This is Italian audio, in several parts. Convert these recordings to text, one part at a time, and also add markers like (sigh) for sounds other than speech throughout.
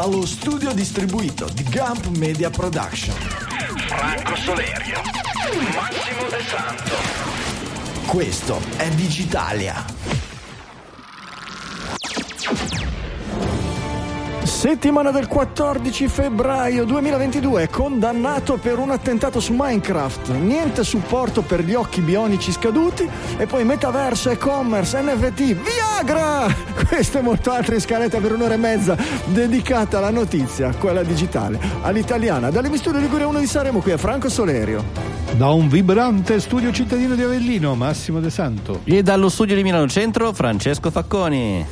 dallo studio distribuito di Gump Media Production. Franco Solerio, Massimo De Santo. Questo è Digitalia. Settimana del 14 febbraio 2022, condannato per un attentato su Minecraft, niente supporto per gli occhi bionici scaduti e poi metaverso, e-commerce, NFT, Viagra! (laughs) Queste e molte altre in scaletta per un'ora e mezza dedicata alla notizia, quella digitale, all'italiana. Dalle Studio Liguria 1 di Saremo qui a Franco Solerio. Da un vibrante studio cittadino di Avellino, Massimo De Santo. E dallo studio di Milano Centro, Francesco Facconi.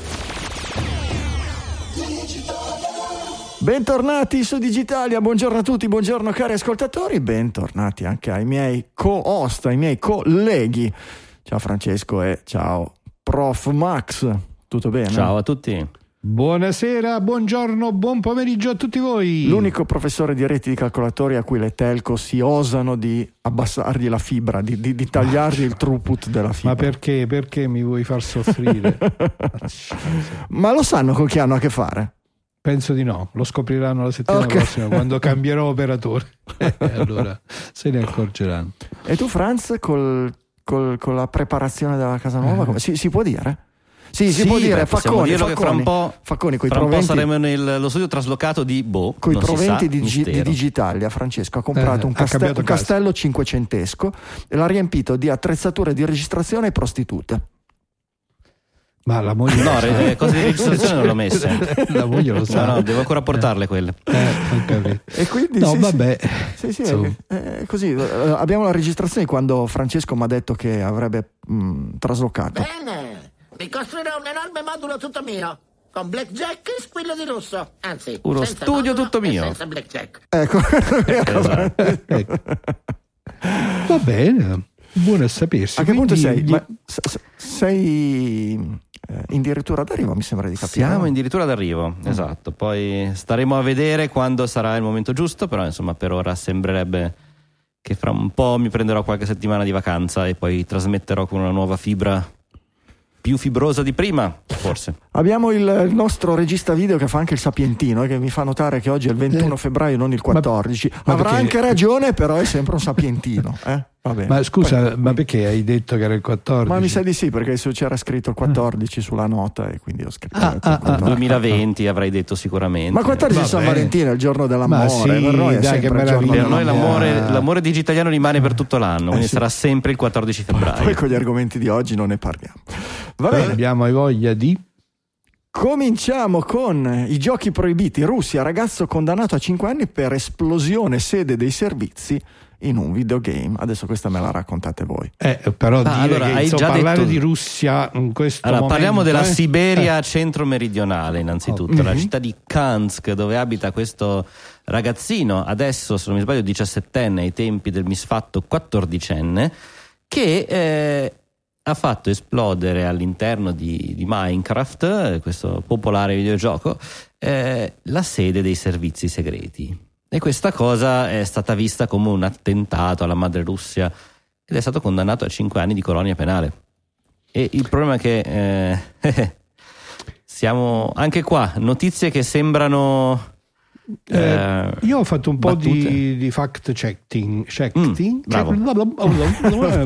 Bentornati su Digitalia, buongiorno a tutti, buongiorno cari ascoltatori, bentornati anche ai miei co-host, ai miei colleghi. Ciao Francesco e ciao Prof Max, tutto bene? Ciao a tutti. Buonasera, buongiorno, buon pomeriggio a tutti voi. L'unico professore di reti di calcolatori a cui le telco si osano di abbassargli la fibra, di, di, di tagliargli il throughput della fibra. Ma perché? Perché mi vuoi far soffrire? (laughs) Ma lo sanno con chi hanno a che fare? Penso di no, lo scopriranno la settimana okay. prossima quando cambierò (laughs) operatore. (laughs) allora se ne accorgeranno. E tu, Franz, col, col, con la preparazione della casa nuova, eh. si, si, può dire? Sì, si sì, può dire, beh, Facconi, Facconi, fra un po', Facconi fra proventi, un po' saremo nello studio traslocato di Bo. Con i proventi di, di, Digitalia, Francesco ha comprato eh, un, castello, un castello cinquecentesco e l'ha riempito di attrezzature di registrazione e prostitute. Ma la moglie no, le cose di registrazione non l'ho messa. La moglie lo sa. No, no, devo ancora portarle quelle. Eh, e quindi no, sì, vabbè. Sì, sì, è, è così. Eh, abbiamo la registrazione quando Francesco mi ha detto che avrebbe mh, traslocato. Bene, vi costruirò un enorme modulo tutto mio. Con blackjack e squillo di rosso. Anzi, uno studio tutto mio. Senza blackjack. Ecco. (laughs) esatto. ecco. Va bene. Buono a sapersi. A che punto sei? Gli... Ma sei eh, addirittura d'arrivo, mi sembra di capire. Siamo addirittura d'arrivo, mm. esatto. Poi staremo a vedere quando sarà il momento giusto, però insomma per ora sembrerebbe che fra un po' mi prenderò qualche settimana di vacanza e poi trasmetterò con una nuova fibra più fibrosa di prima, forse. Abbiamo il, nostro regista video che fa anche il sapientino e che mi fa notare che oggi è il 21 eh. febbraio, non il 14. Ma, Avrà ma perché... anche ragione, però è sempre un sapientino. Eh? Ma scusa, Poi... ma perché hai detto che era il 14? Ma mi sa di sì, perché c'era scritto il 14 ah. sulla nota e quindi ho scritto ah, ah, ah, 2020 avrei detto sicuramente. Ma 14 è San Valentino, è il giorno dell'amore. Sì, per noi, dai, che per noi l'amore, l'amore digitaliano rimane per tutto l'anno, quindi eh, sì. sarà sempre il 14 febbraio. Poi con gli argomenti di oggi non ne parliamo. Va bene. Abbiamo voglia di Cominciamo con i giochi proibiti. Russia, ragazzo condannato a 5 anni per esplosione sede dei servizi in un videogame. Adesso questa me la raccontate voi. Eh, però ah, allora, che, hai già parlare detto... di Russia in questo allora, momento, parliamo della eh? Siberia eh. centro-meridionale innanzitutto, oh. la mm-hmm. città di Kansk dove abita questo ragazzino, adesso se non mi sbaglio 17enne ai tempi del misfatto 14enne, che... Eh, ha fatto esplodere all'interno di, di Minecraft, questo popolare videogioco, eh, la sede dei servizi segreti. E questa cosa è stata vista come un attentato alla madre Russia ed è stato condannato a 5 anni di colonia penale. E il problema è che eh, (laughs) siamo anche qua, notizie che sembrano eh, eh, io ho fatto un po' di, di, fact checking, checking. Mm, cioè,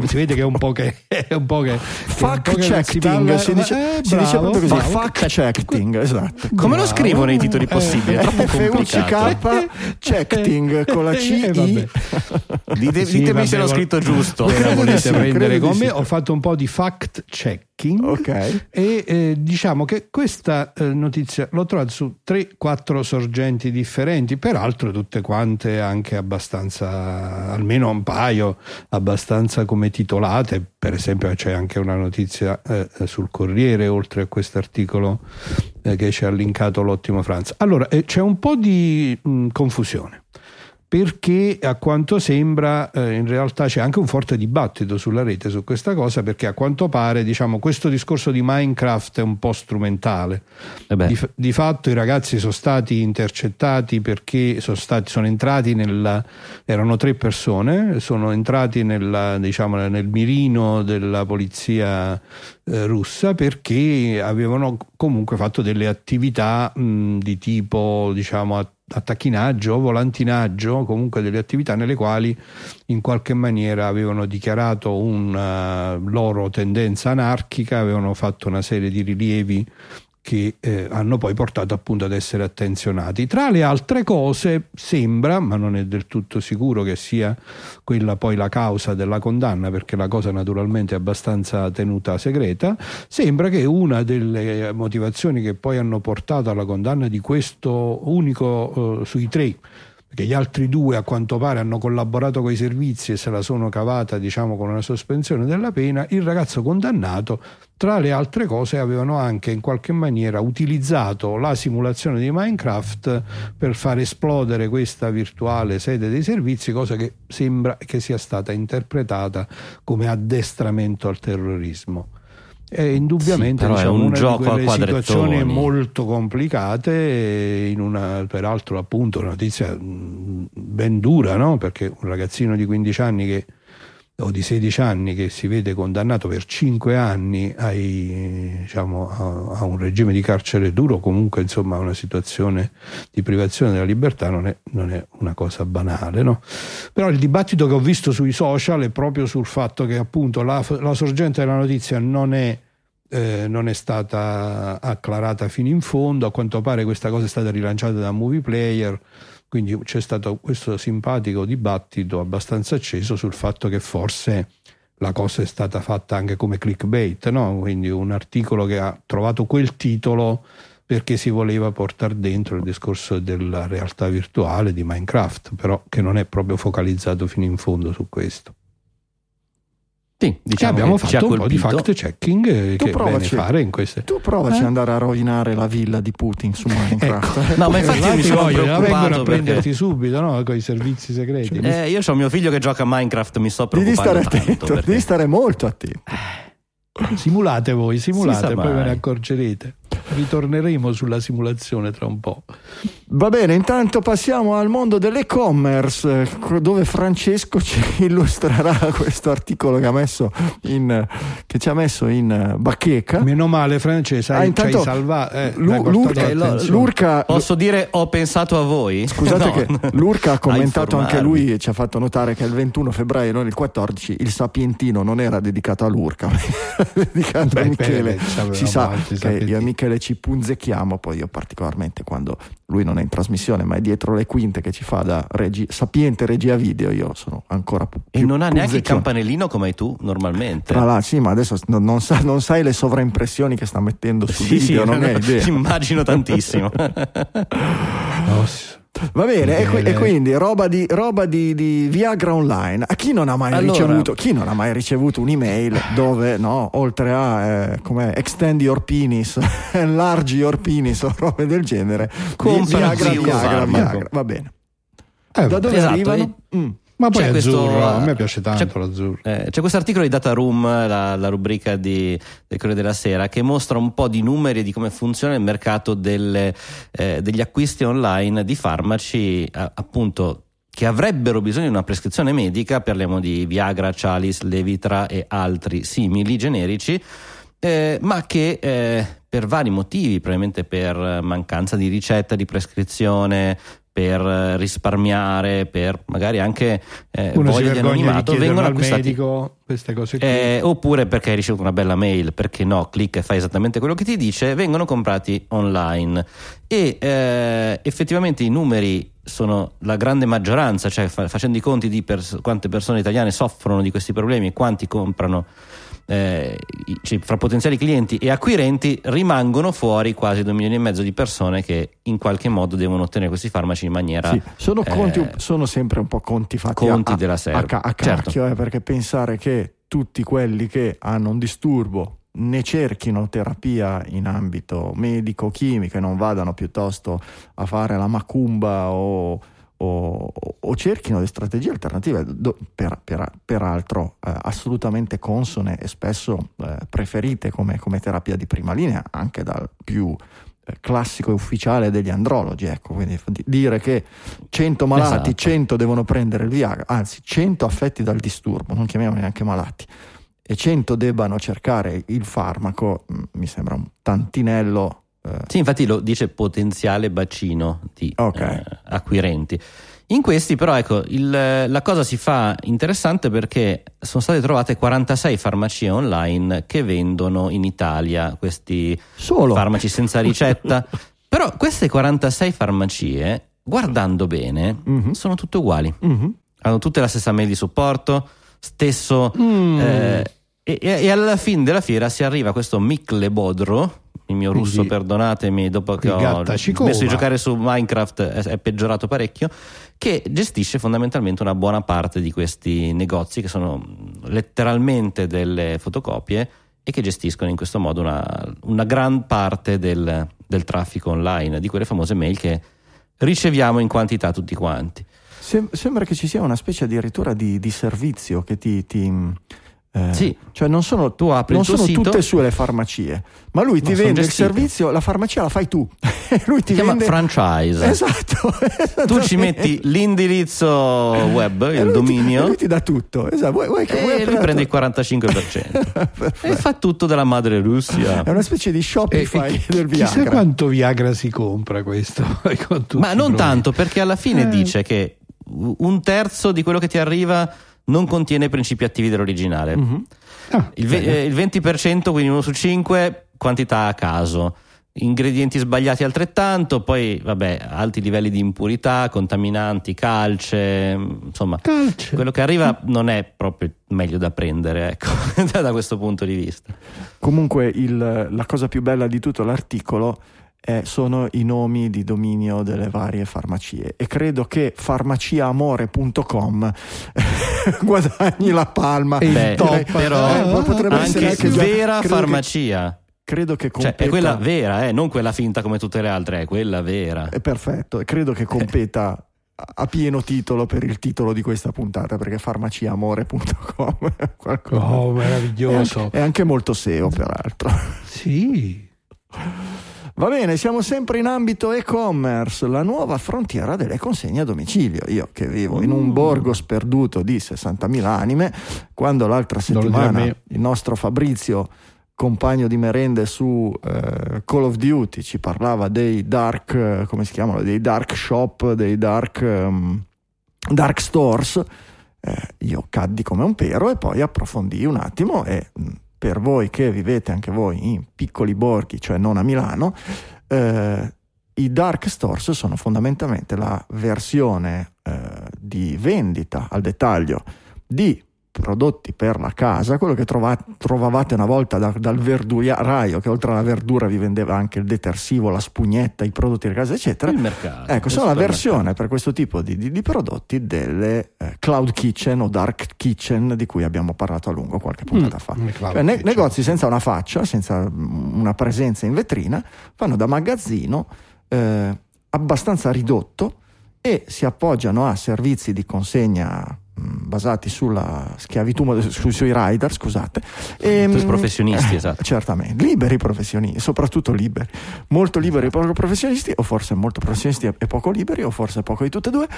(laughs) si vede che è un po' che è un po' che fact checking si, dice, eh, si dice proprio così fact checking esatto. Come lo scrivono i titoli possibili? È troppo complicato. (laughs) Checking con la C Dite, ditemi se l'ho scritto giusto. volete prendere con me. Ho fatto un po' di fact check hacking okay. e eh, diciamo che questa eh, notizia l'ho trovata su 3-4 sorgenti differenti, peraltro tutte quante anche abbastanza, almeno un paio, abbastanza come titolate, per esempio c'è anche una notizia eh, sul Corriere oltre a questo articolo eh, che ci ha linkato l'ottimo Franz. Allora, eh, c'è un po' di mh, confusione perché a quanto sembra eh, in realtà c'è anche un forte dibattito sulla rete su questa cosa perché a quanto pare diciamo, questo discorso di Minecraft è un po' strumentale. Eh di, di fatto i ragazzi sono stati intercettati perché sono, stati, sono entrati nella erano tre persone sono entrati nella, diciamo, nel mirino della polizia eh, russa perché avevano comunque fatto delle attività mh, di tipo diciamo a- attacchinaggio o volantinaggio, comunque delle attività nelle quali in qualche maniera avevano dichiarato una loro tendenza anarchica, avevano fatto una serie di rilievi che eh, hanno poi portato appunto ad essere attenzionati. Tra le altre cose sembra, ma non è del tutto sicuro che sia quella poi la causa della condanna, perché la cosa naturalmente è abbastanza tenuta segreta, sembra che una delle motivazioni che poi hanno portato alla condanna di questo unico eh, sui tre perché gli altri due a quanto pare hanno collaborato con i servizi e se la sono cavata diciamo con una sospensione della pena, il ragazzo condannato tra le altre cose avevano anche in qualche maniera utilizzato la simulazione di Minecraft per far esplodere questa virtuale sede dei servizi, cosa che sembra che sia stata interpretata come addestramento al terrorismo. E indubbiamente Sì, però è diciamo, un una gioco di situazioni molto complicate in una peraltro appunto una notizia mh, ben dura no? perché un ragazzino di 15 anni che o di 16 anni che si vede condannato per 5 anni ai, diciamo, a, un regime di carcere duro, comunque insomma una situazione di privazione della libertà non è, non è una cosa banale. No? Però il dibattito che ho visto sui social è proprio sul fatto che appunto la, la sorgente della notizia non è eh, non è stata acclarata fino in fondo, a quanto pare questa cosa è stata rilanciata da Movie Player, quindi c'è stato questo simpatico dibattito abbastanza acceso sul fatto che forse la cosa è stata fatta anche come clickbait, no? quindi un articolo che ha trovato quel titolo perché si voleva portare dentro il discorso della realtà virtuale di Minecraft, però che non è proprio focalizzato fino in fondo su questo. Sì, diciamo abbiamo ci ha fatto un po' di fact checking eh, Tu che provaci. fare in queste Tu provaci Eh? ad andare a rovinare la villa di Putin su Minecraft. (laughs) No, ma infatti io mi sono voglio, la vengono preoccupato a prenderti perché subito no? con i servizi segreti. eh, io ho mio figlio che gioca a Minecraft, mi sto Devi preoccupando stare tanto. attento, perché- devi stare molto attento. Simulate voi, simulate, poi ve ne accorgerete. Ritorneremo sulla simulazione tra un po'. Va bene, intanto passiamo al mondo dell'e-commerce, eh, dove Francesco ci (laughs) illustrerà questo articolo che, ha messo in, che ci ha messo in eh, bacheca. Meno male, Francesca, Ah, hai, intanto ci hai salvato. Eh, Lurca- Posso dire ho pensato a voi? (laughs) Scusate No. che Lurca ha (laughs) A commentato anche lui e ci ha fatto notare che il 21 febbraio, non il 14, il Sapientino non era dedicato a Lurca, ma era dedicato Beh, a Michele. beh, si sa che Sapientini. io e Michele ci punzecchiamo, poi io particolarmente quando lui non è in trasmissione ma è dietro le quinte che ci fa da regi- sapiente regia video, io sono ancora più E non ha neanche il campanellino come hai tu normalmente. Tra l'altro, sì, ma adesso non, non sa- non sai le sovraimpressioni che sta mettendo su Sì, video, sì, non (laughs) hai idea. immagino tantissimo. (laughs) Oh, sì. Va bene, e, qui- e quindi roba, di, roba di, di Viagra Online. A chi non ha mai Allora- ricevuto, chi non ha mai ricevuto un'email dove, no, oltre a eh, come extend your penis, (laughs) enlarge your penis o robe del genere, Compra Viagra, Viagra, Farmaco. Viagra, va bene. Eh, Da dove Esatto, arrivano? Mm. Ma poi C'è questo- azzurro, a me piace tanto c'è- l'azzurro. Eh, c'è questo articolo di Data Room, la, la rubrica di, del Corriere della Sera, che mostra un po' di numeri e di come funziona il mercato delle, eh, degli acquisti online di farmaci, a- appunto che avrebbero bisogno di una prescrizione medica, parliamo di Viagra, Cialis, Levitra e altri simili generici, eh, ma che eh, per vari motivi, probabilmente per mancanza di ricetta, di prescrizione, per eh, risparmiare, per magari anche eh, Uno voglia di anonimato, vengono acquistati medico queste cose eh, oppure perché hai ricevuto una bella mail, perché no, clicca e fai esattamente quello che ti dice, vengono comprati online. E eh, effettivamente i numeri sono la grande maggioranza, cioè fa- facendo i conti di pers- quante persone italiane soffrono di questi problemi e quanti comprano eh, cioè, fra potenziali clienti e acquirenti, rimangono fuori quasi 2 milioni e mezzo di persone che in qualche modo devono ottenere questi farmaci in maniera Sì, sono, eh, conti, sono sempre un po' conti fatti conti a, della serie. a, a Certo. cacchio, eh, perché pensare che tutti quelli che hanno un disturbo ne cerchino terapia in ambito medico-chimico e non vadano piuttosto a fare la macumba o, o, o cerchino le strategie alternative, do, per, per, peraltro eh, assolutamente consone e spesso eh, preferite come, come, terapia di prima linea, anche dal più eh, classico e ufficiale degli andrologi. Ecco, quindi dire che 100 malati, esatto. 100 devono prendere il Viagra, anzi 100 affetti dal disturbo, non chiamiamoli neanche malati, e 100 debbano cercare il farmaco, mm, mi sembra un tantinello. Sì, infatti lo dice potenziale bacino di okay. eh, acquirenti. In questi però ecco, il, la cosa si fa interessante perché sono state trovate 46 farmacie online che vendono in Italia questi Solo. farmaci senza (laughs) ricetta. però queste 46 farmacie, guardando bene, mm-hmm. sono tutte uguali. Mm-hmm. Hanno tutte la stessa mail di supporto, stesso... Mm. Eh, e, e, alla fine della fiera si arriva a questo Mikle Bodro, il mio russo, Quindi, perdonatemi, dopo che ho smesso di giocare su Minecraft è, è, peggiorato parecchio, che gestisce fondamentalmente una buona parte di questi negozi che sono letteralmente delle fotocopie e che gestiscono in questo modo una, una gran parte del, del, traffico online, di quelle famose mail che riceviamo in quantità tutti quanti. Sem- sembra che ci sia una specie addirittura di, di servizio che ti, ti eh, sì. Cioè non sono, tu apri non sono sito, tutte sue le farmacie, ma lui ti vende il servizio, la farmacia la fai tu. (laughs) lui ti si vende... chiama franchise. Esatto. (laughs) Tu ci metti l'indirizzo web, il lui dominio. Ti, lui ti dà tutto. Esatto. Vuoi, vuoi, e vuoi lui prende il 45%. (laughs) e fa tutto della madre Russia. È una specie di Shopify e, del Viagra. Chissà quanto Viagra si compra questo. ma non tanto, perché alla fine eh. dice che un terzo di quello che ti arriva non contiene principi attivi dell'originale. Mm-hmm. Ah, il, ve- eh, il 20%, quindi uno su 5, quantità a caso ingredienti sbagliati altrettanto, poi vabbè, alti livelli di impurità, contaminanti, calce, insomma, calce. quello che arriva non è proprio meglio da prendere, ecco, (laughs) da questo punto di vista. Comunque il, la cosa più bella di tutto l'articolo eh, sono i nomi di dominio delle varie farmacie. E credo che farmaciaamore.com (laughs) guadagni la palma. Beh, top. però eh, potrebbe anche, anche vera farmacia che, credo che competa cioè, è quella vera eh, non quella finta come tutte le altre è quella vera. È perfetto credo che competa a pieno titolo per il titolo di questa puntata perché farmaciaamore.com (laughs) oh meraviglioso. È anche, è anche molto SEO peraltro. Sì Va bene, siamo sempre in ambito e-commerce, la nuova frontiera delle consegne a domicilio. Io che vivo in un mm. borgo sperduto di 60.000 anime, quando l'altra settimana il nostro Fabrizio, compagno di merende su eh, Call of Duty, ci parlava dei dark, come si chiamano, dei dark shop, dei dark, um, dark stores, eh, io caddi come un pero e poi approfondii un attimo e mm, per voi che vivete anche voi in piccoli borghi, cioè non a Milano, eh, i dark stores sono fondamentalmente la versione eh, di vendita al dettaglio di prodotti per la casa, quello che trovate, trovavate una volta da, dal verduraio, che oltre alla verdura vi vendeva anche il detersivo, la spugnetta, i prodotti di casa, eccetera. Il mercato. Ecco, sono la versione per questo tipo di, di, di prodotti delle eh, cloud kitchen o dark kitchen di cui abbiamo parlato a lungo qualche puntata mm, fa. Cioè, ne, negozi senza una faccia, senza una presenza in vetrina, fanno da magazzino eh, abbastanza ridotto e si appoggiano a servizi di consegna basati sulla schiavitù sui suoi rider, scusate. E, ehm, professionisti, esatto. Certamente, liberi professionisti, soprattutto liberi, molto liberi e poco professionisti, o forse molto professionisti e poco liberi, o forse poco di tutte e due,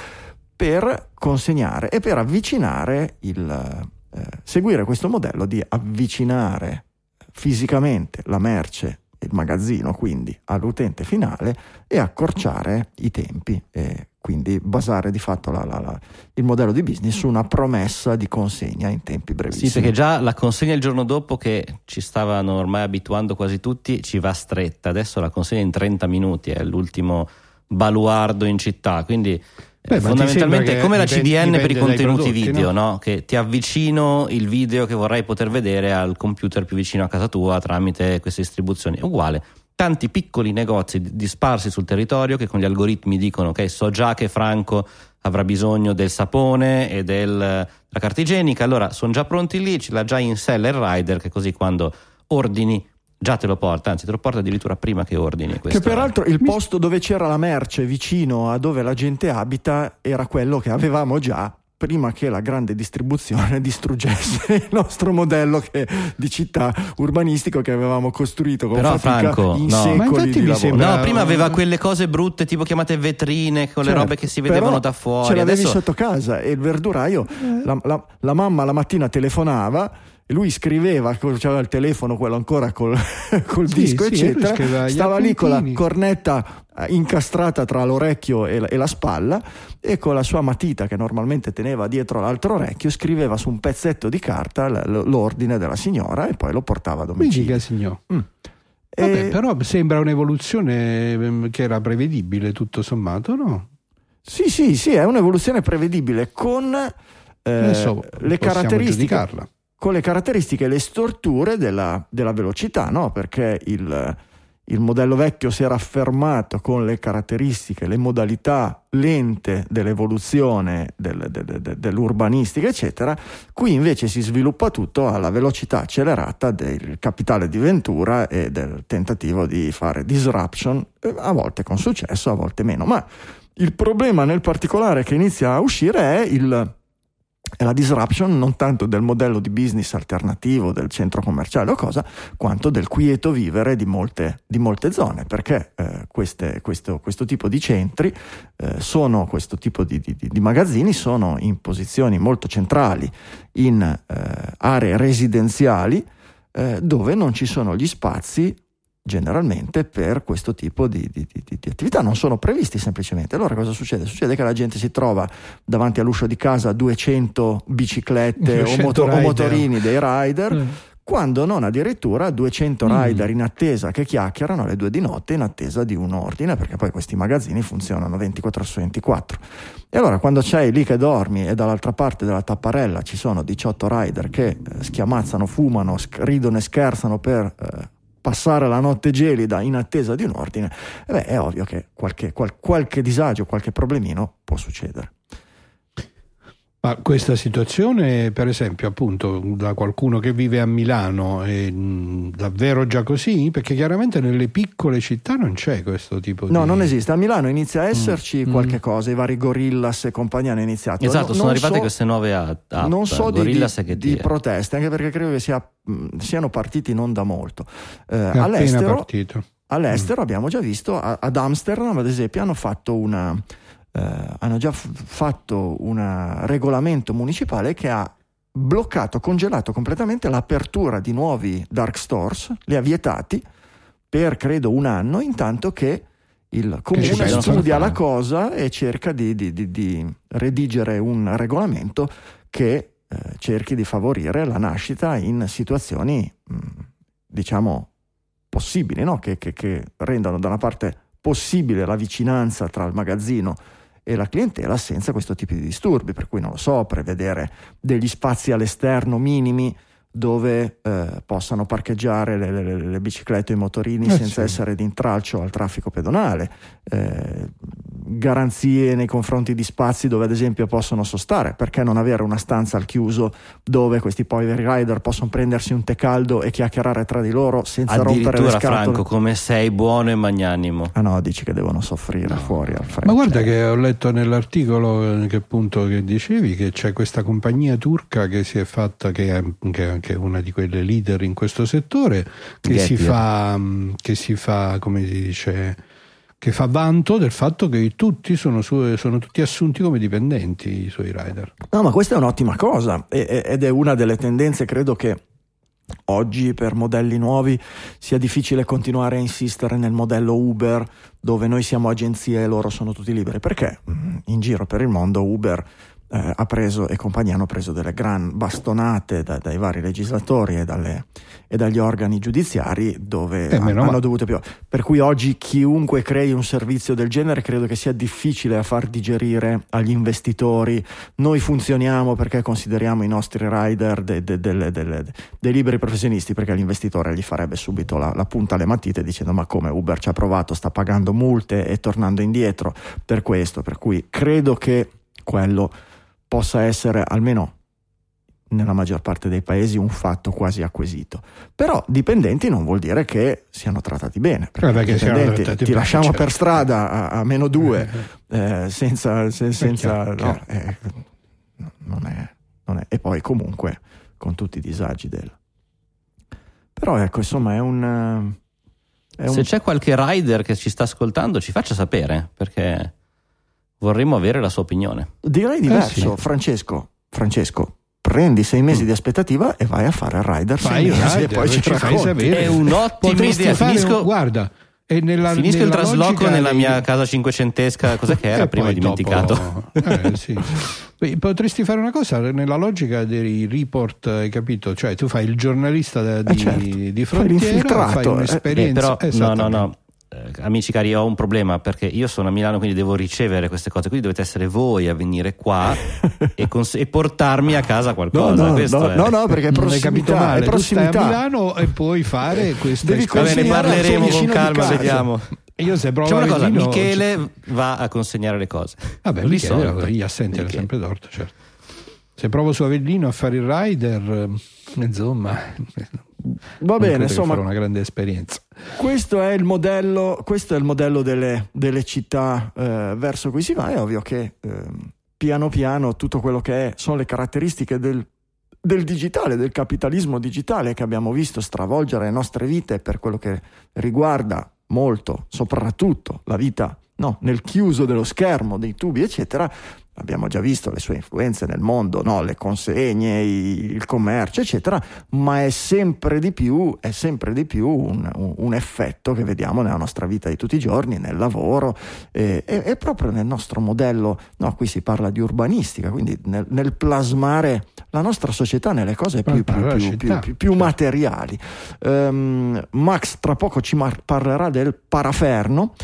per consegnare e per avvicinare il eh, seguire questo modello di avvicinare fisicamente la merce il magazzino quindi all'utente finale e accorciare i tempi e quindi basare di fatto la, la, la, il modello di business su una promessa di consegna in tempi brevissimi. Sì, perché già la consegna il giorno dopo che ci stavano ormai abituando quasi tutti ci va stretta, adesso la consegna in 30 minuti è l'ultimo baluardo in città, quindi Beh, fondamentalmente è come la CDN dipende per i contenuti prodotti, video, no? No? che ti avvicino il video che vorrai poter vedere al computer più vicino a casa tua tramite queste distribuzioni. È uguale. Tanti piccoli negozi disparsi sul territorio che con gli algoritmi dicono che so già che Franco avrà bisogno del sapone e della carta igienica, allora sono già pronti lì, ce l'ha già in seller rider che così quando ordini già te lo porta, anzi te lo porta addirittura prima che ordini. Che Questo peraltro il posto dove c'era la merce vicino a dove la gente abita era quello che avevamo già prima che la grande distribuzione (laughs) distruggesse il nostro modello che- di città urbanistico che avevamo costruito con Però, fatica Franco, in no. secoli Ma infatti di mi sembra- No, prima aveva quelle cose brutte tipo chiamate vetrine con le Certo, robe che si vedevano da fuori. Ce l'avevi Adesso sotto casa e il verduraio, la, la- la mamma la mattina telefonava lui scriveva, c'aveva il telefono quello ancora col, (laughs) col Sì, disco, sì, eccetera. Stava lì con la cornetta eh, incastrata tra l'orecchio e la, e la spalla e con la sua matita che normalmente teneva dietro l'altro orecchio scriveva su un pezzetto di carta l'ordine della signora e poi lo portava a Mi domicilio. dica signor. Mm. Vabbè, E- però sembra un'evoluzione ehm, che era prevedibile tutto sommato, no? Sì, sì, sì, è un'evoluzione prevedibile con eh, Adesso le caratteristiche. Con le caratteristiche e le storture della, della velocità, no? perché il, il modello vecchio si era affermato con le caratteristiche, le modalità lente dell'evoluzione del- del- del- dell'urbanistica, eccetera. Qui invece si sviluppa tutto alla velocità accelerata del capitale di Ventura e del tentativo di fare disruption, eh, a volte con successo, a volte meno. Ma il problema nel particolare che inizia a uscire è il è la disruption non tanto del modello di business alternativo del centro commerciale o cosa, quanto del quieto vivere di molte, di molte zone, perché eh, queste- questo, questo tipo di centri eh, sono, questo tipo di, di- di magazzini sono in posizioni molto centrali in eh, aree residenziali eh, dove non ci sono gli spazi generalmente per questo tipo di, di- di- di attività non sono previsti semplicemente allora cosa succede? succede che la gente si trova davanti all'uscio di casa 200 biciclette o, 200 moto- o rider. motorini dei rider Eh. quando non addirittura 200 Mm. rider in attesa che chiacchierano alle due di notte in attesa di un ordine perché poi questi magazzini funzionano 24 su 24 e allora quando sei lì che dormi e dall'altra parte della tapparella ci sono 18 rider che eh, schiamazzano, fumano, sc- ridono e scherzano per eh, passare la notte gelida in attesa di un ordine, eh beh, è ovvio che qualche, qual- qualche disagio, qualche problemino può succedere. Ma questa situazione, per esempio, appunto, da qualcuno che vive a Milano, è mh, davvero già così? Perché chiaramente nelle piccole città non c'è questo tipo di... No, non esiste. A Milano inizia a esserci Mm. qualche cosa, i vari Gorillas e compagnia hanno iniziato. Esatto, No- sono arrivate so- queste nuove app. non so di, di- che di proteste, anche perché credo che sia- mh, siano partiti non da molto. Eh, È all'estero, partito. all'estero abbiamo già visto, a- ad Amsterdam ad esempio, hanno fatto una, eh, hanno già f- fatto un regolamento municipale che ha bloccato, congelato completamente l'apertura di nuovi dark stores, li ha vietati per credo un anno, intanto che il comune studia la cosa e cerca di, di- di- di redigere un regolamento che eh, cerchi di favorire la nascita in situazioni, mh, diciamo, possibili, no? che, che- che rendano da una parte possibile la vicinanza tra il magazzino e la clientela senza questo tipo di disturbi, per cui non lo so, prevedere degli spazi all'esterno minimi dove eh, possano parcheggiare le, le- le biciclette e i motorini Eh, senza sì. essere d'intralcio al traffico pedonale, eh, garanzie nei confronti di spazi dove ad esempio possono sostare, perché non avere una stanza al chiuso dove questi poveri rider possono prendersi un tè caldo e chiacchierare tra di loro senza rompere le Addirittura, scatole. Franco, come sei buono e magnanimo. Ah no, dici che devono soffrire fuori al freddo. Ma guarda che ho letto nell'articolo eh, che appunto che dicevi che c'è questa compagnia turca che si è fatta, che è, che- che è una di quelle leader in questo settore, che si fa, mh, che si fa, come si dice, che fa vanto del fatto che tutti sono, su- sono tutti assunti come dipendenti i suoi rider. No, ma questa è un'ottima cosa ed è una delle tendenze, credo che oggi per modelli nuovi sia difficile continuare a insistere nel modello Uber dove noi siamo agenzie e loro sono tutti liberi, perché? Mm, in giro per il mondo Uber eh, ha preso e compagnia hanno preso delle gran bastonate da- dai vari legislatori e, dalle- e dagli organi giudiziari dove Eh, hanno male. dovuto più. Per cui oggi chiunque crei un servizio del genere credo che sia difficile a far digerire agli investitori. Noi funzioniamo perché consideriamo i nostri rider de- de- delle- dei liberi professionisti, perché l'investitore gli farebbe subito la, la punta alle matite dicendo ma come Uber ci ha provato, sta pagando multe e tornando indietro per questo. Per cui credo che quello possa essere almeno nella maggior parte dei paesi un fatto quasi acquisito. Però dipendenti non vuol dire che siano trattati bene. Perché, Eh, perché siano dipendenti trattati ti bene, lasciamo certo. per strada a, a meno due eh, senza... se- senza chiaro, no, chiaro. eh, non è, non è- E poi comunque con tutti i disagi del... Però ecco, insomma, è un... eh, È un Se c'è qualche rider che ci sta ascoltando, ci faccia sapere perché vorremmo avere la sua opinione. Direi diverso, sì. Francesco. Francesco, prendi sei mesi di aspettativa e vai a fare il rider sei Fai il mesi rider, e poi ci, ci fai sapere. È un'ottima Potresti idea. Finisco- un- guarda, e nella, Finisco il nella trasloco logica nella dei- mia casa cinquecentesca, cos'è che (laughs) era? Prima dimenticato. dopo- eh, (laughs) sì, Potresti fare una cosa nella logica dei report, hai capito? Cioè, tu fai il giornalista da- di, Eh, certo. di Fai frontiera, l'infiltrato, fai eh. Eh, un'esperienza. però, no, no, no. Eh, amici cari, ho un problema perché io sono a Milano, quindi devo ricevere queste cose. Quindi dovete essere voi a venire qua (laughs) e, cons- e portarmi a casa No, qualcosa. no, Questo no, è- no, no, perché è prossimità, male, è tu stai a prossimità. Milano e puoi fare questa Devi Va bene, parleremo con calma, vediamo. Io se provo Facciamo una cosa, Michele va a consegnare le cose. Vabbè, Risolto. Michele, gli assenti hanno Michele. sempre torto, certo. Se provo su Avellino a fare il rider, eh, insomma, Va bene, insomma, una grande esperienza. Questo è il modello, questo è il modello delle, delle città eh, verso cui si va. È ovvio che ehm, piano piano tutto quello che è, sono le caratteristiche del, del digitale, del capitalismo digitale che abbiamo visto stravolgere le nostre vite per quello che riguarda molto, soprattutto la vita no, nel chiuso dello schermo, dei tubi, eccetera. Abbiamo già visto le sue influenze nel mondo, no? le consegne, il commercio, eccetera, ma è sempre di più, è sempre di più un, un- effetto che vediamo nella nostra vita di tutti i giorni, nel lavoro e, e- e proprio nel nostro modello, no, qui si parla di urbanistica, quindi nel, nel plasmare la nostra società nelle cose più, più- più- più- più certo. materiali. Ehm, Max tra poco ci mar- parlerà del paraferno,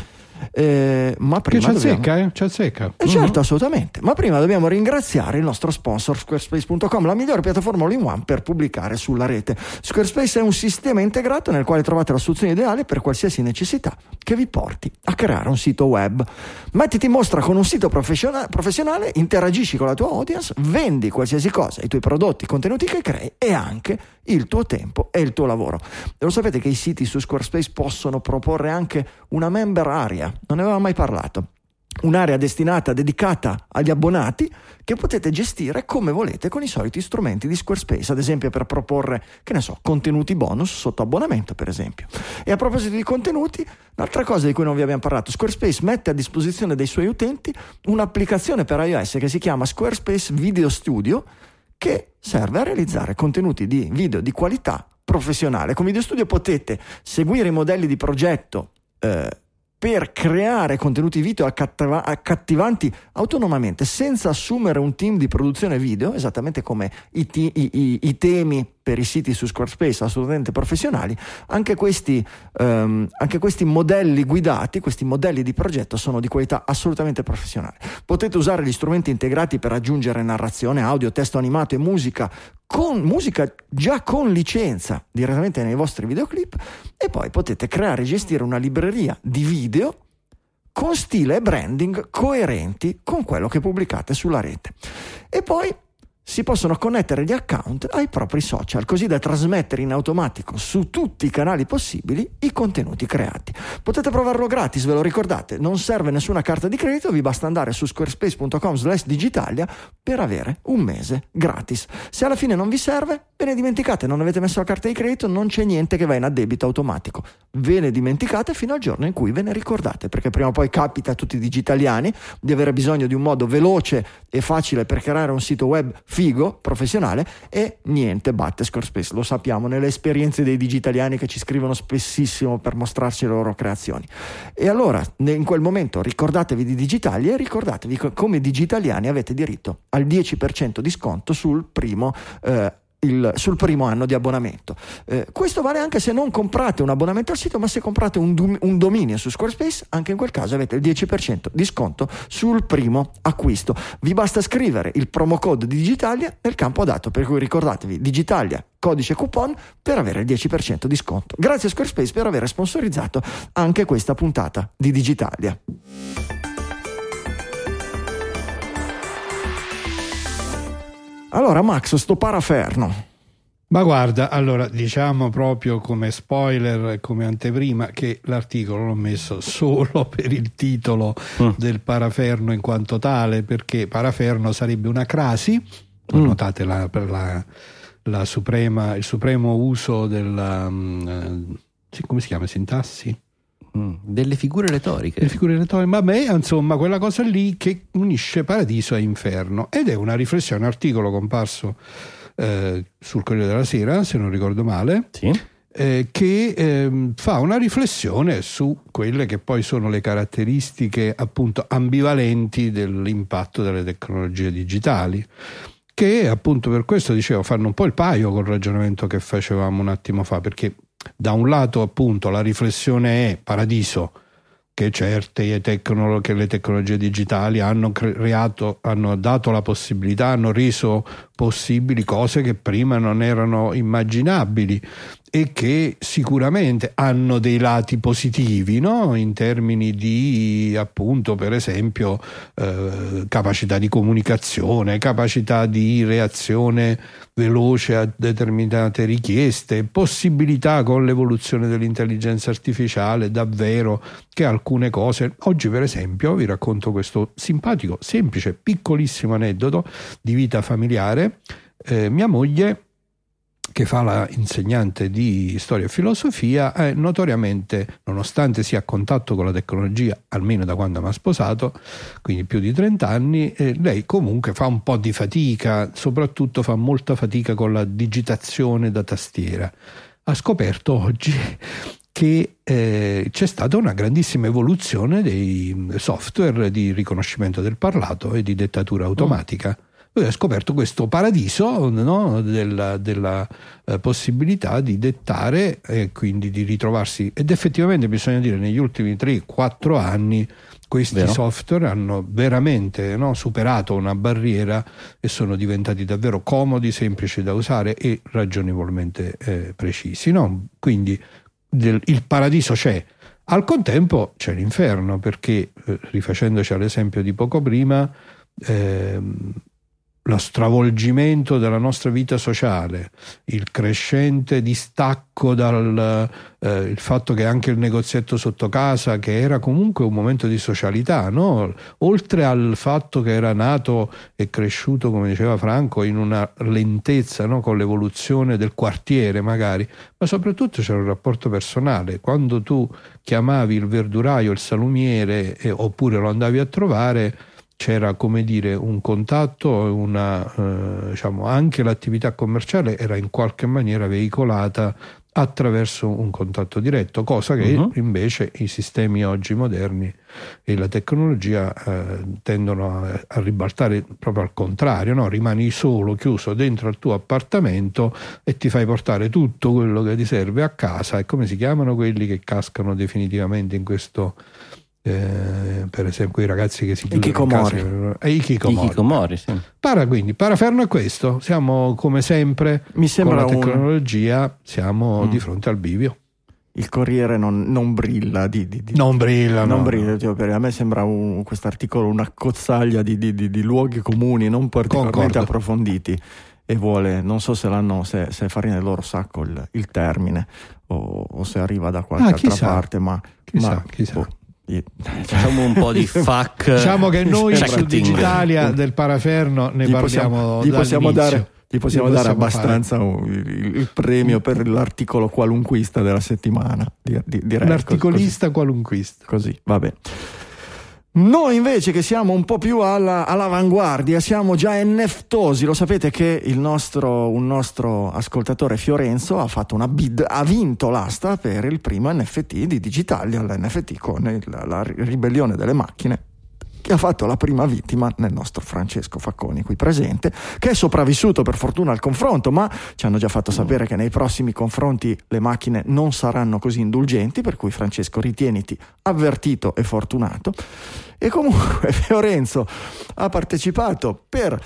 eh, ma Che prima ci dobbiamo... azzecca, eh? Ci azzecca. Eh, certo, assolutamente. Ma prima dobbiamo ringraziare il nostro sponsor Squarespace.com, la migliore piattaforma all-in-one per pubblicare sulla rete. Squarespace è un sistema integrato nel quale trovate la soluzione ideale per qualsiasi necessità che vi porti a creare un sito web. Mettiti in mostra con un sito professiona- professionale, interagisci con la tua audience, vendi qualsiasi cosa, i tuoi prodotti, i contenuti che crei e anche il tuo tempo e il tuo lavoro. E lo sapete che i siti su Squarespace possono proporre anche una member area, non ne avevamo mai parlato un'area destinata, dedicata agli abbonati che potete gestire come volete con i soliti strumenti di Squarespace, ad esempio per proporre, che ne so, contenuti bonus sotto abbonamento, per esempio. E a proposito di contenuti, un'altra cosa di cui non vi abbiamo parlato, Squarespace mette a disposizione dei suoi utenti un'applicazione per iOS che si chiama Squarespace Video Studio che serve a realizzare contenuti di video di qualità professionale. Con Video Studio potete seguire i modelli di progetto eh, per creare contenuti video accattiva- accattivanti autonomamente senza assumere un team di produzione video, esattamente come i, ti- i- i- i temi per i siti su Squarespace assolutamente professionali, anche questi, ehm, anche questi modelli guidati, questi modelli di progetto sono di qualità assolutamente professionale. Potete usare gli strumenti integrati per aggiungere narrazione, audio, testo animato e musica con musica già con licenza direttamente nei vostri videoclip e poi potete creare e gestire una libreria di video con stile e branding coerenti con quello che pubblicate sulla rete. E poi si possono connettere gli account ai propri social, così da trasmettere in automatico su tutti i canali possibili i contenuti creati. Potete provarlo gratis, ve lo ricordate, non serve nessuna carta di credito, vi basta andare su squarespace.com slash digitalia per avere un mese gratis. Se alla fine non vi serve, ve ne dimenticate, non avete messo la carta di credito, non c'è niente che va in addebito automatico. Ve ne dimenticate fino al giorno in cui ve ne ricordate, perché prima o poi capita a tutti i digitaliani di avere bisogno di un modo veloce e facile per creare un sito web figo, professionale e niente batte Squarespace, lo sappiamo nelle esperienze dei digitaliani che ci scrivono spessissimo per mostrarci le loro creazioni. E allora in quel momento ricordatevi di Digitalia e ricordatevi come digitaliani avete diritto al 10% di sconto sul primo eh, il- sul primo anno di abbonamento. Eh, questo vale anche se non comprate un abbonamento al sito, ma se comprate un, un dominio su Squarespace, anche in quel caso avete il 10% di sconto sul primo acquisto. Vi basta scrivere il promo code di Digitalia nel campo adatto, per cui ricordatevi Digitalia, codice coupon per avere il 10% di sconto. Grazie a Squarespace per aver sponsorizzato anche questa puntata di Digitalia. Allora, Max, sto paraferno. Ma guarda, allora diciamo proprio come spoiler come anteprima che l'articolo l'ho messo solo (laughs) per il titolo Mm. del paraferno in quanto tale, perché paraferno sarebbe una crasi, Mm. notate la, per la, la suprema, il supremo uso della... mm, eh, come si chiama? Sintassi? Mm, Delle figure retoriche. Le figure retoriche, ma me insomma quella cosa lì che unisce paradiso e inferno ed è una riflessione, un articolo comparso eh, sul Corriere della Sera, se non ricordo male, Sì. eh, che ehm, fa una riflessione su quelle che poi sono le caratteristiche appunto ambivalenti dell'impatto delle tecnologie digitali che appunto per questo dicevo fanno un po' il paio col ragionamento che facevamo un attimo fa perché da un lato appunto la riflessione è paradiso che certe tecnolo- che le tecnologie digitali hanno creato, hanno dato la possibilità, hanno reso possibili cose che prima non erano immaginabili e che sicuramente hanno dei lati positivi no? in termini di appunto per esempio eh, capacità di comunicazione, capacità di reazione veloce a determinate richieste, possibilità con l'evoluzione dell'intelligenza artificiale davvero che alcune cose, oggi per esempio vi racconto questo simpatico, semplice, piccolissimo aneddoto di vita familiare, Eh, mia moglie che fa la insegnante di storia e filosofia, è notoriamente, nonostante sia a contatto con la tecnologia, almeno da quando mi ha sposato, quindi più di 30 anni, eh, lei comunque fa un po' di fatica, soprattutto fa molta fatica con la digitazione da tastiera. Ha scoperto oggi che eh, c'è stata una grandissima evoluzione dei software di riconoscimento del parlato e di dettatura automatica. Lui ha scoperto questo paradiso no, della, della eh, possibilità di dettare e quindi di ritrovarsi. Ed effettivamente bisogna dire negli ultimi 3-4 anni questi Vero. software hanno veramente no, superato una barriera e sono diventati davvero comodi, semplici da usare e ragionevolmente eh, precisi. no? Quindi del- il paradiso c'è. Al contempo c'è l'inferno perché, eh, rifacendoci all'esempio di poco prima, ehm, lo stravolgimento della nostra vita sociale, il crescente distacco dal eh, fatto che anche il negozietto sotto casa, che era comunque un momento di socialità, no? oltre al fatto che era nato e cresciuto, come diceva Franco, in una lentezza no? con l'evoluzione del quartiere magari, ma soprattutto c'era un rapporto personale. Quando tu chiamavi il verduraio, il salumiere, eh, oppure lo andavi a trovare, c'era come dire un contatto, una, eh, diciamo, anche l'attività commerciale era in qualche maniera veicolata attraverso un contatto diretto, cosa che Mhm. invece i sistemi oggi moderni e la tecnologia eh, tendono a, a ribaltare proprio al contrario, no? rimani solo, chiuso dentro al tuo appartamento e ti fai portare tutto quello che ti serve a casa e come si chiamano quelli che cascano definitivamente in questo eh, per esempio quei ragazzi che si chiudono in Hikikomori. casa eh, i. Hikikomori, sì. Para quindi, paraferno è questo, siamo come sempre Mi sembra con la un- tecnologia, siamo Mm. di fronte al bivio. Il Corriere non, non brilla di, di- di- Non brilla, non no. brilla, cioè, per- a me sembra un, quest'articolo una cozzaglia di, di- luoghi comuni non particolarmente Concordo. approfonditi e vuole, non so se l'hanno, se, se è farina del loro sacco il, il termine o, o se arriva da qualche Ah, altra parte, ma, Chissà, ma- chissà. boh, Facciamo un po' di (laughs) fuck. Diciamo che noi su. Digitalia del paraferno ne gli parliamo possiamo, gli possiamo dare, gli possiamo Gli dare possiamo abbastanza il, il premio per l'articolo qualunquista della settimana. Di, di- direi L'articolista qualunquista. Così, così, vabbè. Noi invece che siamo un po' più alla- all'avanguardia, siamo già neftosi, lo sapete che nostro, un nostro ascoltatore Fiorenzo ha fatto una bid, ha vinto l'asta per il primo NFT di Digitalia, l'NFT con il- la ribellione delle macchine che ha fatto la prima vittima nel nostro Francesco Facconi qui presente, che è sopravvissuto per fortuna al confronto, ma ci hanno già fatto sapere che nei prossimi confronti le macchine non saranno così indulgenti, per cui Francesco ritieniti avvertito e fortunato. E comunque (laughs) Fiorenzo ha partecipato per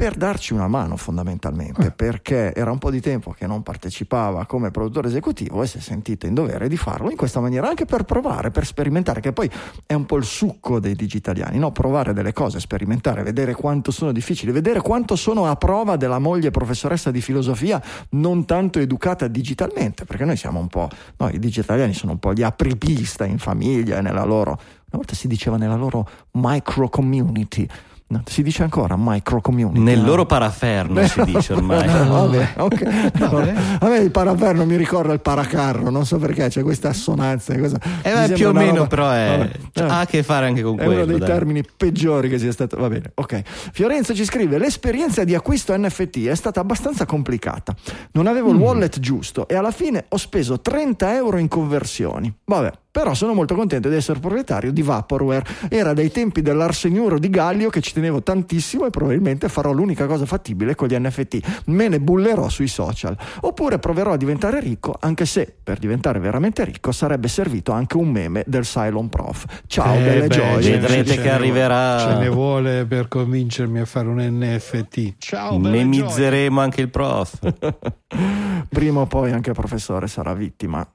per darci una mano fondamentalmente, Eh. perché era un po' di tempo che non partecipava come produttore esecutivo e si è sentito in dovere di farlo in questa maniera, anche per provare, per sperimentare, che poi è un po' il succo dei digitaliani, no? provare delle cose, sperimentare, vedere quanto sono difficili, vedere quanto sono a prova della moglie professoressa di filosofia non tanto educata digitalmente, perché noi siamo un po', no, i digitaliani sono un po' gli apripista in famiglia e nella loro, una volta si diceva nella loro micro community, No, si dice ancora micro community. Nel no? loro paraferno si (laughs) dice ormai. Vabbè, (laughs) ok. Vabbè. A me il paraverno mi ricorda il paracarro, non so perché c'è questa assonanza. Questa, Eh, mi beh, più o meno, roba- però è- Vabbè. cioè, ha a che fare anche con è quello, uno dei dai. termini peggiori che sia stato. Va bene, ok. Fiorenzo ci scrive: L'esperienza di acquisto NFT è stata abbastanza complicata. Non avevo il wallet giusto e alla fine ho speso 30 euro in conversioni. Vabbè. Però sono molto contento di essere proprietario di Vaporware. Era dai tempi dell'Arseniuro di Gallio che ci tenevo tantissimo e probabilmente farò l'unica cosa fattibile con gli NFT. Me ne bullerò sui social. Oppure proverò a diventare ricco, anche se per diventare veramente ricco sarebbe servito anche un meme del Cylon Prof. Ciao, Eh, belle beh, gioie. ce ne- Vedrete che arriverà. Ce ne vuole per convincermi a fare un NFT. Ciao, belle gioie. Memizzeremo anche il prof. (laughs) Prima o poi anche il professore sarà vittima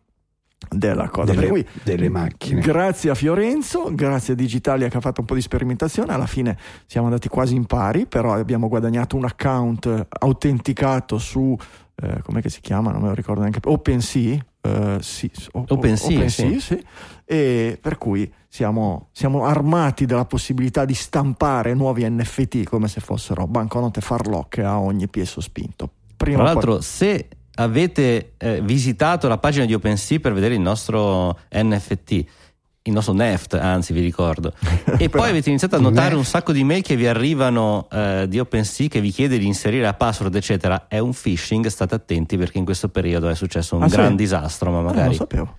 della cosa. Delle, cui delle macchine. Grazie a Fiorenzo, grazie a Digitalia che ha fatto un po' di sperimentazione, alla fine siamo andati quasi in pari, però abbiamo guadagnato un account autenticato su, eh, come si chiama, non me lo ricordo neanche, OpenSea, eh, sì, o- OpenSea, OpenSea, sì. sì. e per cui siamo, siamo armati della possibilità di stampare nuovi NFT come se fossero banconote farlocche a ogni piede sospinto. Prima Tra o poi- l'altro, se avete eh, visitato la pagina di OpenSea per vedere il nostro NFT, il nostro NEFT, anzi vi ricordo, (laughs) e poi avete iniziato a notare un sacco di mail che vi arrivano eh, di OpenSea che vi chiede di inserire la password, eccetera, è un phishing, state attenti perché in questo periodo è successo un Ah, sì? gran disastro, ma Ah, non lo magari... sapevo.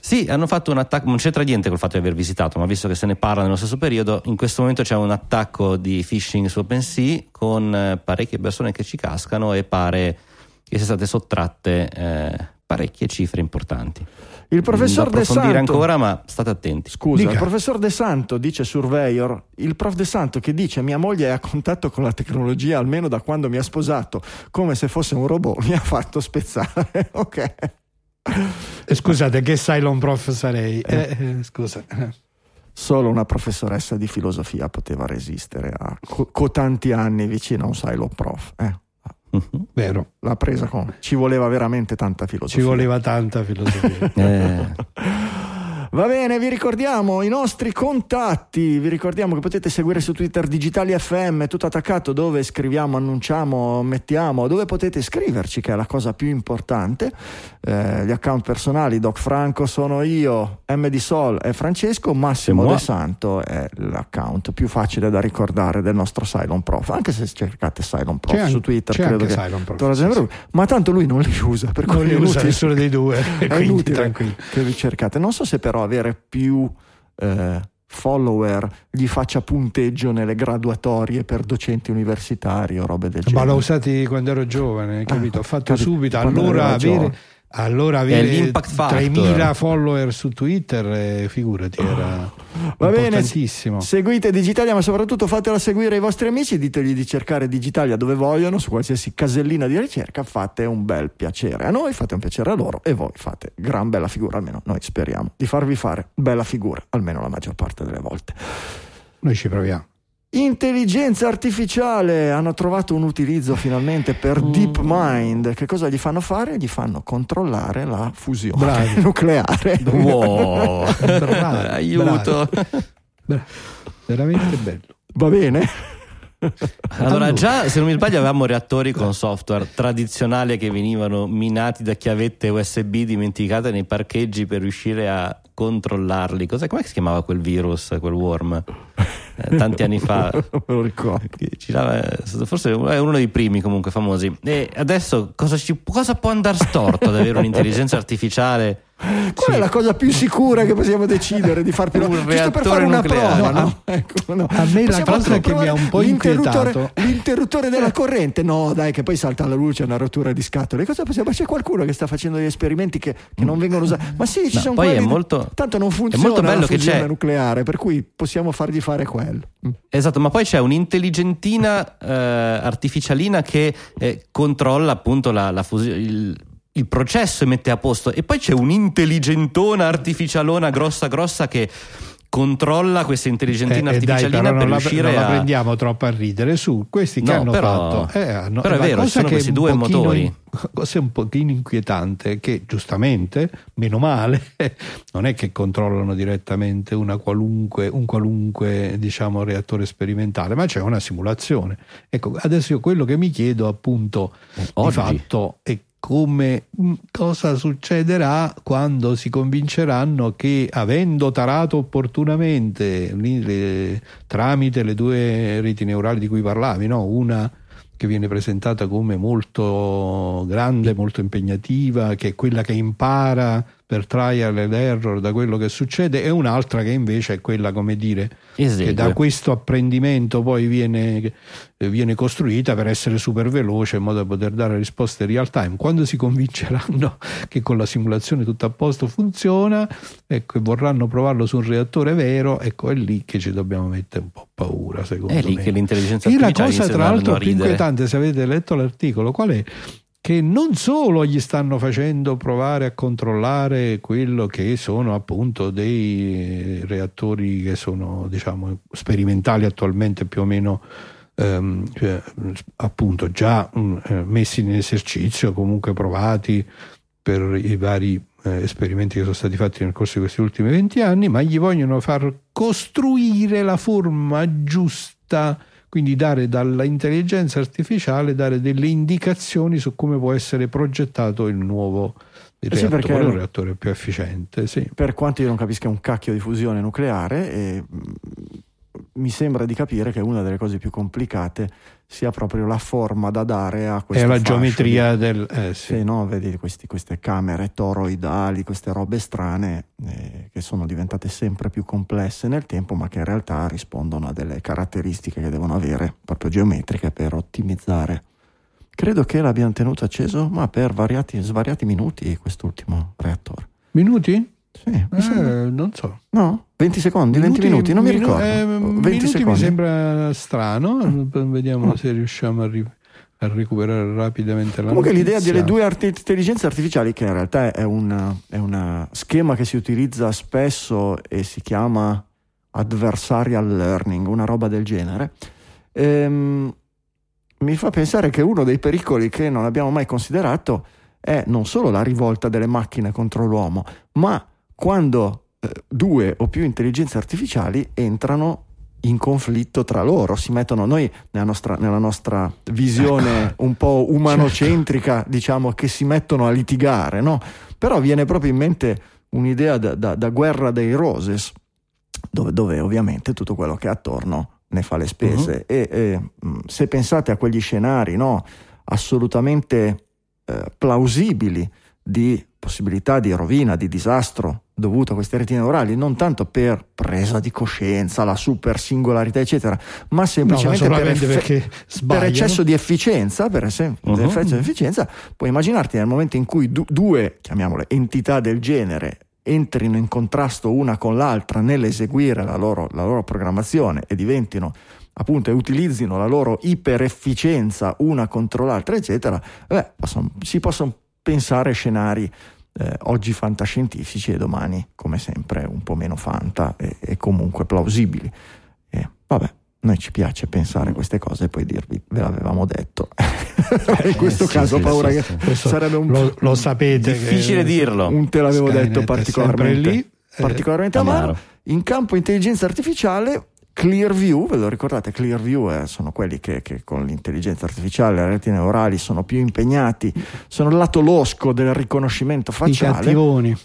Sì, hanno fatto un attacco, non c'entra niente col fatto di aver visitato, ma visto che se ne parla nello stesso periodo, in questo momento c'è un attacco di phishing su OpenSea con eh, parecchie persone che ci cascano e pare che siano state sottratte eh, parecchie cifre importanti. Il professor De Santo ancora, ma state attenti. Scusa, Dica. il professor De Santo dice Surveyor, il prof De Santo che dice mia moglie è a contatto con la tecnologia almeno da quando mi ha sposato, come se fosse un robot, mi ha fatto spezzare. (laughs) ok. Eh, Scusate, che Cylon Prof sarei? Eh, eh, scusa. Solo una professoressa di filosofia poteva resistere a co- co tanti anni vicino a un silo prof. Eh, Mhm. Vero, l'ha presa con... Ci voleva veramente tanta filosofia. ci voleva tanta filosofia. Eh, (laughs) Va bene, vi ricordiamo i nostri contatti, vi ricordiamo che potete seguire su Twitter Digitali FM, tutto attaccato, dove scriviamo, annunciamo, mettiamo, dove potete scriverci, che è la cosa più importante. Eh, gli account personali, Doc Franco sono io, M di Sol è Francesco, Massimo. De Santo è l'account più facile da ricordare del nostro Cylon Prof, anche se cercate Cylon Prof C'è su Twitter, c'è credo che Prof, sì, lui. ma tanto lui non li usa, per non li usa nessuno dei due, (laughs) è quindi inutile tranquillo. che vi cercate. Non so se però avere più eh, follower gli faccia punteggio nelle graduatorie per docenti universitari o robe del Ma genere. l'ho usati quando ero giovane, capito? Ah, Ho fatto capito. subito. Allora avere, giovane. Allora avere l'impact factor. 3.000 follower su Twitter, eh, figurati, era Va bene, seguite Digitalia, ma soprattutto fatela seguire ai vostri amici, ditegli di cercare Digitalia dove vogliono, su qualsiasi casellina di ricerca, fate un bel piacere a noi, fate un piacere a loro e voi fate gran bella figura, almeno noi speriamo di farvi fare bella figura, almeno la maggior parte delle volte. Noi ci proviamo. Intelligenza artificiale hanno trovato un utilizzo finalmente per Mm. DeepMind. Che cosa gli fanno fare? Gli fanno controllare la fusione Bravi. (laughs) nucleare. (laughs) wow, Bravi, (laughs) aiuto. Bra- Veramente bello. Va bene? Allora, già se non mi sbaglio, avevamo reattori con software tradizionali che venivano minati da chiavette USB dimenticate nei parcheggi per riuscire a controllarli. Cos'è? Com'è che si chiamava quel virus, quel worm? Eh, tanti anni fa. (laughs) Non me lo ricordo. forse è uno dei primi comunque famosi. E adesso cosa, ci- cosa può andare storto ad avere un'intelligenza artificiale Qual è la cosa più sicura che possiamo decidere di far pilotare? Un Giusto per fare una nucleare. prova. No? (laughs) Ecco, no. A me la cosa che mi ha un po' l'interruttore- inquietato- L'interruttore della corrente, no, dai, che poi salta alla luce, è una rottura di scatole. Cosa possiamo? Ma c'è qualcuno che sta facendo degli esperimenti che, che non vengono usati. Ma sì, ci No, sono poi è quelli. molto- tanto non è funziona molto bello la che fusione c'è- nucleare, per cui possiamo fargli fare quello. Mm. Esatto, ma poi c'è un'intelligentina eh, artificialina che eh, controlla appunto la, la fusione. Il, processo e mette a posto e poi c'è un'intelligentona artificialona grossa grossa che controlla questa intelligentina Eh, eh, dai, artificialina però per non la, riuscire non la a prendiamo troppo a ridere su questi che No, hanno però- fatto eh, hanno- però è vero, sono questi un due motori. (laughs) cosa un pochino inquietante che giustamente meno male (laughs) non è che controllano direttamente una qualunque, un qualunque diciamo reattore sperimentale ma c'è una simulazione ecco adesso io quello che mi chiedo appunto di Oggi. fatto è come cosa succederà quando si convinceranno che avendo tarato opportunamente le- tramite le due reti neurali di cui parlavi, no? una che viene presentata come molto grande, molto impegnativa, che è quella che impara per trial and error da quello che succede, e un'altra che invece è quella, come dire, Esegue. che da questo apprendimento poi viene, viene costruita per essere super veloce in modo da poter dare risposte real time. Quando si convinceranno (laughs) che con la simulazione tutto a posto funziona ecco, e vorranno provarlo su un reattore vero, ecco è lì che ci dobbiamo mettere un po' paura, secondo è lì me. che l'intelligenza E la artificiale cosa tra l'altro più inquietante, se avete letto l'articolo, qual è? Che non solo gli stanno facendo provare a controllare quello che sono appunto dei reattori che sono diciamo sperimentali attualmente più o meno ehm, cioè, appunto già mm, eh, messi in esercizio, comunque provati per i vari eh, esperimenti che sono stati fatti nel corso di questi ultimi 20 anni, ma gli vogliono far costruire la forma giusta, quindi dare dall'intelligenza artificiale dare delle indicazioni su come può essere progettato il nuovo Eh sì, reattore, un reattore più efficiente. Sì. Per quanto io non capisca un cacchio di fusione nucleare, eh, mi sembra di capire che una delle cose più complicate sia proprio la forma da dare a questo È la geometria di- del... eh, sì. Sì, no, vedi questi- queste camere toroidali, queste robe strane eh, che sono diventate sempre più complesse nel tempo, ma che in realtà rispondono a delle caratteristiche che devono avere proprio geometriche per ottimizzare. Credo che l'abbiano tenuto acceso, ma per variati, svariati minuti quest'ultimo reattore. Minuti? Sì, Eh, non so. No? 20 secondi, 20 minuti, non mi ricordo. eh, 20 minuti secondi. mi sembra strano. Vediamo No. se riusciamo a, ri- a recuperare rapidamente la Comunque l'idea notizia. delle due arti- intelligenze artificiali, che in realtà è un schema che si utilizza spesso e si chiama adversarial learning, una roba del genere, ehm, mi fa pensare che uno dei pericoli che non abbiamo mai considerato è non solo la rivolta delle macchine contro l'uomo, ma quando eh, due o più intelligenze artificiali entrano in conflitto tra loro, si mettono noi nella nostra, nella nostra visione un po' umanocentrica, diciamo che si mettono a litigare, no? Però viene proprio in mente un'idea da, da- da guerra dei roses, dove, dove ovviamente tutto quello che è attorno ne fa le spese. E, e, mh, se pensate a quegli scenari no, assolutamente eh, plausibili di possibilità di rovina, di disastro dovuto a queste reti neurali, non tanto per presa di coscienza, la super singolarità, eccetera, ma No, ma semplicemente per, effe- perché per eccesso di efficienza, per esem- Mhm. eccesso di efficienza, puoi immaginarti nel momento in cui du- due, chiamiamole, entità del genere entrino in contrasto una con l'altra nell'eseguire la loro, la loro programmazione e diventino appunto e utilizzino la loro iperefficienza una contro l'altra, eccetera, beh, possono- si possono pensare scenari eh, oggi fantascientifici e domani, come sempre, un po' meno fanta e, e comunque plausibili. E, vabbè, noi ci piace pensare queste cose e poi dirvi, ve l'avevamo detto. (laughs) In questo sì, caso ho sì, paura sì, che sì. Sarebbe un, lo, lo sapete. Difficile che- dirlo. un te l'avevo Skynet detto particolarmente, lì, eh, particolarmente amaro. amaro. In campo intelligenza artificiale, Clearview, ve lo ricordate? Clearview eh, sono quelli che, che con l'intelligenza artificiale, le reti neurali sono più impegnati, sono il lato losco del riconoscimento facciale.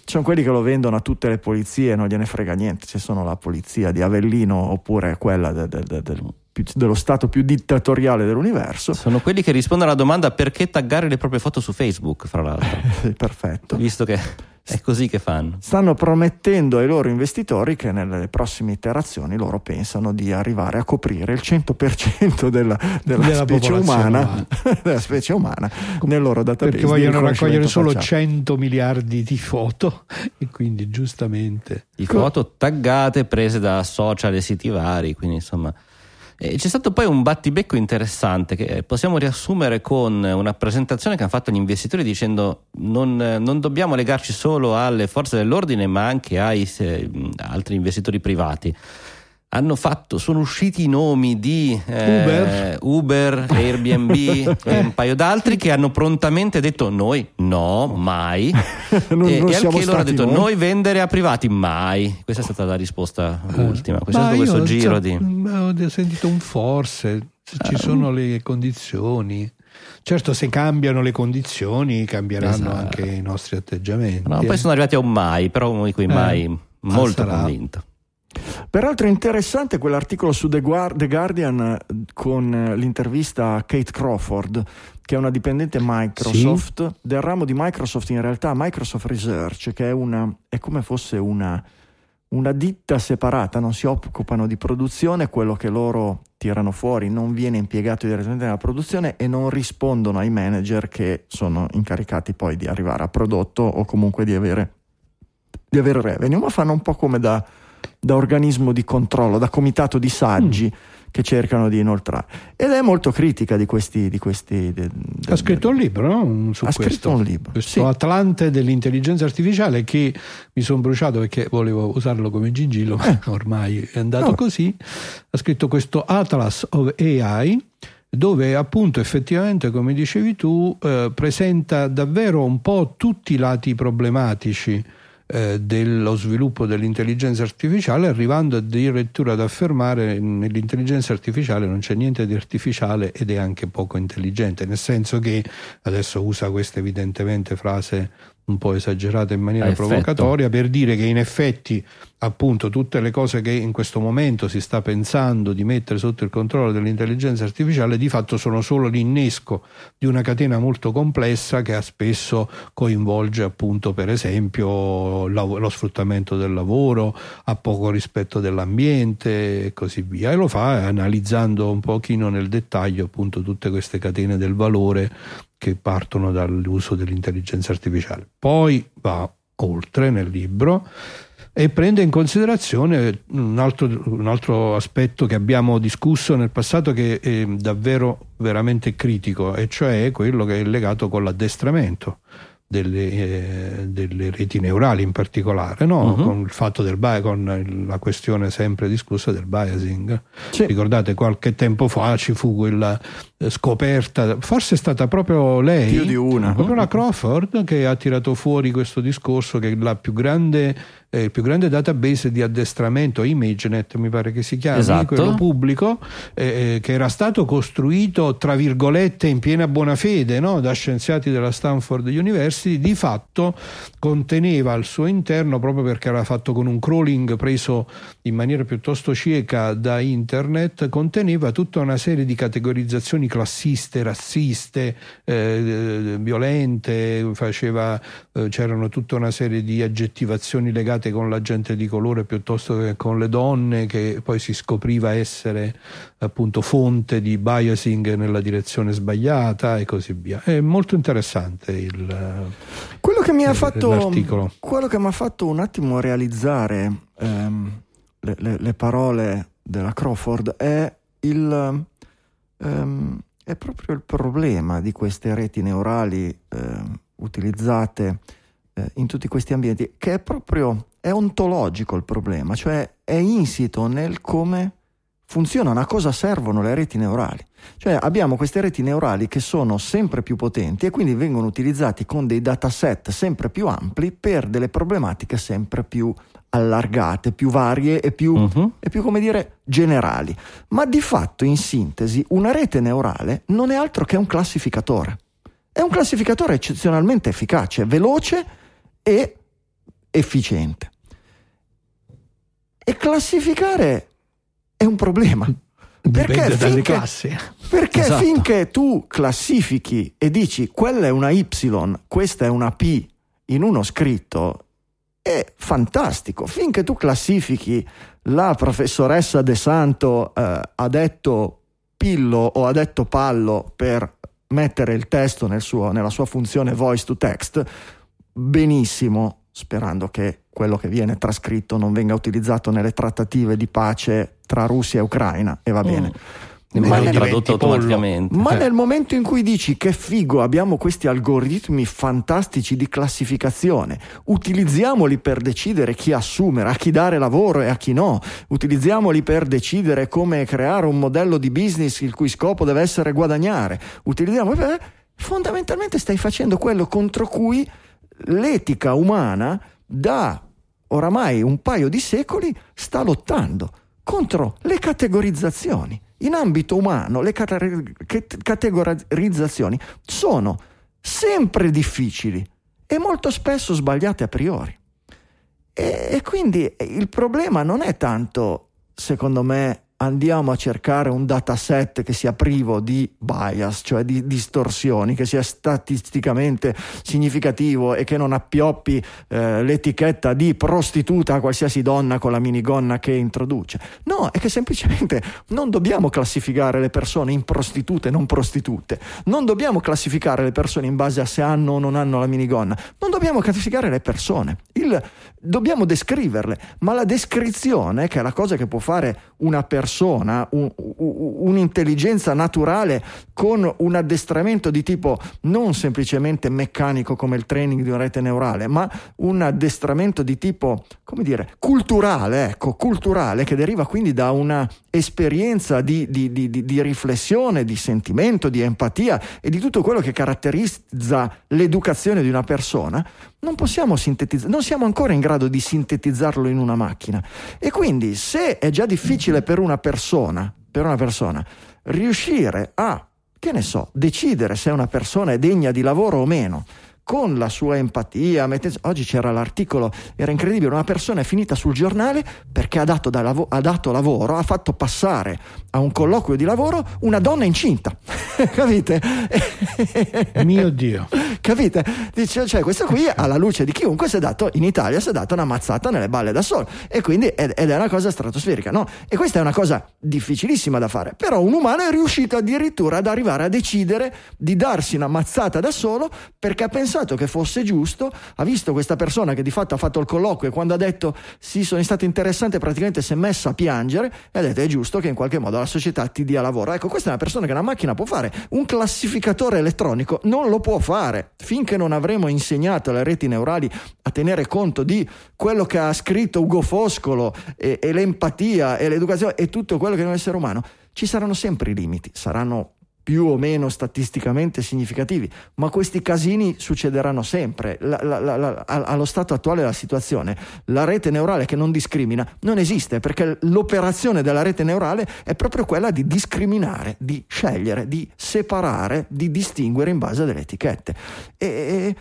Sono quelli che lo vendono a tutte le polizie, non gliene frega niente se sono la polizia di Avellino oppure quella de- de- de- del più- dello stato più dittatoriale dell'universo. Sono quelli che rispondono alla domanda perché taggare le proprie foto su Facebook, fra l'altro. (laughs) Perfetto. Visto che è così che fanno. Stanno promettendo ai loro investitori che nelle prossime iterazioni loro pensano di arrivare a coprire il 100% della, della Della specie umana, umana. (laughs) della specie umana nel loro database. perché vogliono raccogliere solo facciale. 100 miliardi di foto (laughs) e quindi giustamente Di foto taggate prese da social e siti vari, quindi insomma. Eh, C'è stato poi un battibecco interessante che eh, possiamo riassumere con una presentazione che hanno fatto gli investitori dicendo non, non dobbiamo legarci solo alle forze dell'ordine ma anche ai se- altri investitori privati. Hanno fatto, sono usciti i nomi di eh, Uber. Uber, Airbnb (laughs) e un paio d'altri che hanno prontamente detto noi no, mai. (laughs) Non- e, non e anche loro hanno detto noi. noi vendere a privati mai. Questa è stata la risposta ultima. Questo è Ma stato questo giro di. Ho sentito un forse, se ci sono le condizioni. Certo, se cambiano le condizioni, cambieranno Esatto. anche i nostri atteggiamenti. No, eh. poi sono arrivati a un mai, però uno di quei mai ma molto convinto. Peraltro è interessante quell'articolo su The, Guar- The Guardian eh, con eh, l'intervista a Kate Crawford, che è una dipendente Microsoft, del ramo di Microsoft in realtà Microsoft Research, che è, una, è come fosse una, una ditta separata, non si occupano di produzione, quello che loro tirano fuori non viene impiegato direttamente nella produzione e non rispondono ai manager che sono incaricati poi di arrivare a prodotto o comunque di avere, di avere revenue, ma fanno un po' come da, da organismo di controllo, da comitato di saggi che cercano di inoltrare. Ed è molto critica di questi... Di questi de- de- Ha scritto un libro no? su Ha questo. scritto un libro, Questo sì. Atlante dell'intelligenza artificiale che mi sono bruciato perché volevo usarlo come gingillo, ma ormai è andato No. così. Ha scritto questo Atlas of AI dove appunto effettivamente, come dicevi tu, eh, presenta davvero un po' tutti i lati problematici eh, dello sviluppo dell'intelligenza artificiale, arrivando addirittura ad affermare che nell'intelligenza artificiale non c'è niente di artificiale ed è anche poco intelligente, nel senso che adesso usa questa evidentemente frase un po' esagerata in maniera provocatoria per dire che in effetti appunto tutte le cose che in questo momento si sta pensando di mettere sotto il controllo dell'intelligenza artificiale di fatto sono solo l'innesco di una catena molto complessa che spesso coinvolge appunto per esempio lo sfruttamento del lavoro, ha poco rispetto dell'ambiente e così via e lo fa analizzando un pochino nel dettaglio appunto tutte queste catene del valore che partono dall'uso dell'intelligenza artificiale. Poi va oltre nel libro e prende in considerazione un altro, un altro aspetto che abbiamo discusso nel passato che è davvero veramente critico e cioè quello che è legato con l'addestramento delle, eh, delle reti neurali in particolare, no? Mhm. con il fatto del bi- con la questione sempre discussa del biasing. Sì. Ricordate qualche tempo fa ci fu quella scoperta, forse è stata proprio lei, Più di una. proprio la Crawford che ha tirato fuori questo discorso che la più grande, eh, il più grande database di addestramento, ImageNet mi pare che si chiami, Esatto. quello pubblico, eh, eh, che era stato costruito tra virgolette in piena buona fede no? da scienziati della Stanford University, di fatto conteneva al suo interno, proprio perché era fatto con un crawling preso in maniera piuttosto cieca da internet, conteneva tutta una serie di categorizzazioni classiste, razziste, eh, violente, faceva, eh, c'erano tutta una serie di aggettivazioni legate con la gente di colore piuttosto che con le donne, che poi si scopriva essere appunto fonte di biasing nella direzione sbagliata e così via. È molto interessante il... Quello che mi ha Eh, fatto, l'articolo. quello che mi ha fatto un attimo realizzare ehm, le, le- le parole della Crawford è il ehm, è proprio il problema di queste reti neurali ehm, utilizzate eh, in tutti questi ambienti, che è proprio è ontologico il problema, cioè è insito nel come funzionano, a cosa servono le reti neurali. Cioè abbiamo queste reti neurali che sono sempre più potenti e quindi vengono utilizzati con dei dataset sempre più ampli per delle problematiche sempre più allargate, più varie e più, Mhm. e più come dire, generali. Ma di fatto, in sintesi, una rete neurale non è altro che un classificatore. È un classificatore eccezionalmente efficace, veloce e efficiente. E classificare è un problema. Dipende dalle finché, classi. perché Esatto. finché tu classifichi e dici quella è una Y, questa è una P in uno scritto, è fantastico. Finché tu classifichi la professoressa De Santo eh, ha detto pillo o ha detto pallo per mettere il testo nel suo- nella sua funzione voice to text, benissimo, sperando che quello che viene trascritto non venga utilizzato nelle trattative di pace tra Russia e Ucraina e va bene. Mm. Nel- tradotto automaticamente. ma Eh. nel momento in cui dici che figo abbiamo questi algoritmi fantastici di classificazione, utilizziamoli per decidere chi assumere, a chi dare lavoro e a chi no, utilizziamoli per decidere come creare un modello di business il cui scopo deve essere guadagnare, utilizziamoli per... Fondamentalmente stai facendo quello contro cui l'etica umana da oramai un paio di secoli sta lottando contro le categorizzazioni. In ambito umano le categorizzazioni sono sempre difficili e molto spesso sbagliate a priori. E, e quindi il problema non è tanto, secondo me, andiamo a cercare un dataset che sia privo di bias, cioè di distorsioni, che sia statisticamente significativo e che non appioppi eh, l'etichetta di prostituta a qualsiasi donna con la minigonna che introduce. No, è che semplicemente non dobbiamo classificare le persone in prostitute e non prostitute, non dobbiamo classificare le persone in base a se hanno o non hanno la minigonna, non dobbiamo classificare le persone, Il- dobbiamo descriverle, ma la descrizione, che è la cosa che può fare una persona, un- un- un'intelligenza naturale con un addestramento di tipo non semplicemente meccanico come il training di una rete neurale, ma un addestramento di tipo, come dire, culturale, ecco, culturale, che deriva quindi da una esperienza di- di- di- di riflessione, di sentimento, di empatia e di tutto quello che caratterizza l'educazione di una persona, non possiamo sintetizzare, non siamo ancora in grado di sintetizzarlo in una macchina. E quindi se è già difficile per una persona, per una persona riuscire a, che ne so, decidere se una persona è degna di lavoro o meno, con la sua empatia, oggi c'era l'articolo, era incredibile, una persona è finita sul giornale perché ha dato, da lavo- ha dato lavoro, ha fatto passare a un colloquio di lavoro una donna incinta, (laughs) capite? (laughs) Mio Dio. Capite? Dice, cioè, questo qui alla luce di chiunque si è dato in Italia si è dato una mazzata nelle balle da solo e quindi ed, ed è una cosa stratosferica, no? E questa è una cosa difficilissima da fare, però un umano è riuscito addirittura ad arrivare a decidere di darsi una mazzata da solo perché ha pensato che fosse giusto, ha visto questa persona che di fatto ha fatto il colloquio e quando ha detto sì, sono stato interessante, praticamente si è messa a piangere e ha detto è giusto che in qualche modo la società ti dia lavoro. Ecco, questa è una persona che una macchina può fare, un classificatore elettronico non lo può fare finché non avremo insegnato alle reti neurali a tenere conto di quello che ha scritto Ugo Foscolo e, e l'empatia e l'educazione e tutto quello che è un essere umano. Ci saranno sempre i limiti, saranno più o meno statisticamente significativi, ma questi casini succederanno sempre. La- la- la- allo stato attuale della situazione, la rete neurale che non discrimina non esiste perché l'operazione della rete neurale è proprio quella di discriminare, di scegliere, di separare, di distinguere in base alle etichette. E, e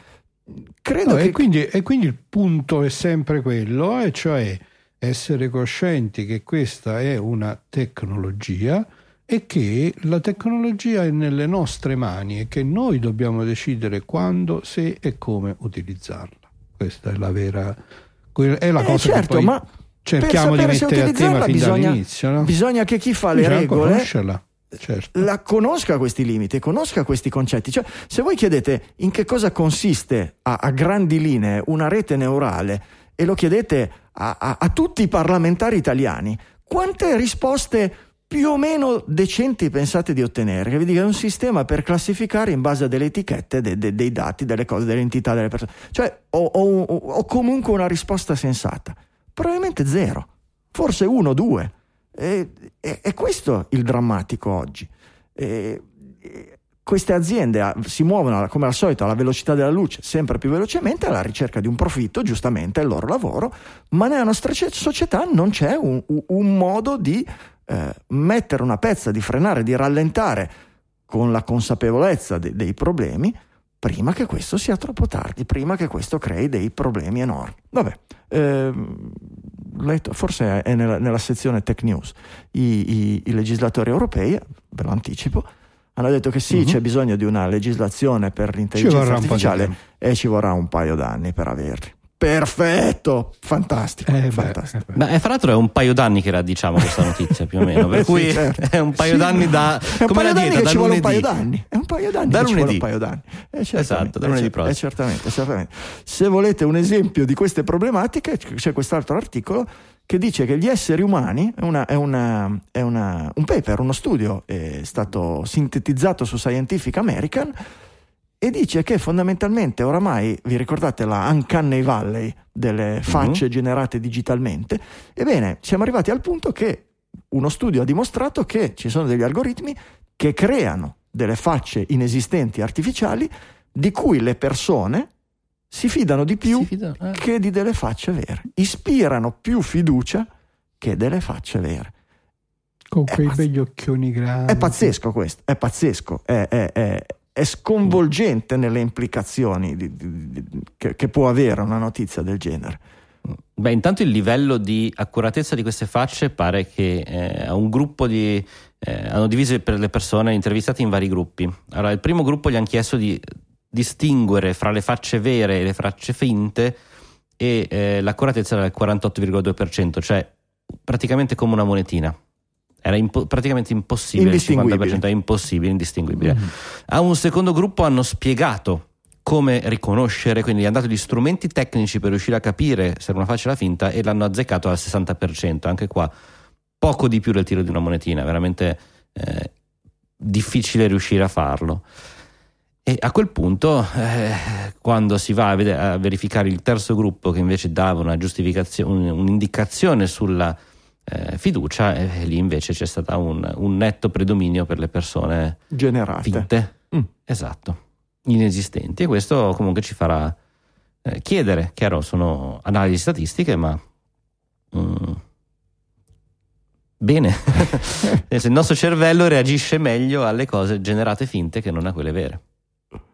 credo No, che e, quindi, e quindi il punto è sempre quello, e cioè essere coscienti che questa è una tecnologia e che la tecnologia è nelle nostre mani e che noi dobbiamo decidere quando, se e come utilizzarla. Questa è la vera è la Eh, cosa certo, che ma cerchiamo di mettere a tema utilizzarla fin bisogna- dall'inizio. No? bisogna che chi fa le Bisogna regole conoscerla, certo. la conosca questi limiti, conosca questi concetti. Cioè, se voi chiedete in che cosa consiste a, a grandi linee una rete neurale e lo chiedete a, a- a tutti i parlamentari italiani, quante risposte più o meno decenti pensate di ottenere? Che vi dica è un sistema per classificare in base a delle etichette de- de- dei dati, delle cose, delle entità delle persone. Cioè, o, o- o comunque una risposta sensata. Probabilmente zero, forse uno due. E, e- e questo il drammatico oggi. E- queste aziende ah, si muovono come al solito alla velocità della luce, sempre più velocemente, alla ricerca di un profitto, giustamente è il loro lavoro, ma nella nostra società non c'è un- un modo di eh, mettere una pezza, di frenare, di rallentare con la consapevolezza de- dei problemi prima che questo sia troppo tardi, prima che questo crei dei problemi enormi. Vabbè, ehm, forse è nella, nella sezione Tech News, i, i- i legislatori europei, ve lo anticipo, hanno detto che sì, Mhm. c'è bisogno di una legislazione per l'intelligenza artificiale e ci vorrà un paio d'anni per averli. Perfetto, fantastico, Eh, beh, fantastico. eh, beh. Ma eh, fra l'altro è un paio d'anni che la diciamo questa notizia più o meno, per (laughs) Sì, cui certo. è un paio Sì, d'anni da è un come paio d'anni dieta, da ci vuole un lunedì. paio d'anni è un paio d'anni Da che ci vuole un lunedì. paio d'anni Eh, certamente, Esatto, da eh, lunedì prossimo. eh, certamente, certamente. se volete un esempio di queste problematiche c'è quest'altro articolo che dice che gli esseri umani è, una- è una- è una- un paper, uno studio è stato sintetizzato su Scientific American e dice che fondamentalmente oramai, vi ricordate la Uncanny Valley delle facce generate digitalmente? Ebbene, siamo arrivati al punto che uno studio ha dimostrato che ci sono degli algoritmi che creano delle facce inesistenti artificiali di cui le persone si fidano di più Si fida- eh. che di delle facce vere, ispirano più fiducia che delle facce vere. Con È quei pazz- begli occhioni grandi. È pazzesco questo, è pazzesco, è, è- è- è sconvolgente nelle implicazioni di- di- di- che, che può avere una notizia del genere. Beh, intanto il livello di accuratezza di queste facce pare che eh, a un gruppo di. eh, hanno diviso per le persone intervistate in vari gruppi. Allora, il primo gruppo gli hanno chiesto di distinguere fra le facce vere e le facce finte e eh, l'accuratezza era del 48,2%, cioè praticamente come una monetina. Era impo- praticamente impossibile, il Indistinguibile. 50% è impossibile, indistinguibile. A un secondo gruppo hanno spiegato come riconoscere, quindi gli hanno dato gli strumenti tecnici per riuscire a capire se era una faccia o la finta e l'hanno azzeccato al 60%, anche qua poco di più del tiro di una monetina, veramente eh, difficile riuscire a farlo. E a quel punto, eh, quando si va a, vede- a verificare il terzo gruppo che invece dava una giustificazione, un- un'indicazione sulla eh, fiducia, eh, lì invece c'è stato un, un netto predominio per le persone Generate. finte. Mm. Esatto, inesistenti. E questo comunque ci farà eh, chiedere, chiaro, sono analisi statistiche, ma mm, bene, (laughs) il nostro cervello reagisce meglio alle cose generate finte che non a quelle vere,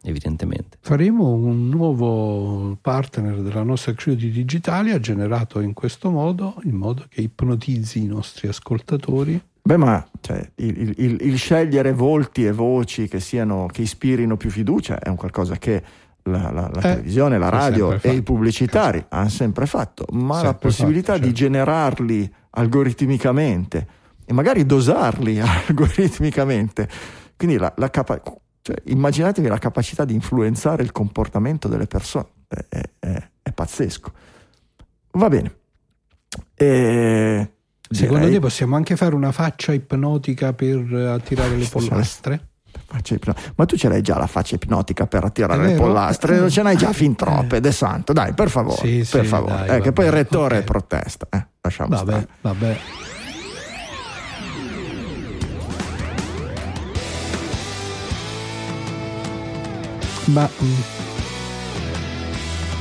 evidentemente. Faremo un nuovo partner della nostra crew di Digitalia generato in questo modo, in modo che ipnotizzi i nostri ascoltatori. Beh, ma cioè, il, il- il scegliere volti e voci che, siano, che ispirino più fiducia è un qualcosa che la, la- la Eh, televisione, la radio e i pubblicitari hanno sempre fatto, ma la Sempre possibilità fatto, di certo. generarli algoritmicamente e magari dosarli (laughs) algoritmicamente, quindi la, la capa- cioè, immaginatevi la capacità di influenzare il comportamento delle persone, è, è- è- pazzesco. Va bene. E Secondo direi- te possiamo anche fare una faccia ipnotica per attirare le pollastre? Ma tu ce l'hai già la faccia ipnotica per attirare le pollastre, Eh. ce n'hai già fin troppe, Eh. De Santo, dai, per favore, Sì, per sì, favore. dai, eh, che poi il rettore ok. protesta, eh, lasciamo Vabbè, stare. vabbè. Ma mm,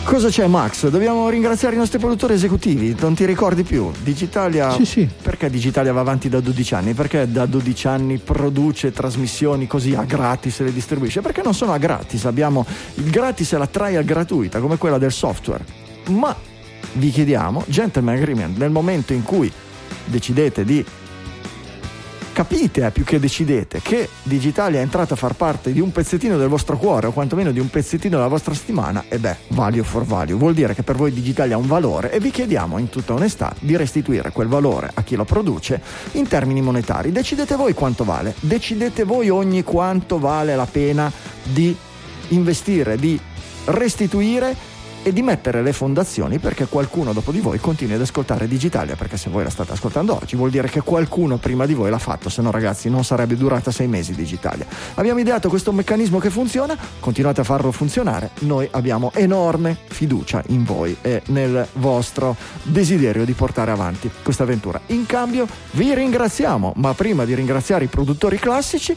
Cosa c'è Max? Dobbiamo ringraziare i nostri produttori esecutivi, non ti ricordi più? Digitalia... sì, sì, Perché Digitalia va avanti da 12 anni? Perché da 12 anni produce trasmissioni così a gratis e le distribuisce? Perché non sono a gratis, abbiamo il gratis e la trial gratuita come quella del software. Ma vi chiediamo, gentleman agreement, nel momento in cui decidete di capite eh, più che decidete che Digitalia è entrata a far parte di un pezzettino del vostro cuore o quantomeno di un pezzettino della vostra settimana, e beh, value for value, vuol dire che per voi Digitalia ha un valore e vi chiediamo in tutta onestà di restituire quel valore a chi lo produce in termini monetari. Decidete voi quanto vale, decidete voi ogni quanto vale la pena di investire, di restituire e di mettere le fondazioni perché qualcuno dopo di voi continui ad ascoltare Digitalia, perché se voi la state ascoltando oggi vuol dire che qualcuno prima di voi l'ha fatto, se no ragazzi non sarebbe durata sei mesi Digitalia. Abbiamo ideato questo meccanismo che funziona, continuate a farlo funzionare, noi abbiamo enorme fiducia in voi e nel vostro desiderio di portare avanti questa avventura. In cambio vi ringraziamo, ma prima di ringraziare i produttori classici,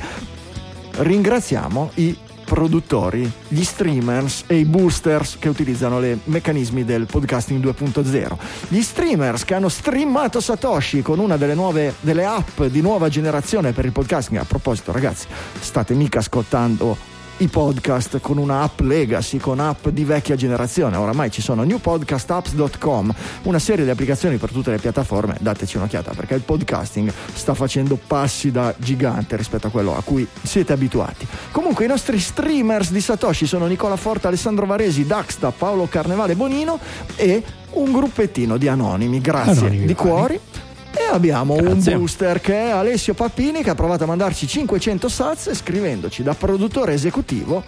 ringraziamo i produttori, gli streamers e i boosters che utilizzano i meccanismi del podcasting 2.0. Gli streamers che hanno streamato Satoshi con una delle nuove delle app di nuova generazione per il podcasting. A proposito, ragazzi, state mica ascoltando i podcast con una app legacy, con app di vecchia generazione. Oramai ci sono newpodcastapps.com, una serie di applicazioni per tutte le piattaforme. Dateci un'occhiata perché il podcasting sta facendo passi da gigante rispetto a quello a cui siete abituati. Comunque i nostri streamers di Satoshi sono Nicola Forte, Alessandro Varesi, Daxta, Paolo Carnevale Bonino e un gruppettino di anonimi. Grazie Anonimi, di cuori. E abbiamo Grazie. un booster che è Alessio Pappini che ha provato a mandarci 500 sats scrivendoci da produttore esecutivo.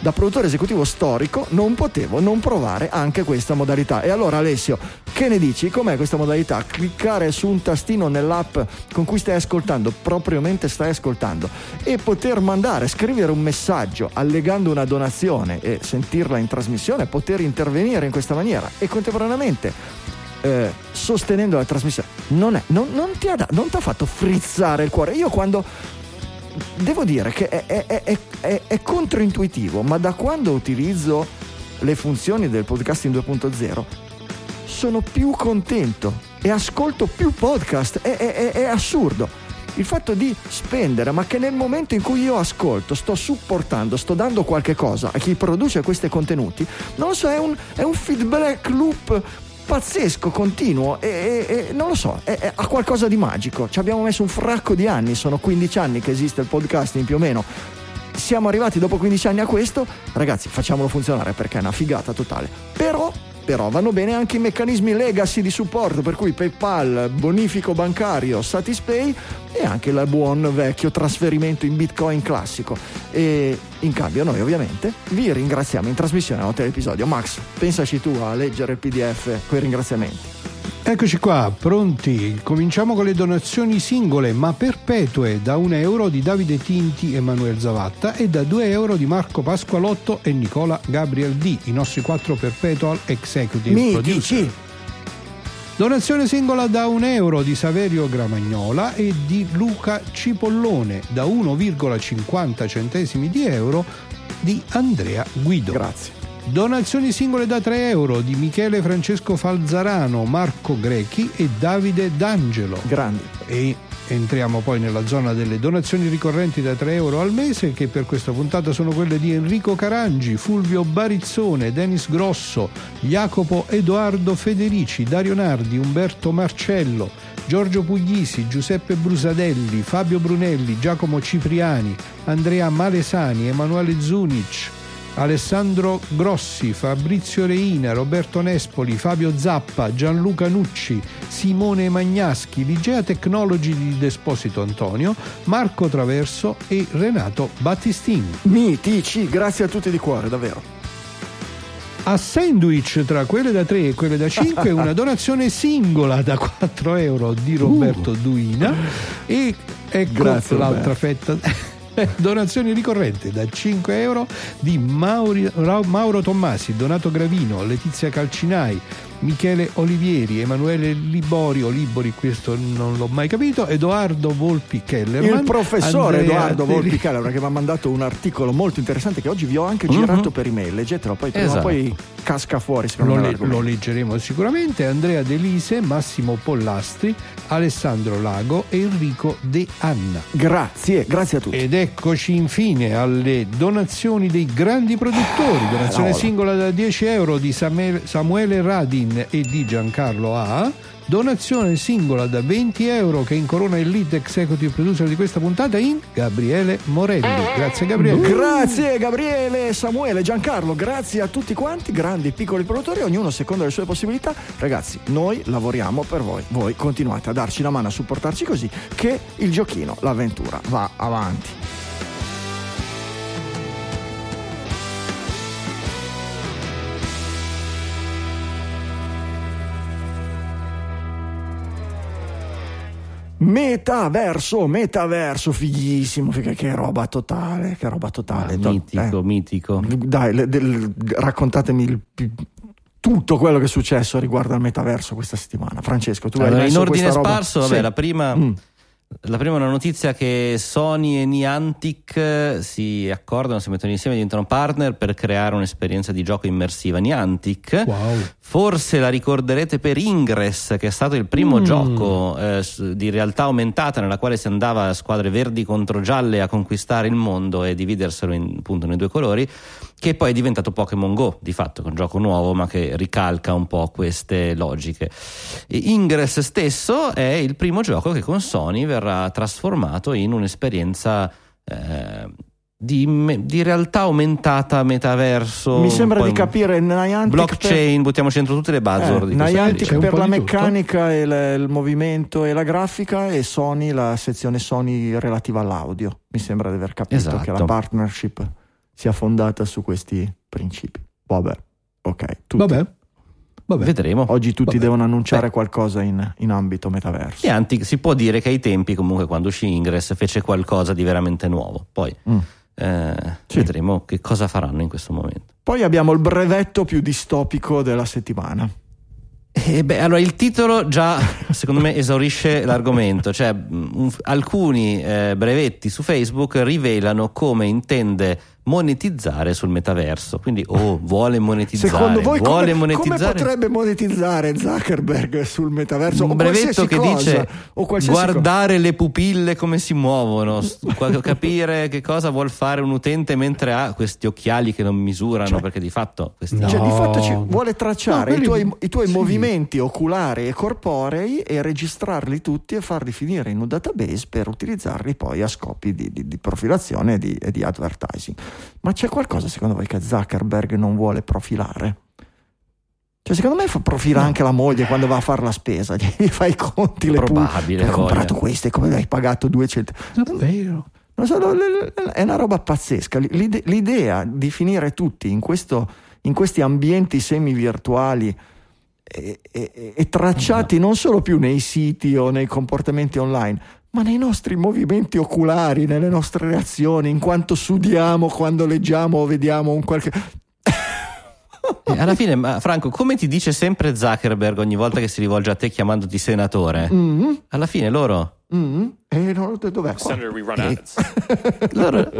Da produttore esecutivo storico non potevo non provare anche questa modalità. E allora Alessio, che ne dici? Com'è questa modalità? Cliccare su un tastino nell'app con cui stai ascoltando, propriamente stai ascoltando, e poter mandare, scrivere un messaggio allegando una donazione e sentirla in trasmissione, poter intervenire in questa maniera e contemporaneamente eh, sostenendo la trasmissione non, è, non, non ti ha fatto frizzare il cuore. Io quando devo dire che è, è- è- è- controintuitivo, ma da quando utilizzo le funzioni del podcasting 2.0 sono più contento e ascolto più podcast. È, è- assurdo. Il fatto di spendere, ma che nel momento in cui io ascolto, sto supportando, sto dando qualche cosa a chi produce questi contenuti, non lo so, è un, è un feedback loop pazzesco, continuo e, e- e non lo so, è- ha qualcosa di magico. Ci abbiamo messo un fracco di anni, sono 15 anni che esiste il podcasting più o meno. Siamo arrivati dopo 15 anni a questo, ragazzi, facciamolo funzionare perché è una figata totale. Però, però vanno bene anche i meccanismi legacy di supporto, per cui PayPal, bonifico bancario, Satispay e anche il buon vecchio trasferimento in Bitcoin classico. E in cambio noi ovviamente vi ringraziamo in trasmissione a notte dell'episodio. Max, pensaci tu a leggere il PDF con i ringraziamenti. Eccoci qua, pronti. Cominciamo con le donazioni singole ma perpetue da 1 euro di Davide Tinti e Emanuele Zavatta e da 2 euro di Marco Pasqualotto e Nicola Gabriel D, i nostri quattro perpetual executive producer. Mitici! Donazione singola da 1 euro di Saverio Gramagnola e di Luca Cipollone, da 1,50 centesimi di euro di Andrea Guido. Grazie. Donazioni singole da 3 euro di Michele Francesco Falzarano, Marco Grechi e Davide D'Angelo. Grandi. E entriamo poi nella zona delle donazioni ricorrenti da 3 euro al mese, che per questa puntata sono quelle di Enrico Carangi, Fulvio Barizzone, Denis Grosso, Jacopo Edoardo Federici, Dario Nardi, Umberto Marcello, Giorgio Puglisi, Giuseppe Brusadelli, Fabio Brunelli, Giacomo Cipriani, Andrea Malesani, Emanuele Zunic, Alessandro Grossi, Fabrizio Reina, Roberto Nespoli, Fabio Zappa, Gianluca Nucci, Simone Magnaschi, Ligea Technology di Desposito Antonio, Marco Traverso e Renato Battistini. Mitici, grazie a tutti di cuore, davvero. A sandwich tra quelle da 3 e quelle da 5 una (laughs) donazione singola da 4 euro di Roberto Duina e ecco Grazie, l'altra fetta (laughs) donazioni ricorrenti da 5 euro di Mauri- Mauro Tommasi, Donato Gravino, Letizia Calcinai, Michele Olivieri, Emanuele Liborio, Libori, questo non l'ho mai capito, Edoardo Volpi Kellerman, Il professore Andrea Edoardo Teri- Volpi Calabra che mi ha mandato un articolo molto interessante che oggi vi ho anche girato per email. Leggetelo, poi Esatto. poi casca fuori secondo Lo, me. le- lo leggeremo sicuramente. Andrea Delise, Massimo Pollastri, Alessandro Lago e Enrico De Anna. Grazie, grazie a tutti. Ed eccoci infine alle donazioni dei grandi produttori. Donazione Cavolo. singola da 10 euro di Samuel- Samuele Radin e di Giancarlo A. Donazione singola da 20 euro che incorona il lead executive producer di questa puntata in Gabriele Morelli. Grazie Gabriele. Grazie Gabriele, Samuele, Giancarlo, grazie a tutti quanti, grandi e piccoli produttori, ognuno secondo le sue possibilità. Ragazzi, noi lavoriamo per voi, voi continuate a darci la mano, a supportarci così che il giochino, l'avventura va avanti. Metaverso, metaverso, fighissimo, figa- che roba totale, che roba totale. Ah, To- mitico, eh. mitico. Dai, le- del- raccontatemi il- tutto quello che è successo riguardo al metaverso questa settimana. Francesco, tu hai Allora, in messo ordine questa roba- sparso, vabbè, Sì. la prima Mm. La prima è una notizia che Sony e Niantic eh, si accordano, si mettono insieme, diventano partner per creare un'esperienza di gioco immersiva. Niantic, Wow. forse la ricorderete per Ingress, che è stato il primo Mm. gioco eh, di realtà aumentata nella quale si andava a squadre verdi contro gialle a conquistare il mondo e dividerselo in, appunto nei due colori, che poi è diventato Pokémon Go, di fatto, che è un gioco nuovo ma che ricalca un po' queste logiche. Ingress stesso è il primo gioco che con Sony verrà trasformato in un'esperienza eh, di, di realtà aumentata, metaverso. Mi sembra di capire Niantic blockchain, buttiamoci dentro tutte le buzzword per, di eh, Niantic per la meccanica e il, il movimento e la grafica e Sony la sezione Sony relativa all'audio. Mi sembra di aver capito Esatto. che la partnership sia fondata su questi principi. Vabbè, ok. tutti- Vabbè. Vabbè. Vedremo. Oggi tutti Vabbè. devono annunciare Beh. qualcosa in, in ambito metaverso. Niantic si può dire che ai tempi, comunque, quando uscì Ingress, fece qualcosa di veramente nuovo. Poi Mm. eh, Sì. vedremo che cosa faranno in questo momento. Poi abbiamo il brevetto più distopico della settimana. Eh, beh, allora il titolo già secondo me esaurisce l'argomento, cioè mh, un- alcuni eh, brevetti su Facebook rivelano come intende monetizzare sul metaverso, quindi oh, vuole monetizzare, Secondo voi vuole come, come monetizzare potrebbe monetizzare Zuckerberg sul metaverso? un brevetto che cosa, dice guardare le pupille come si muovono, (laughs) capire che cosa vuol fare un utente mentre ha questi occhiali che non misurano, Cioè- perché di fatto questi No. Cioè, di fatto ci vuole tracciare No, i tuoi, i tuoi sì. movimenti oculari e corporei e registrarli tutti e farli finire in un database per utilizzarli poi a scopi di, di- di profilazione e di, e di advertising. Ma c'è qualcosa secondo voi che Zuckerberg non vuole profilare? Cioè, secondo me fa profila anche la moglie quando va a fare la spesa, (laughs) gli fa i conti, le Probabile, Hai comprato queste, come hai pagato 200? Davvero. È una roba pazzesca. L'ide- L'idea di finire tutti in, questo- in questi ambienti semi-virtuali e, e- e tracciati non solo più nei siti o nei comportamenti online, ma nei nostri movimenti oculari, nelle nostre reazioni, in quanto sudiamo quando leggiamo o vediamo un qualche. Eh, alla fine, ma Franco, come ti dice sempre Zuckerberg ogni volta che si rivolge a te chiamandoti senatore? Mm, Alla fine loro, mm, e non, dov'è qua? Senator, we run ads. (laughs) loro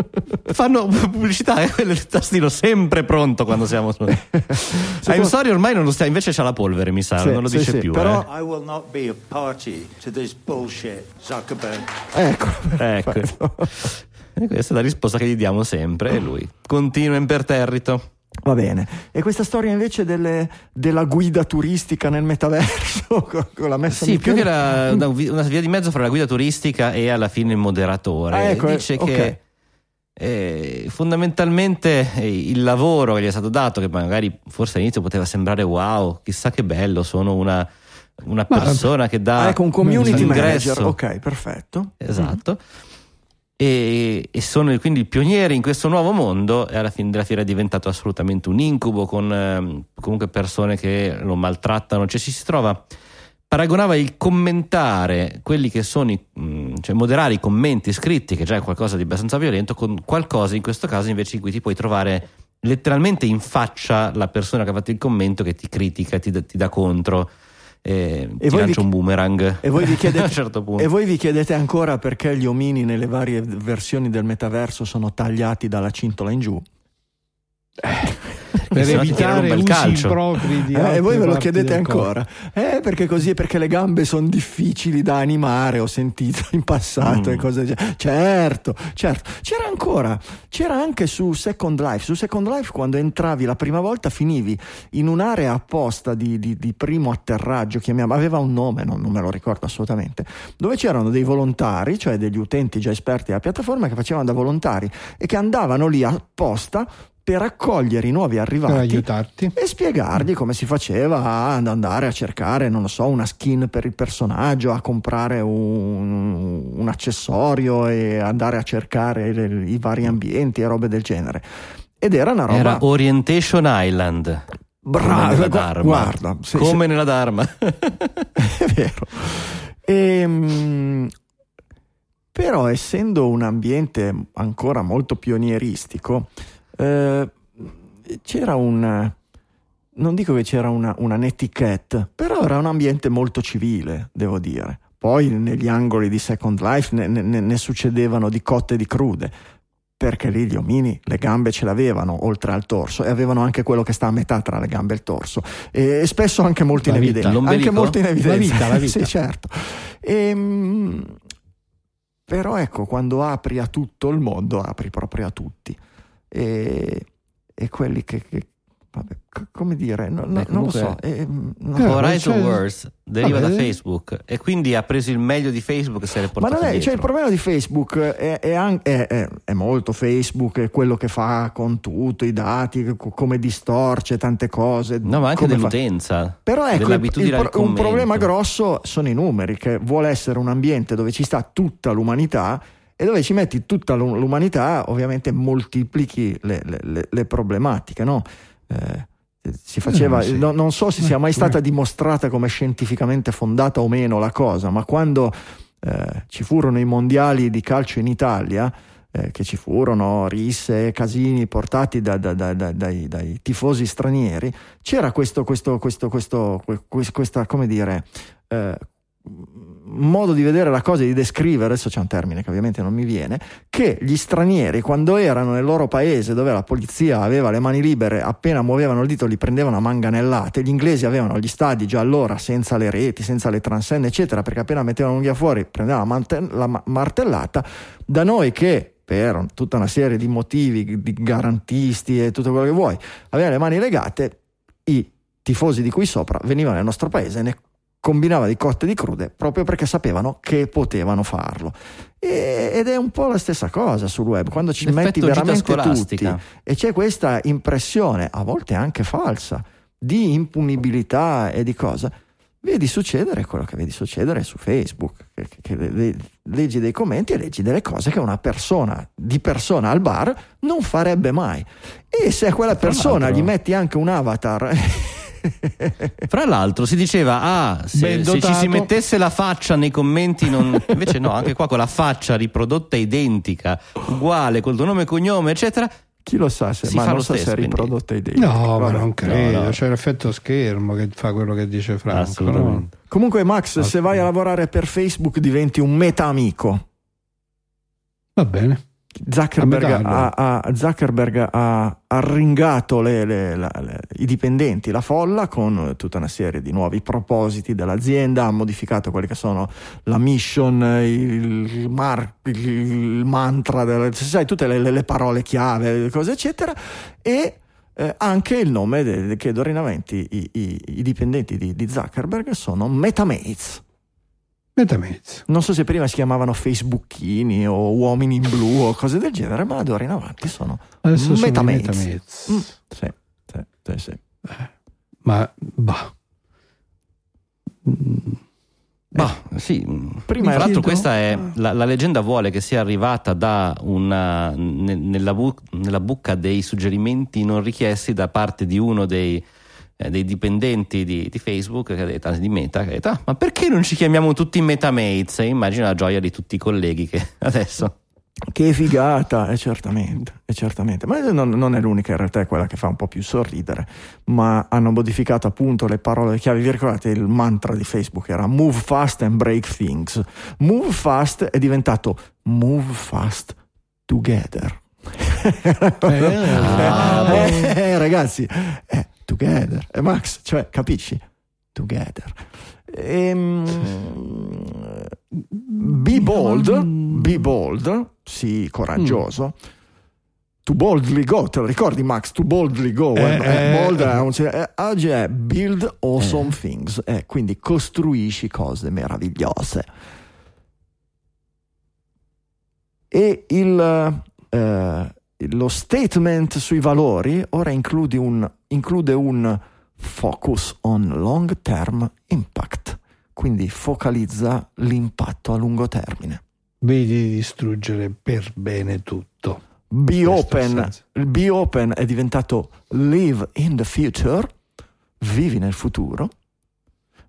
fanno pubblicità e quello è il tastino sempre pronto quando siamo su. I'm sorry, ormai non lo sta, invece c'ha la polvere, mi sa, Sì, non lo sì, dice sì, più. però- eh. I will not be a party to this bullshit, Zuckerberg. Ecco, Ecco. E questa è la risposta che gli diamo sempre e lui continua imperterrito. Va bene. E questa storia invece delle- della guida turistica nel metaverso con con la messa Sì, in più che la- una, via di mezzo fra la guida turistica e alla fine il moderatore. Ah, ecco, Dice eh, che eh, fondamentalmente eh, il lavoro che gli è stato dato, che magari forse all'inizio poteva sembrare wow, chissà che bello, sono una, una Ma- persona che dà Ah, ecco, un community manager. Ok, perfetto. Esatto. E, e sono quindi pionieri in questo nuovo mondo e alla fine della fiera è diventato assolutamente un incubo con ehm, comunque persone che lo maltrattano, cioè ci si trova paragonava il commentare quelli che sono i, mh, cioè moderare i commenti scritti che già è qualcosa di abbastanza violento con qualcosa in questo caso invece in cui ti puoi trovare letteralmente in faccia la persona che ha fatto il commento che ti critica, ti dà contro eh, ti voi lancia vi- un boomerang E voi, vi chiedete, (laughs) a un certo punto. e voi vi chiedete ancora perché gli omini nelle varie versioni del metaverso sono tagliati dalla cintola in giù? Per evitare usi calcio. impropri di Eh, e voi ve lo chiedete ancora? Eh, perché così? Perché le gambe sono difficili da animare, ho sentito in passato Mm. e cose del genere. Certo, certo. C'era ancora, c'era anche su Second Life. Su Second Life, quando entravi la prima volta, finivi in un'area apposta di, di- di primo atterraggio, chiamiamo, aveva un nome, non, non me lo ricordo assolutamente, dove c'erano dei volontari, cioè degli utenti già esperti della piattaforma che facevano da volontari e che andavano lì apposta per accogliere i nuovi arrivati e spiegargli come si faceva ad andare a cercare, non lo so, una skin per il personaggio, a comprare un, un accessorio e andare a cercare le- i vari ambienti e robe del genere. Ed era una roba Era Orientation Island. brava, come nella gu- Dharma. guarda, sì, come nella Dharma. (laughs) è vero. Ehm, però essendo un ambiente ancora molto pionieristico, eh, c'era un... Non dico che c'era una, una netiquette, però era un ambiente molto civile, devo dire. poi negli angoli di Second Life ne, ne- ne succedevano di cotte e di crude perché lì gli omini le gambe ce l'avevano oltre al torso e avevano anche quello che sta a metà tra le gambe e il torso. E, e spesso anche molto in evidenza anche molto in evidenza La vita, la (laughs) vita. sì certo. Ehm, però ecco quando apri a tutto il mondo apri proprio a tutti e, e quelli che, che- vabbè, c- come dire no- no- Beh, non lo so no. Eh, Horizon cioè- Wars deriva Vabbè. da Facebook e quindi ha preso il meglio di Facebook e se l'è Ma portato non è, cioè il problema di Facebook è, è an- è- è- è molto Facebook, è quello che fa con tutto, i dati, co- come distorce tante cose. No, ma anche come fa- dell'utenza. Però ecco, il- dell'abitudine il un problema grosso sono i numeri, che vuole essere un ambiente dove ci sta tutta l'umanità e dove ci metti tutta l'u- l'umanità, ovviamente moltiplichi le, le- le- le problematiche, no? Eh, si faceva, Eh, sì. no- non so se sia Eh, mai stata dimostrata come scientificamente fondata o meno la cosa, ma quando eh, ci furono i mondiali di calcio in Italia, eh, che ci furono risse casini portati da- da- da- da- dai, dai tifosi stranieri, c'era questo, questo, questo, questo, que- questa, come dire, eh, modo di vedere la cosa e di descrivere, adesso c'è un termine che ovviamente non mi viene, che gli stranieri quando erano nel loro paese dove la polizia aveva le mani libere, appena muovevano il dito li prendevano a manganellate, gli inglesi avevano gli stadi già allora senza le reti, senza le transenne eccetera, perché appena mettevano l'unghia fuori prendevano la, martellata, da noi che per tutta una serie di motivi, di garantisti e tutto quello che vuoi, avevano le mani legate, i tifosi di qui sopra venivano nel nostro paese e ne combinava di cotte e di crude proprio perché sapevano che potevano farlo. E- ed è un po' la stessa cosa sul web, quando ci L'effetto metti veramente tutti e c'è questa impressione, a volte anche falsa, di impunibilità e di cosa. Vedi succedere quello che vedi succedere su Facebook, che, che- che le- leggi dei commenti e leggi delle cose che una persona di persona al bar non farebbe mai. E se a quella persona gli metti anche un avatar (laughs) (laughs) Fra l'altro si diceva, ah, se, se ci si mettesse la faccia nei commenti, non... (laughs) invece no, anche qua con la faccia riprodotta identica, uguale, col tuo nome e cognome, eccetera. Chi lo sa se, Si ma fa non lo so se stesso, è quindi- riprodotta idea. No, ma Vabbè. non credo, No, no. c'è l'effetto schermo che fa quello che dice Franco. Assolutamente. Comunque, Max, se vai a lavorare per Facebook diventi un meta amico. no? Va bene. Zuckerberg, ha, ha- Zuckerberg ha arringato le- le- la- le- i dipendenti, la folla, con tutta una serie di nuovi propositi dell'azienda, ha modificato quelli che sono la mission, il, mar- il mantra, sai, tutte le, le- le parole chiave, le cose eccetera, e eh, anche il nome de- che dorinavant i, i- i dipendenti di, di Zuckerberg sono Metamates. Metamezzo. Non so se prima si chiamavano Facebookini o uomini in blu o cose del genere, ma d'ora in avanti sono Adesso sono i Metamates. Metamates. Mm, sì, sì, sì, sì. Ma bah. Bah, sì. Prima Tra l'altro questa è la, la leggenda vuole che sia arrivata da una ne- nella, bu- nella bucca dei suggerimenti non richiesti da parte di uno dei, eh, dei dipendenti di, di Facebook che ha detto, di Meta che ha detto "Ah, ma perché non ci chiamiamo tutti Metamates? E immagino la gioia di tutti i colleghi che (laughs) adesso Che figata, è certamente, è certamente. Ma non, non è l'unica, in realtà è quella che fa un po' più sorridere. Ma hanno modificato appunto le parole chiave. Vi ricordate il mantra di Facebook era move fast and break things. Move fast è diventato move fast together. (laughs) Ah, Eh, eh, ragazzi, è together. E Max, cioè, capisci? Together. Ehm, be bold, be bold, sì, coraggioso. To boldly go, te lo ricordi Max? To boldly go. Eh, eh, eh, bold eh. un- eh, oggi è build awesome things, eh, quindi costruisci cose meravigliose. E il, eh, lo statement sui valori ora include un, include un focus on long term impact, quindi focalizza l'impatto a lungo termine. Vedi di distruggere per bene tutto. Be open, be open è diventato live in the future, vivi nel futuro,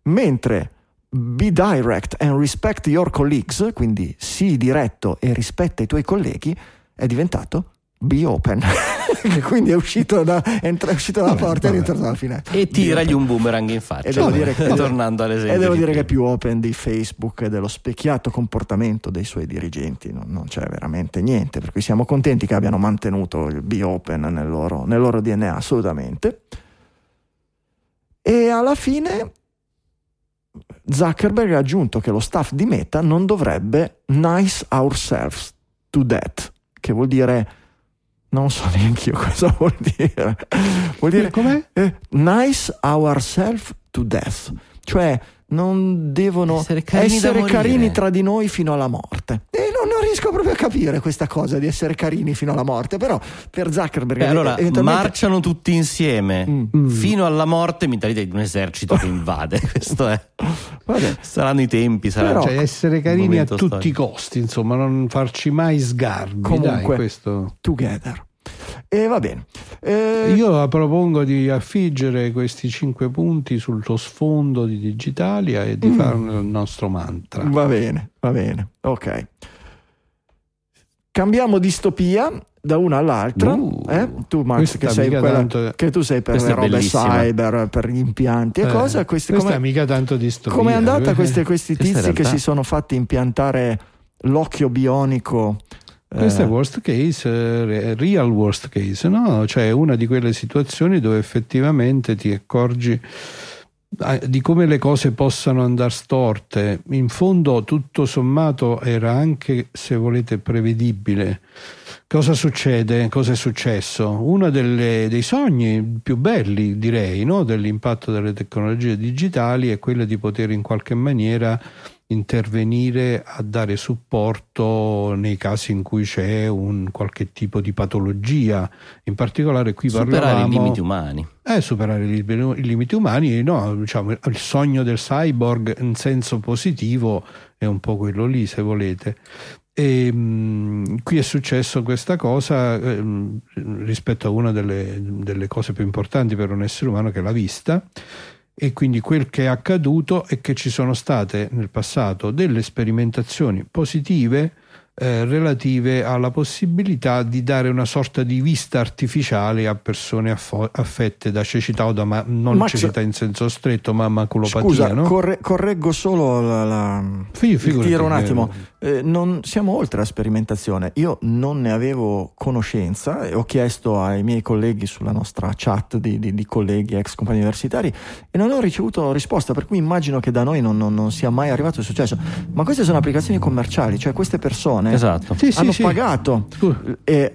mentre be direct and respect your colleagues, quindi sii diretto e rispetta i tuoi colleghi, è diventato be open, (laughs) che (laughs) quindi è uscito, da, è entra- è uscito dalla porta e è rientrato dalla finestra. E tiragli un boomerang in faccia. E devo dire che- tornando all'esempio. E devo di dire che è più open di Facebook e dello specchiato comportamento dei suoi dirigenti, non, non c'è veramente niente, per cui siamo contenti che abbiano mantenuto il be open nel loro, nel loro DNA, assolutamente. E alla fine Zuckerberg ha aggiunto che lo staff di Meta non dovrebbe nice ourselves to death, che vuol dire non so neanche io cosa (laughs) vuol dire. Vuol dire Com'è? eh, nice ourselves to death, cioè non devono Essere carini essere carini tra di noi fino alla morte. E non, non riesco proprio a capire questa cosa di essere carini fino alla morte, però per Zuckerberg Beh, allora, eventualmente- marciano tutti insieme Mm. fino alla morte mentalità di un esercito che invade. (laughs) Questo è. Vabbè. Saranno i tempi, sarà Però- Cioè essere carini a tutti i costi, insomma, non farci mai sgarbi. Comunque, dai, questo. together. E va bene. Eh, Io propongo di affiggere questi cinque punti sul tuo sfondo di Digitalia e Mm. di farne il nostro mantra. Va bene, va bene. Ok. Cambiamo distopia da una all'altra. Uh, eh? Tu, Max, che, sei quella- tanto- che tu sei per le robe bellissima. cyber, per gli impianti e Eh, cosa. Questi, questa come, è mica tanto distopia. Com'è andata (laughs) perché- questi, tizi che si sono fatti impiantare l'occhio bionico? Questo eh, è worst case, eh, re- real worst case, no? Cioè una di quelle situazioni dove effettivamente ti accorgi eh, di come le cose possano andare storte. In fondo, tutto sommato, era anche, se volete, prevedibile. Cosa succede? Cosa è successo? Uno delle- dei sogni più belli, direi, no? dell'impatto delle tecnologie digitali è quello di poter in qualche maniera intervenire a dare supporto nei casi in cui c'è un qualche tipo di patologia. In particolare qui superare parlavamo i limiti umani. è superare i, limiti umani, no, diciamo, il sogno del cyborg in senso positivo è un po' quello lì, se volete. E, mh, qui è successo questa cosa ehm, rispetto a una delle, delle cose più importanti per un essere umano che è la vista. E quindi quel che è accaduto è che ci sono state nel passato delle sperimentazioni positive eh, relative alla possibilità di dare una sorta di vista artificiale a persone affo- affette da cecità o da ma- non Max- cecità in senso stretto, ma maculopatia. Scusa, no? corre- correggo solo la, la- Fi- il tiro un eh, attimo. Eh, non, siamo oltre la sperimentazione. Io non ne avevo conoscenza e ho chiesto ai miei colleghi sulla nostra chat di, di- di colleghi ex compagni universitari e non ho ricevuto risposta, per cui immagino che da noi non, non- non sia mai arrivato il successo. Ma queste sono applicazioni commerciali, cioè queste persone Esatto. Sì, sì, hanno sì. pagato Scusa. e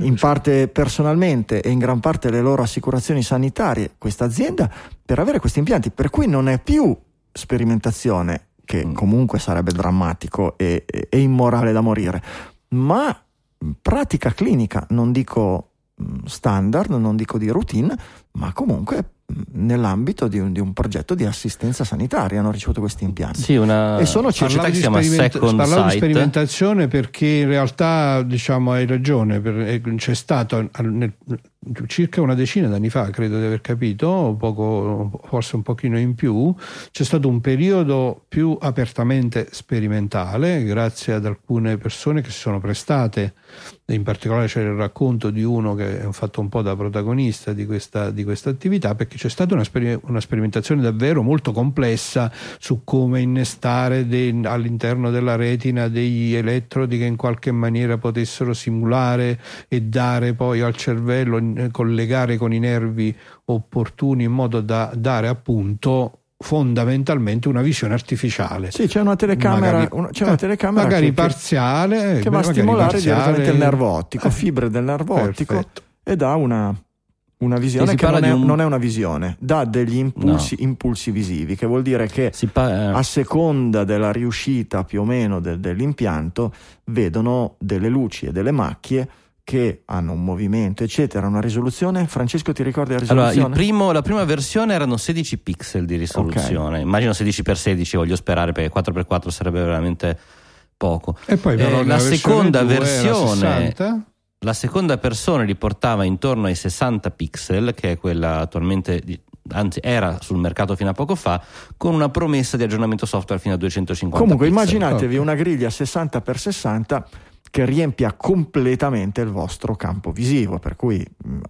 in parte personalmente e in gran parte le loro assicurazioni sanitarie questa azienda per avere questi impianti per cui non è più sperimentazione che Mm. comunque sarebbe drammatico e, e- e immorale da morire ma pratica clinica non dico standard non dico di routine ma comunque nell'ambito di un, di un progetto di assistenza sanitaria. Hanno ricevuto questi impianti. Sì, una E sono che di, si chiama speriment- Second parlavo di sperimentazione perché in realtà diciamo hai ragione per- eh, c'è stato nel- circa una decina d'anni fa credo di aver capito poco, forse un pochino in più c'è stato un periodo più apertamente sperimentale grazie ad alcune persone che si sono prestate in particolare c'è il racconto di uno che è fatto un po' da protagonista di questa, di questa attività perché c'è stata una, speri- una sperimentazione davvero molto complessa su come innestare de- all'interno della retina degli elettrodi che in qualche maniera potessero simulare e dare poi al cervello, collegare con i nervi opportuni in modo da dare appunto fondamentalmente una visione artificiale. sì c'è una telecamera, Magari- una, c'è una eh, telecamera magari che- che- parziale che va a stimolare parziale. direttamente il nervo ottico, Eh, fibre del nervo ottico perfetto. e dà una, una visione si che non è, un- non è una visione, dà degli impulsi, impulsi visivi, che vuol dire che pa- a seconda della riuscita più o meno del- dell'impianto vedono delle luci e delle macchie che hanno un movimento, eccetera, una risoluzione. Francesco, ti ricordi la Allora, risoluzione? il primo- la prima versione erano 16 pixel di risoluzione. Immagino 16x16, voglio sperare, perché 4x4 sarebbe veramente poco. E poi però Eh, la seconda 2 era versione 60. La seconda persona li portava intorno ai 60 pixel, che è quella attualmente, di- anzi era sul mercato fino a poco fa, con una promessa di aggiornamento software fino a 250 Comunque, pixel. immaginatevi una griglia 60x60 che riempia completamente il vostro campo visivo, per cui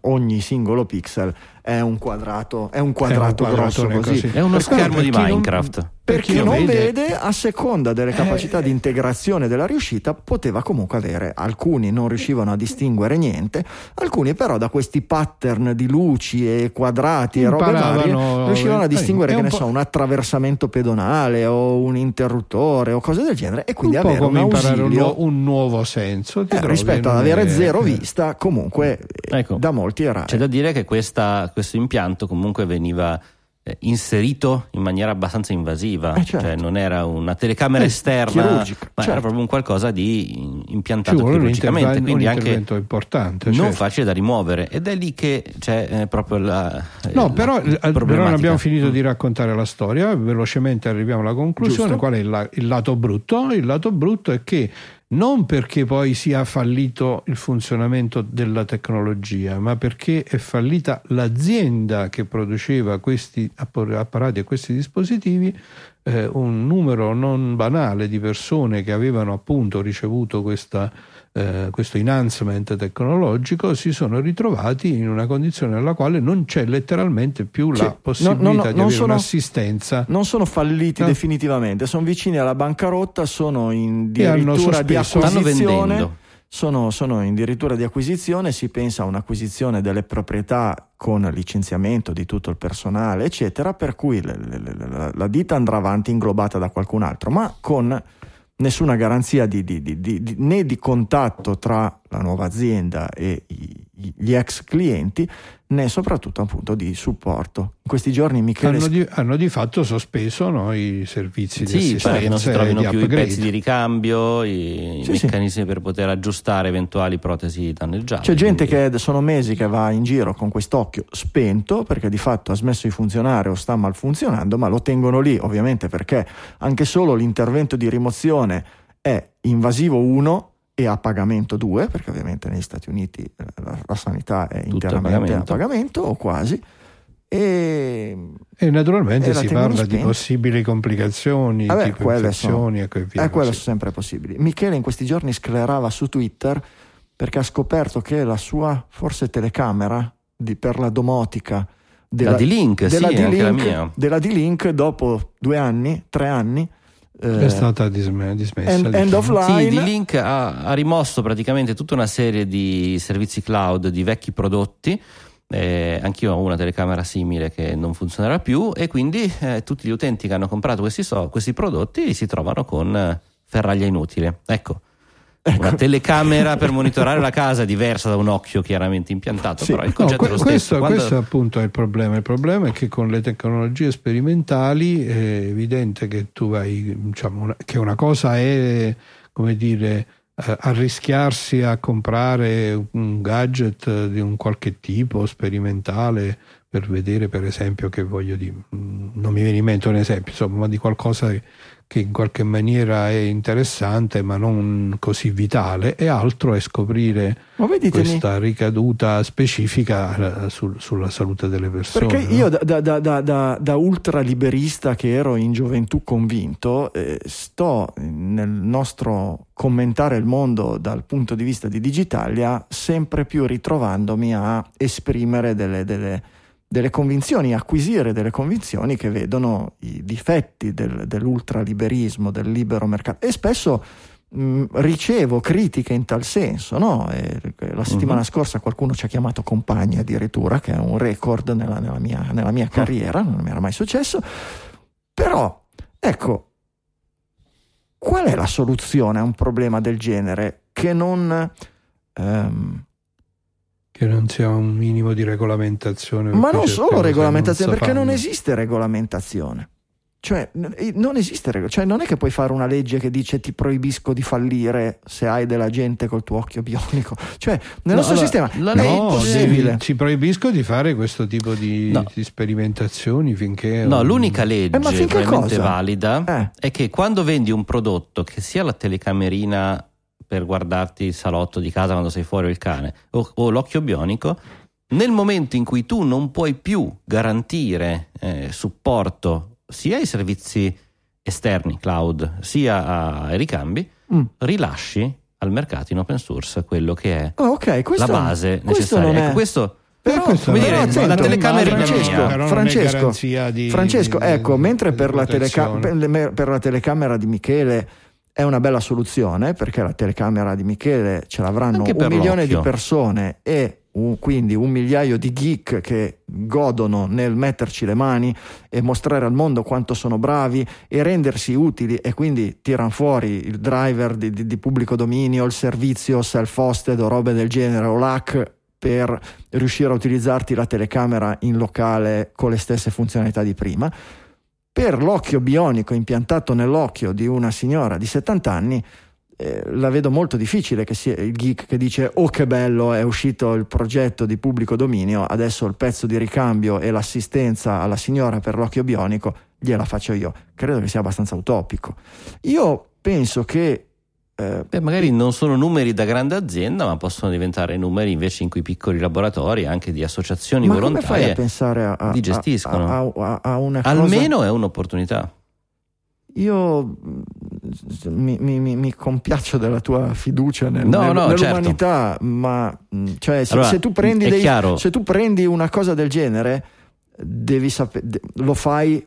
ogni singolo pixel è un quadrato, è un quadrato È un grosso così. così. È uno Per schermo di chi non- Minecraft. per chi non vede- vede, a seconda delle capacità di integrazione della riuscita, poteva comunque avere. Alcuni non riuscivano a distinguere niente, alcuni però da questi pattern di luci e quadrati e robe varie riuscivano a eh, distinguere che ne so, un attraversamento pedonale o un interruttore o cose del genere e quindi un avere un come imparare un, ausilio un nuovo senso eh, rispetto ad avere è- zero eh. vista, comunque eh, Ecco. da molti era. C'è da dire che questa- questo impianto comunque veniva eh, inserito in maniera abbastanza invasiva, Eh, certo. cioè non era una telecamera Eh, esterna, ma certo. era proprio un qualcosa di impiantato chirurgicamente, quindi un anche importante non certo. facile da rimuovere ed è lì che c'è eh, proprio la eh, No, la però, però non abbiamo finito di raccontare la storia, velocemente arriviamo alla conclusione. Giusto. Qual è la- il lato brutto? Il lato brutto è che non perché poi sia fallito il funzionamento della tecnologia, ma perché è fallita l'azienda che produceva questi app- apparati e questi dispositivi, eh, un numero non banale di persone che avevano appunto ricevuto questa eh, questo enhancement tecnologico si sono ritrovati in una condizione nella quale non c'è letteralmente più Sì, la no, possibilità no, no, di non avere sono- un'assistenza non sono falliti No. definitivamente, sono vicini alla bancarotta, sono in addirittura di acquisizione. Sono, sono in addirittura di acquisizione, si pensa a un'acquisizione delle proprietà con licenziamento di tutto il personale, eccetera, per cui le- le- le- la, la ditta andrà avanti inglobata da qualcun altro, ma con nessuna garanzia di- di- di- né di contatto tra la nuova azienda e i- gli ex clienti, né soprattutto appunto di supporto. In questi giorni Michele hanno di, hanno di fatto sospeso no, i servizi di Sì, assistenza pare che non si trovino più i upgrade. pezzi di ricambio, i, i Sì, sì. meccanismi per poter aggiustare eventuali protesi danneggiate. C'è gente quindi- che sono mesi che va in giro con quest'occhio spento perché di fatto ha smesso di funzionare o sta malfunzionando, ma lo tengono lì ovviamente perché anche solo l'intervento di rimozione è invasivo 1 e a pagamento 2, perché ovviamente negli Stati Uniti eh, la, la sanità è Tutto interamente a pagamento. pagamento o quasi. E E naturalmente E si parla di possibili complicazioni, Vabbè, tipo quelle infezioni sono- e così via. Eh, quello così. sono sempre possibili. Michele in questi giorni sclerava su Twitter perché ha scoperto che la sua forse telecamera di- per la domotica della, La D-Link, della sì, anche la D-Link, mia. della D-Link dopo due anni, tre anni, È stata disme- dismessa. end, end of Sì, line. D-Link ha, ha rimosso praticamente tutta una serie di servizi cloud di vecchi prodotti. Eh, anch'io ho una telecamera simile che non funzionerà più e quindi eh, tutti gli utenti che hanno comprato questi, so- questi prodotti si trovano con eh, ferraglia inutile. Ecco, una telecamera per monitorare la casa è diversa da un occhio chiaramente impiantato, Sì. però il No, concetto que- è lo questo. Quando- questo appunto è il problema. Il problema è che con le tecnologie sperimentali è evidente che tu vai, diciamo, una- che una cosa è come dire eh, arrischiarsi a comprare un gadget di un qualche tipo sperimentale per vedere per esempio che voglio dire, mm, non mi viene in mente un esempio, insomma, ma di qualcosa che, in qualche maniera è interessante ma non così vitale e altro è scoprire questa ricaduta specifica eh, sul- sulla salute delle persone. Perché no? io da, da, da, da, da, da ultraliberista che ero in gioventù convinto, eh, sto nel nostro commentare il mondo dal punto di vista di Digitalia sempre più ritrovandomi a esprimere delle, delle, delle convinzioni, acquisire delle convinzioni che vedono i difetti del, dell'ultraliberismo, del libero mercato e spesso mh, ricevo critiche in tal senso. No? La settimana Mhm. scorsa qualcuno ci ha chiamato compagni addirittura, che è un record nella, nella mia, nella mia carriera, non mi era mai successo. Però, ecco, qual è la soluzione a un problema del genere che non... ehm, che non sia un minimo di regolamentazione. ma non solo regolamentazione, non perché non fanno. esiste regolamentazione. Cioè, non esiste cioè, non è che puoi fare una legge che dice ti proibisco di fallire se hai della gente col tuo occhio bionico. (laughs) Cioè, nel No, nostro allora, sistema la è No, impossibile. devi- ci proibisco di fare questo tipo di, No. di sperimentazioni finché. No, un- l'unica legge Eh, ma finché probabilmente cosa? valida Eh. è che quando vendi un prodotto che sia la telecamerina per guardarti il salotto di casa quando sei fuori o il cane o, o l'occhio bionico, nel momento in cui tu non puoi più garantire eh, supporto sia ai servizi esterni, cloud, sia ai ricambi, Mm. rilasci al mercato in open source quello che è Oh, ok, questo, la base questo necessaria. è... Ecco, questo Però, questo dire, è- attento, la telecamera Francesco, Però Francesco, di- Francesco, di- ecco, di- mentre di per la, teleca- per, per la telecamera di Michele è una bella soluzione, perché la telecamera di Michele ce l'avranno un milione l'occhio. di persone e un- quindi un migliaio di geek che godono nel metterci le mani e mostrare al mondo quanto sono bravi e rendersi utili e quindi tirano fuori il driver di, di- di pubblico dominio, il servizio self-hosted o robe del genere o l'hack per riuscire a utilizzarti la telecamera in locale con le stesse funzionalità di prima. Per l'occhio bionico impiantato nell'occhio di una signora di 70 anni, eh, la vedo molto difficile che sia il geek che dice oh che bello è uscito il progetto di pubblico dominio, adesso il pezzo di ricambio e l'assistenza alla signora per l'occhio bionico gliela faccio io. Credo che sia abbastanza utopico. Io penso che Beh, magari non sono numeri da grande azienda, ma possono diventare numeri invece in cui piccoli laboratori, anche di associazioni ma come fai volontarie, a pensare a, a, li gestiscono. a- a- una cosa almeno è un'opportunità. Io mm, mi, mi- mi- compiaccio della tua fiducia nel- No, nel- no, nell'umanità, ma mm, cioè, se, Allora, se tu dei- se tu prendi una cosa del genere, devi sape- lo fai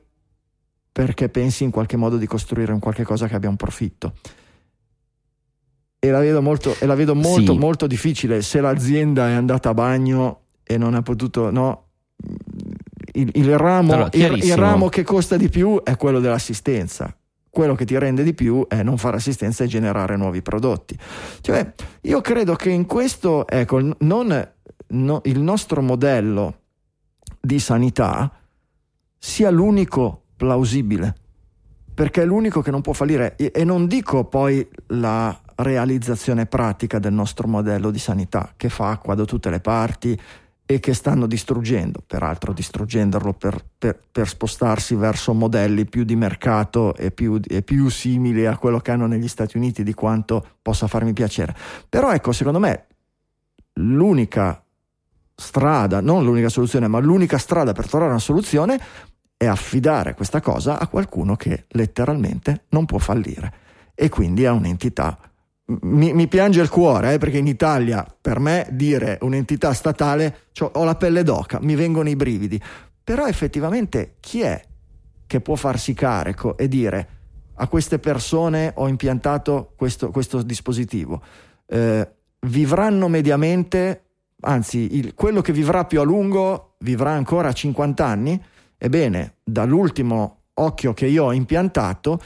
perché pensi in qualche modo di costruire un qualche cosa che abbia un profitto. E la vedo molto, e la vedo molto, Sì. molto difficile se l'azienda è andata a bagno e non ha potuto. No, il, il ramo, Allora, il- il, ramo che costa di più è quello dell'assistenza. Quello che ti rende di più è non fare assistenza e generare nuovi prodotti. Cioè, io credo che in questo, ecco, non, no- il nostro modello di sanità sia l'unico plausibile, perché è l'unico che non può fallire. E, e non dico poi la realizzazione pratica del nostro modello di sanità, che fa acqua da tutte le parti e che stanno distruggendo, peraltro distruggendolo per, per- per spostarsi verso modelli più di mercato e più, e più simili a quello che hanno negli Stati Uniti di quanto possa farmi piacere. Però ecco, secondo me l'unica strada, non l'unica soluzione, ma l'unica strada per trovare una soluzione è affidare questa cosa a qualcuno che letteralmente non può fallire e quindi a un'entità. Mi, mi piange il cuore eh, perché in Italia per me dire un'entità statale cioè, ho la pelle d'oca, mi vengono i brividi, però effettivamente chi è che può farsi carico e dire a queste persone ho impiantato questo, questo dispositivo? Eh, vivranno mediamente, anzi il- quello che vivrà più a lungo vivrà ancora 50 anni? Ebbene, dall'ultimo occhio che io ho impiantato,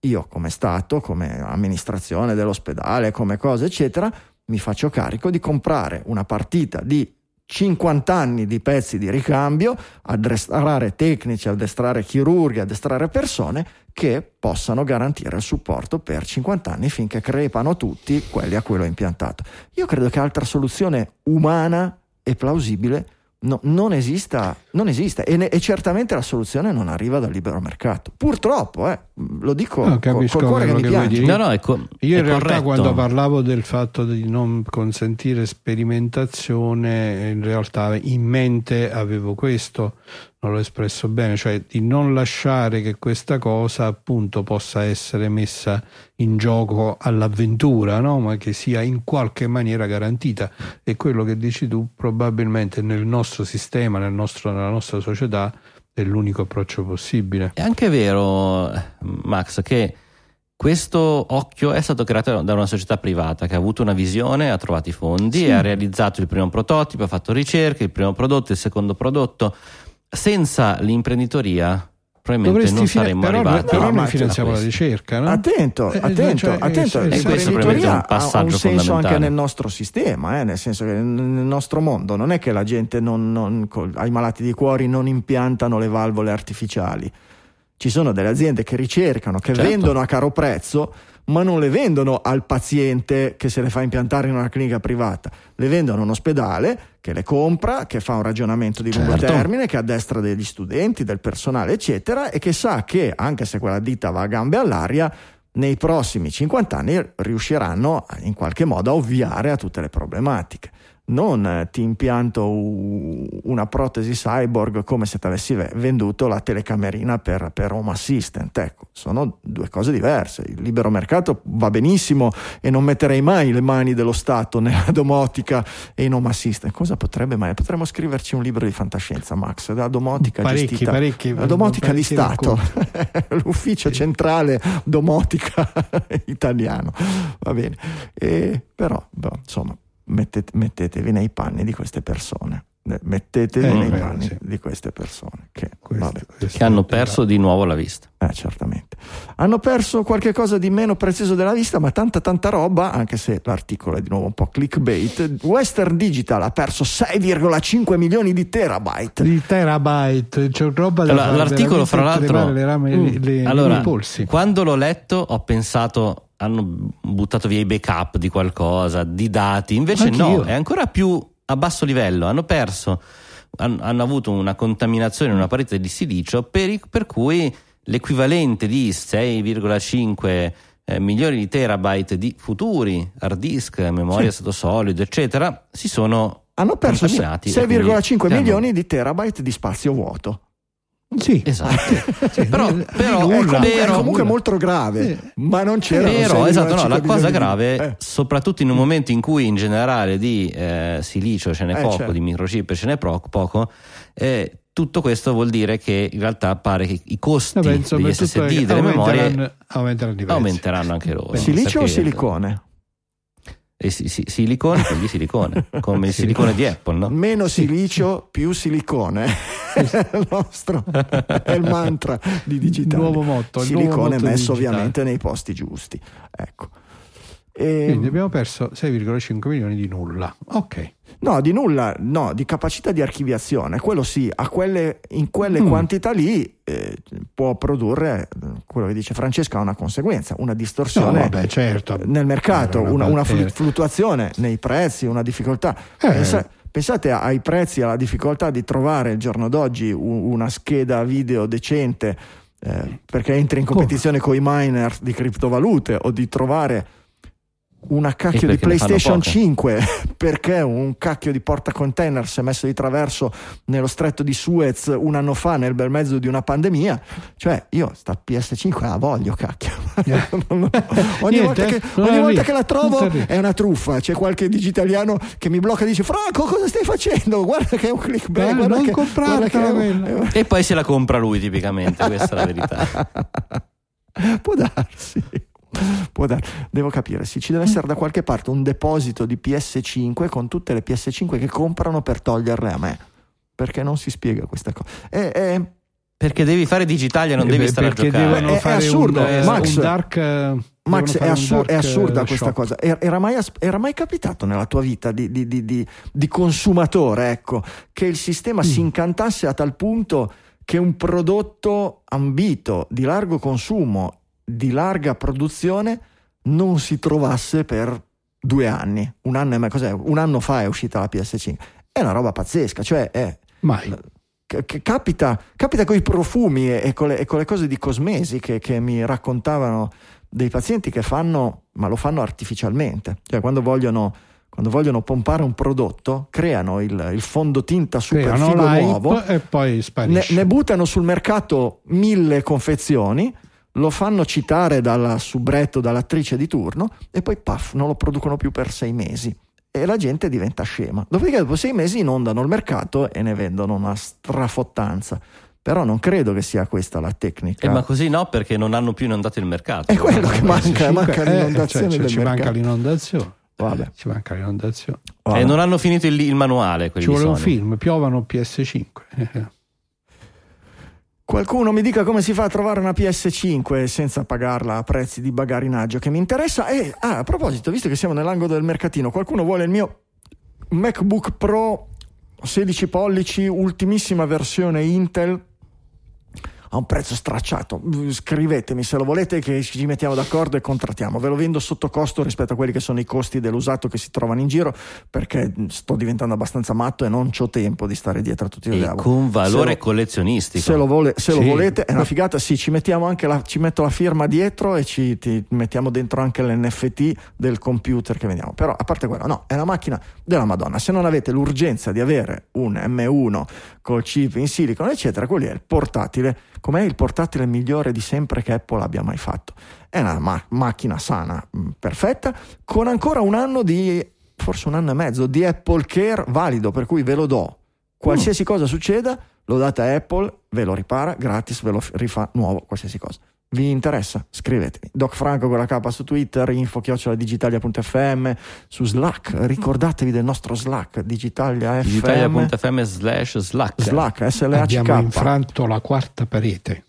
io come Stato, come amministrazione dell'ospedale, come cose, eccetera, mi faccio carico di comprare una partita di 50 anni di pezzi di ricambio, addestrare tecnici, addestrare chirurghi, addestrare persone che possano garantire il supporto per 50 anni finché crepano tutti quelli a cui l'ho impiantato. Io credo che altra soluzione umana e plausibile no- non esista, non esista e, ne- e certamente la soluzione non arriva dal libero mercato. Purtroppo, eh, lo dico No, col, capisco col cuore che mi che vuoi piange. dire. No, no, ecco, Io in realtà corretto. quando parlavo del fatto di non consentire sperimentazione, in realtà in mente avevo questo, non l'ho espresso bene, cioè di non lasciare che questa cosa appunto possa essere messa in gioco all'avventura, no? ma che sia in qualche maniera garantita. E quello che dici tu probabilmente nel nostro sistema, nel nostro- nella nostra società, è l'unico approccio possibile. È anche vero, Max, che questo occhio è stato creato da una società privata che ha avuto una visione, ha trovato i fondi e ha realizzato il primo prototipo, ha fatto ricerche, il primo prodotto, il secondo prodotto. Senza l'imprenditoria probabilmente non saremmo però, arrivati però No, noi finanziamo la ricerca, no? Attento, Eh, attento, cioè, attento. eh, sì, E sì, questo sì, probabilmente è un ha- un senso anche nel nostro sistema, eh, nel senso che nel nostro mondo non è che la gente non, non- ai malati di cuore non impiantano le valvole artificiali. Ci sono delle aziende che ricercano, che Certo. vendono a caro prezzo, ma non le vendono al paziente che se le fa impiantare in una clinica privata, le vendono a un ospedale che le compra, che fa un ragionamento di lungo Certo. termine, che addestra degli studenti, del personale, eccetera, e che sa che anche se quella ditta va a gambe all'aria, nei prossimi 50 anni riusciranno in qualche modo a ovviare a tutte le problematiche. Non ti impianto una protesi cyborg come se ti avessi ve- venduto la telecamerina per, per Home Assistant. Ecco, sono due cose diverse. Il libero mercato va benissimo e non metterei mai le mani dello Stato nella (laughs) domotica e in Home Assistant. Cosa potrebbe mai? Potremmo scriverci un libro di fantascienza, Max, da domotica Parecchi, gestita. parecchi, la domotica di Stato, (laughs) l'ufficio centrale domotica (laughs) italiano. Va bene. E, però, boh, insomma, mettete- mettetevi nei panni di queste persone. Eh, Mettetevi Eh, nei beh, panni sì. di queste persone che, Questo- vabbè, questo che hanno perso di nuovo la vista. eh, certamente. Hanno perso qualche cosa di meno prezioso della vista, ma tanta tanta roba, anche se l'articolo è di nuovo un po' clickbait. Western Digital ha perso 6,5 milioni di terabyte. di terabyte, c'è roba Allora, l'articolo, fra l'altro- le rame, Mm. le- le- Allora, polsi. quando l'ho letto ho pensato hanno buttato via i backup di qualcosa, di dati, invece Anch'io. no, è ancora più a basso livello, hanno perso, han- hanno avuto una contaminazione in una parete di silicio per, i- per cui l'equivalente di 6,5 eh, milioni di terabyte di futuri hard disk, memoria a stato solido, eccetera, si sono Hanno perso se- contaminati. e 6,5 quindi milioni di terabyte di spazio vuoto. Sì, Esatto. (laughs) Sì, però, però, nulla. è comunque, è però- comunque molto grave, ma non c'era. Però, esatto, no, la 6,5 cosa grave, eh. soprattutto in un momento in cui in generale di eh, silicio ce n'è Eh, poco, certo. di microchip ce n'è pro- poco, eh, tutto questo vuol dire che in realtà pare che i costi Vabbè, insomma, degli SSD è- delle memorie aumenteranno, aumenteranno aumenteranno anche loro. Silicio o silicone? Eh, si- si- silicone, quindi silicone, come il (laughs) silicone di Apple, no? Meno silicio, più silicone. è (laughs) il nostro è il mantra di digitale. Nuovo motto, il nuovo Silicone motto messo digitale. ovviamente nei posti giusti. Ecco. E- Quindi abbiamo perso 6,5 milioni di nulla. Ok. No, di nulla, no, di capacità di archiviazione, quello sì, a quelle, in quelle Mm. quantità lì eh, può produrre, eh, quello che dice Francesca, una conseguenza, una No, distorsione vabbè, certo. nel mercato, una, una fluttuazione nei prezzi, una difficoltà. Eh. Pensa- pensate ai prezzi, alla difficoltà di trovare il giorno d'oggi una scheda video decente eh, perché entri in competizione con i miner di criptovalute o di trovare una cacchio di PlayStation poche. 5 (laughs) perché un cacchio di porta container si è messo di traverso nello stretto di Suez un anno fa nel bel mezzo di una pandemia? Cioè io sta PS5 la voglio cacchio. (laughs) Ogni, Niente, volta, che, ogni volta che la trovo è una truffa. C'è qualche digitaliano che mi blocca e dice Franco cosa stai facendo? Guarda che è un clickbait Eh, guarda non che, comprartela guarda che è un-. E poi se la compra lui tipicamente, questa è la verità. (laughs) Può darsi. (laughs) Può dar- Devo capire, sì, ci deve essere da qualche parte un deposito di PS5 con tutte le PS5 che comprano per toglierle a me. Perché non si spiega questa cosa. E- e- Perché devi fare digitale, non Eh, devi beh, stare a perché giocare. devono È- è fare assurdo, un, eh, Max. un dark eh, Max, è, assur- è assurda questa shop. cosa. Era, era mai, era mai capitato nella tua vita di, di- di- di- di consumatore, ecco, che il sistema Mm. si incantasse a tal punto che un prodotto ambito di largo consumo, di larga produzione, non si trovasse per due anni. Un anno, e? Un anno fa è uscita la PS5. È una roba pazzesca, cioè è, Mai. che- che capita, capita con i profumi e, e con le, e con le cose di cosmesi che, che mi raccontavano dei pazienti che fanno, ma lo fanno artificialmente, cioè quando vogliono, quando vogliono pompare un prodotto, creano il, il fondotinta super Creano figo nuovo, e poi ne, sparisce. ne buttano sul mercato mille confezioni, lo fanno citare dalla subretto, dall'attrice di turno e poi paf, non lo producono più per sei mesi. E la gente diventa scema. Dopodiché, dopo sei mesi, inondano il mercato e ne vendono una strafottanza. Però non credo che sia questa la tecnica. Eh, ma così no, perché non hanno più inondato il mercato. È quello che manca, PS5, manca eh, l'inondazione cioè, del ci manca l'inondazione. Vabbè, Ci manca l'inondazione. E non hanno finito il, il manuale. Ci vuole un film, piovano PS5. Qualcuno mi dica come si fa a trovare una PS5 senza pagarla a prezzi di bagarinaggio che mi interessa. E ah, a proposito, visto che siamo nell'angolo del mercatino, qualcuno vuole il mio MacBook Pro 16 pollici, ultimissima versione Intel a un prezzo stracciato. Scrivetemi se lo volete che ci mettiamo d'accordo e contrattiamo. Ve lo vendo sotto costo rispetto a quelli che sono i costi dell'usato che si trovano in giro perché sto diventando abbastanza matto e non ho tempo di stare dietro a tutti i diavoli. con valore Se lo- collezionistico. Se lo, vole- se lo Sì. volete, è una figata. Sì, ci mettiamo anche la, ci metto la firma dietro e ci ti mettiamo dentro anche l'NFT del computer che vediamo. Però, a parte quello, no, è una macchina della Madonna. Se non avete l'urgenza di avere un M1 col chip in silicon, eccetera, quello è il portatile. Com'è il portatile migliore di sempre che Apple abbia mai fatto? È una ma- macchina sana, mh, perfetta, con ancora un anno di, forse un anno e mezzo, di Apple Care valido, per cui ve lo do. Qualsiasi cosa succeda, lo date a Apple, ve lo ripara gratis, ve lo f- rifà nuovo, qualsiasi cosa. Vi interessa? Scrivetemi. Doc Franco con la K su Twitter, info digitalia.fm, su Slack. Ricordatevi del nostro Slack, Digitalia FM. Digitalia.fm slash slack. Slack, Abbiamo SLHK. infranto la quarta parete.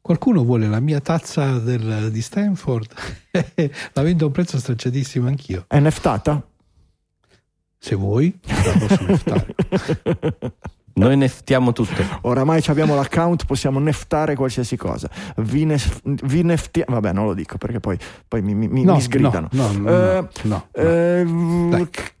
Qualcuno vuole la mia tazza del- di Stanford? (laughs) la vendo a un prezzo stracciatissimo anch'io. È neftata? Se vuoi, la posso neftare. Noi neftiamo tutto. Oramai ci abbiamo l'account, possiamo neftare qualsiasi cosa. Vi, nef- vi neftiamo. Vabbè, non lo dico perché poi, poi mi, mi- mi- No, mi sgridano. no, no, no, Eh, no, no. K-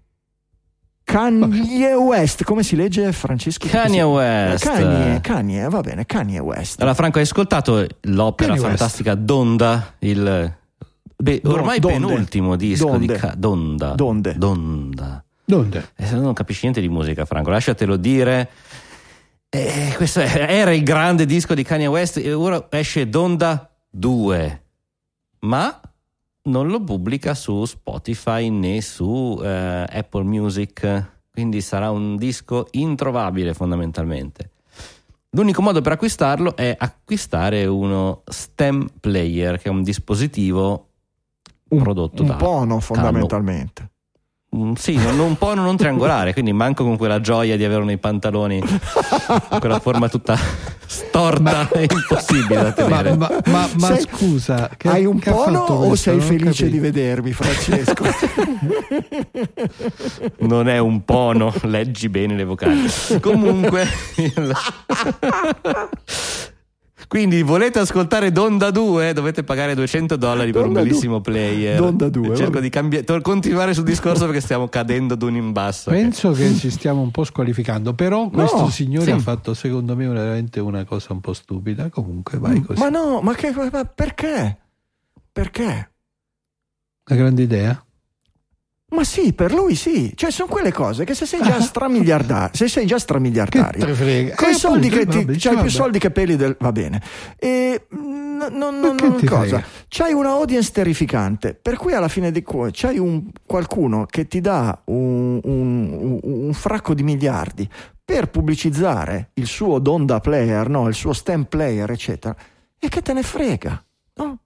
Kanye West, come si legge Francesco? Kanye West. Kanye, Kanye, va bene, Kanye West. Allora, Franco, hai ascoltato l'opera Kanye West. fantastica Donda, il beh, ormai Donde. penultimo disco Donde. di Ka- Donda. Donde. Donda. Donde? E se no non capisci niente di musica, Franco, lasciatelo dire. Eh, questo era il grande disco di Kanye West e ora esce Donda 2, ma non lo pubblica su Spotify né su eh, Apple Music, quindi sarà un disco introvabile fondamentalmente. L'unico modo per acquistarlo è acquistare uno stem player, che è un dispositivo un, prodotto un da pono fondamentalmente. Mm, Sì, non, un po' non triangolare, quindi manco con quella gioia di averlo nei pantaloni, quella forma tutta storta e impossibile da Ma, tenere. ma- ma- ma Sei- scusa, che- Hai un pono fatto o questo? sei felice capito. di vedermi, Francesco? (laughs) Non è un pono, leggi bene le vocali. Comunque, il- quindi volete ascoltare Donda 2? Dovete pagare 200 dollari per un Donda bellissimo 2. player. Donda 2, Cerco vabbè. di cambiare, to- continuare sul discorso perché stiamo cadendo d'un in basso. Penso che ci stiamo un po' squalificando, però questo signore sì. ha fatto secondo me veramente una cosa un po' stupida. Comunque vai così. ma no, ma, che, ma perché? Perché? Una grande idea? Ma sì, per lui sì. Cioè, sono quelle cose che se sei già (laughs) stramiliardario, se sei già stramiliardario, con i Eh, soldi appunto, che ti, vabbè, c'hai più vabbè. soldi che peli del va bene. E mm, no- no- no- non cosa. frega? C'hai una audience terrificante, per cui alla fine di cui c'hai un, qualcuno che ti dà un, un- un- un fracco di miliardi per pubblicizzare il suo Donda player, no? il suo stem player, eccetera. E che te ne frega? no?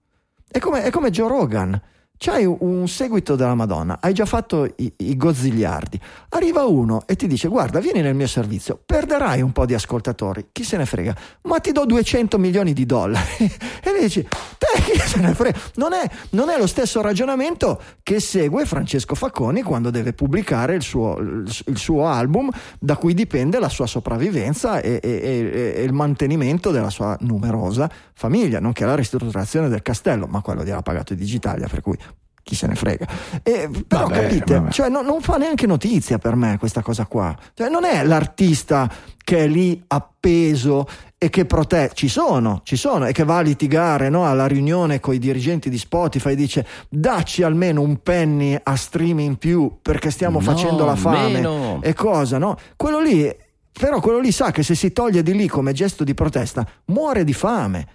È come, è come Joe Rogan. C'hai un seguito della Madonna, hai già fatto i, i gozzigliardi. Arriva uno e ti dice: Guarda, vieni nel mio servizio, perderai un po' di ascoltatori, chi se ne frega, ma ti do 200 milioni di dollari. (laughs) e dice: Te chi se ne frega? Non è, non è lo stesso ragionamento che segue Francesco Facconi quando deve pubblicare il suo, il suo album, da cui dipende la sua sopravvivenza e, e- e- e il mantenimento della sua numerosa famiglia, nonché la ristrutturazione del castello, ma quello gliel'ha pagato Digitalia, per cui chi se ne frega. E, però Vabbè, capite, vabbè. cioè, no- non fa neanche notizia per me questa cosa qua. Cioè, non è l'artista che è lì appeso e che protegge. Ci sono, ci sono, e che va a litigare no, alla riunione con i dirigenti di Spotify e dice dacci almeno un penny a streaming in più perché stiamo No, facendo la fame. meno. E cosa, no? Quello lì, però quello lì sa che se si toglie di lì come gesto di protesta, muore di fame.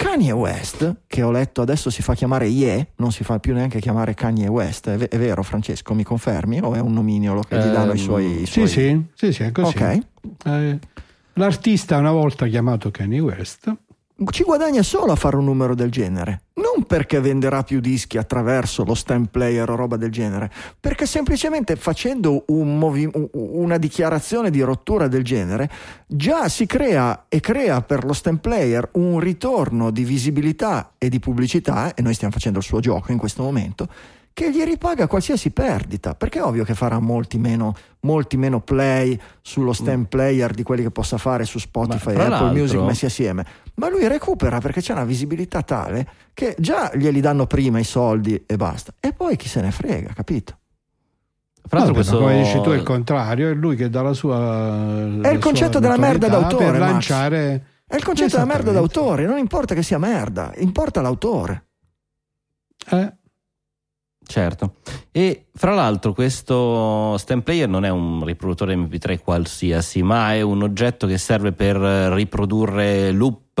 Kanye West, che ho letto adesso si fa chiamare Ye, non si fa più neanche chiamare Kanye West, è, ve- è vero Francesco, mi confermi? O è un nomignolo che gli danno i Ehm, suoi... i Sì, suoi- sì, sì, sì, è così. Ok. Eh, l'artista una volta chiamato Kanye West Ci guadagna solo a fare un numero del genere, non perché venderà più dischi attraverso lo stamp player o roba del genere, perché semplicemente facendo un movi- una dichiarazione di rottura del genere già si crea e crea per lo stamp player un ritorno di visibilità e di pubblicità, e noi stiamo facendo il suo gioco in questo momento, che gli ripaga qualsiasi perdita, perché è ovvio che farà molti meno, molti meno play sullo stem player di quelli che possa fare su Spotify e Apple Music messi assieme, ma lui recupera perché c'è una visibilità tale che già glieli danno prima i soldi e basta, e poi chi se ne frega, capito? Fra l'altro questo... come dici tu è il contrario, è lui che dà la sua È il concetto della merda d'autore, per Max. lanciare È il concetto della merda d'autore, non importa che sia merda, importa l'autore. eh, Certo. E fra l'altro questo stem player non è un riproduttore MP3 qualsiasi, ma è un oggetto che serve per riprodurre loop,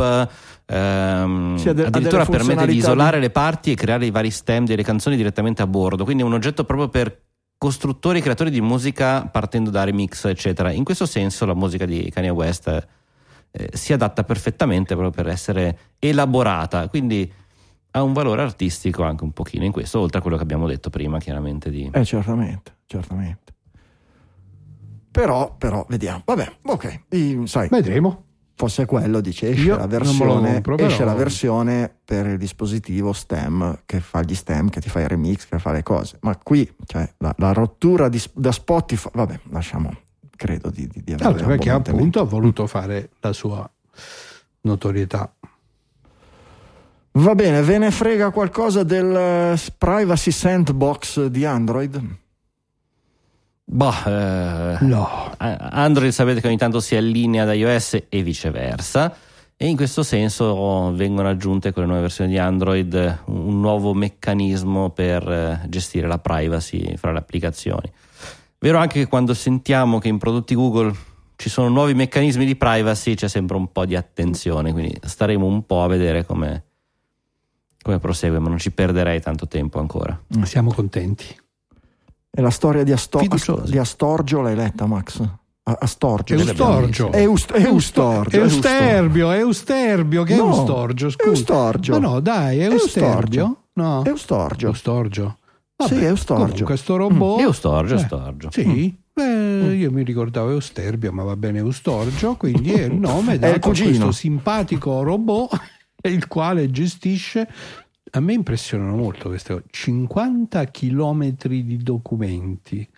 ehm, ha de- addirittura permette di isolare di- le parti e creare i vari stem delle canzoni direttamente a bordo. Quindi è un oggetto proprio per costruttori e creatori di musica partendo da remix, eccetera. In questo senso la musica di Kanye West eh, si adatta perfettamente proprio per essere elaborata. Quindi ha un valore artistico anche un pochino in questo, oltre a quello che abbiamo detto prima, chiaramente di... Eh, certamente, certamente. Però, però, vediamo. Vabbè, ok. I- sai, vedremo. fosse quello, dice, esce Io la versione, compro, esce però- la versione per il dispositivo STEM che fa gli STEM, che ti fa i remix, che fa le cose. Ma qui, cioè, la, la rottura di- da Spotify, vabbè, lasciamo, credo di, di, di avere Allora, perché appunto ha voluto fare la sua notorietà. Va bene, ve ne frega qualcosa del eh, privacy sandbox di Android? Bah, eh, No. a- Android sapete che ogni tanto si allinea da iOS e viceversa. E in questo senso vengono aggiunte con le nuove versioni di Android un nuovo meccanismo per eh, gestire la privacy fra le applicazioni. Vero anche che quando sentiamo che in prodotti Google ci sono nuovi meccanismi di privacy c'è sempre un po' di attenzione, quindi staremo un po' a vedere come, come prosegue, ma non ci perderei tanto tempo ancora. Siamo contenti. E la storia di, Asto- Fiduciosi. di Astorgio l'hai letta, Max? Astorgio. Eustorgio. Eust- Eustorgio. Eusterbio, Eusterbio, che è No, Eustorgio, scusa. Eustorgio. Ma no, dai, Eusterbio. No. Eustorgio. Eustorgio. Sì, Eustorgio. Comunque, sto robot. Eustorgio, Eh, Eustorgio. Sì. Beh, io mi ricordavo Eusterbio, ma va bene Eustorgio, quindi è il nome (laughs) cugino. questo simpatico robot il quale gestisce a me impressionano molto queste cose 50 chilometri di documenti.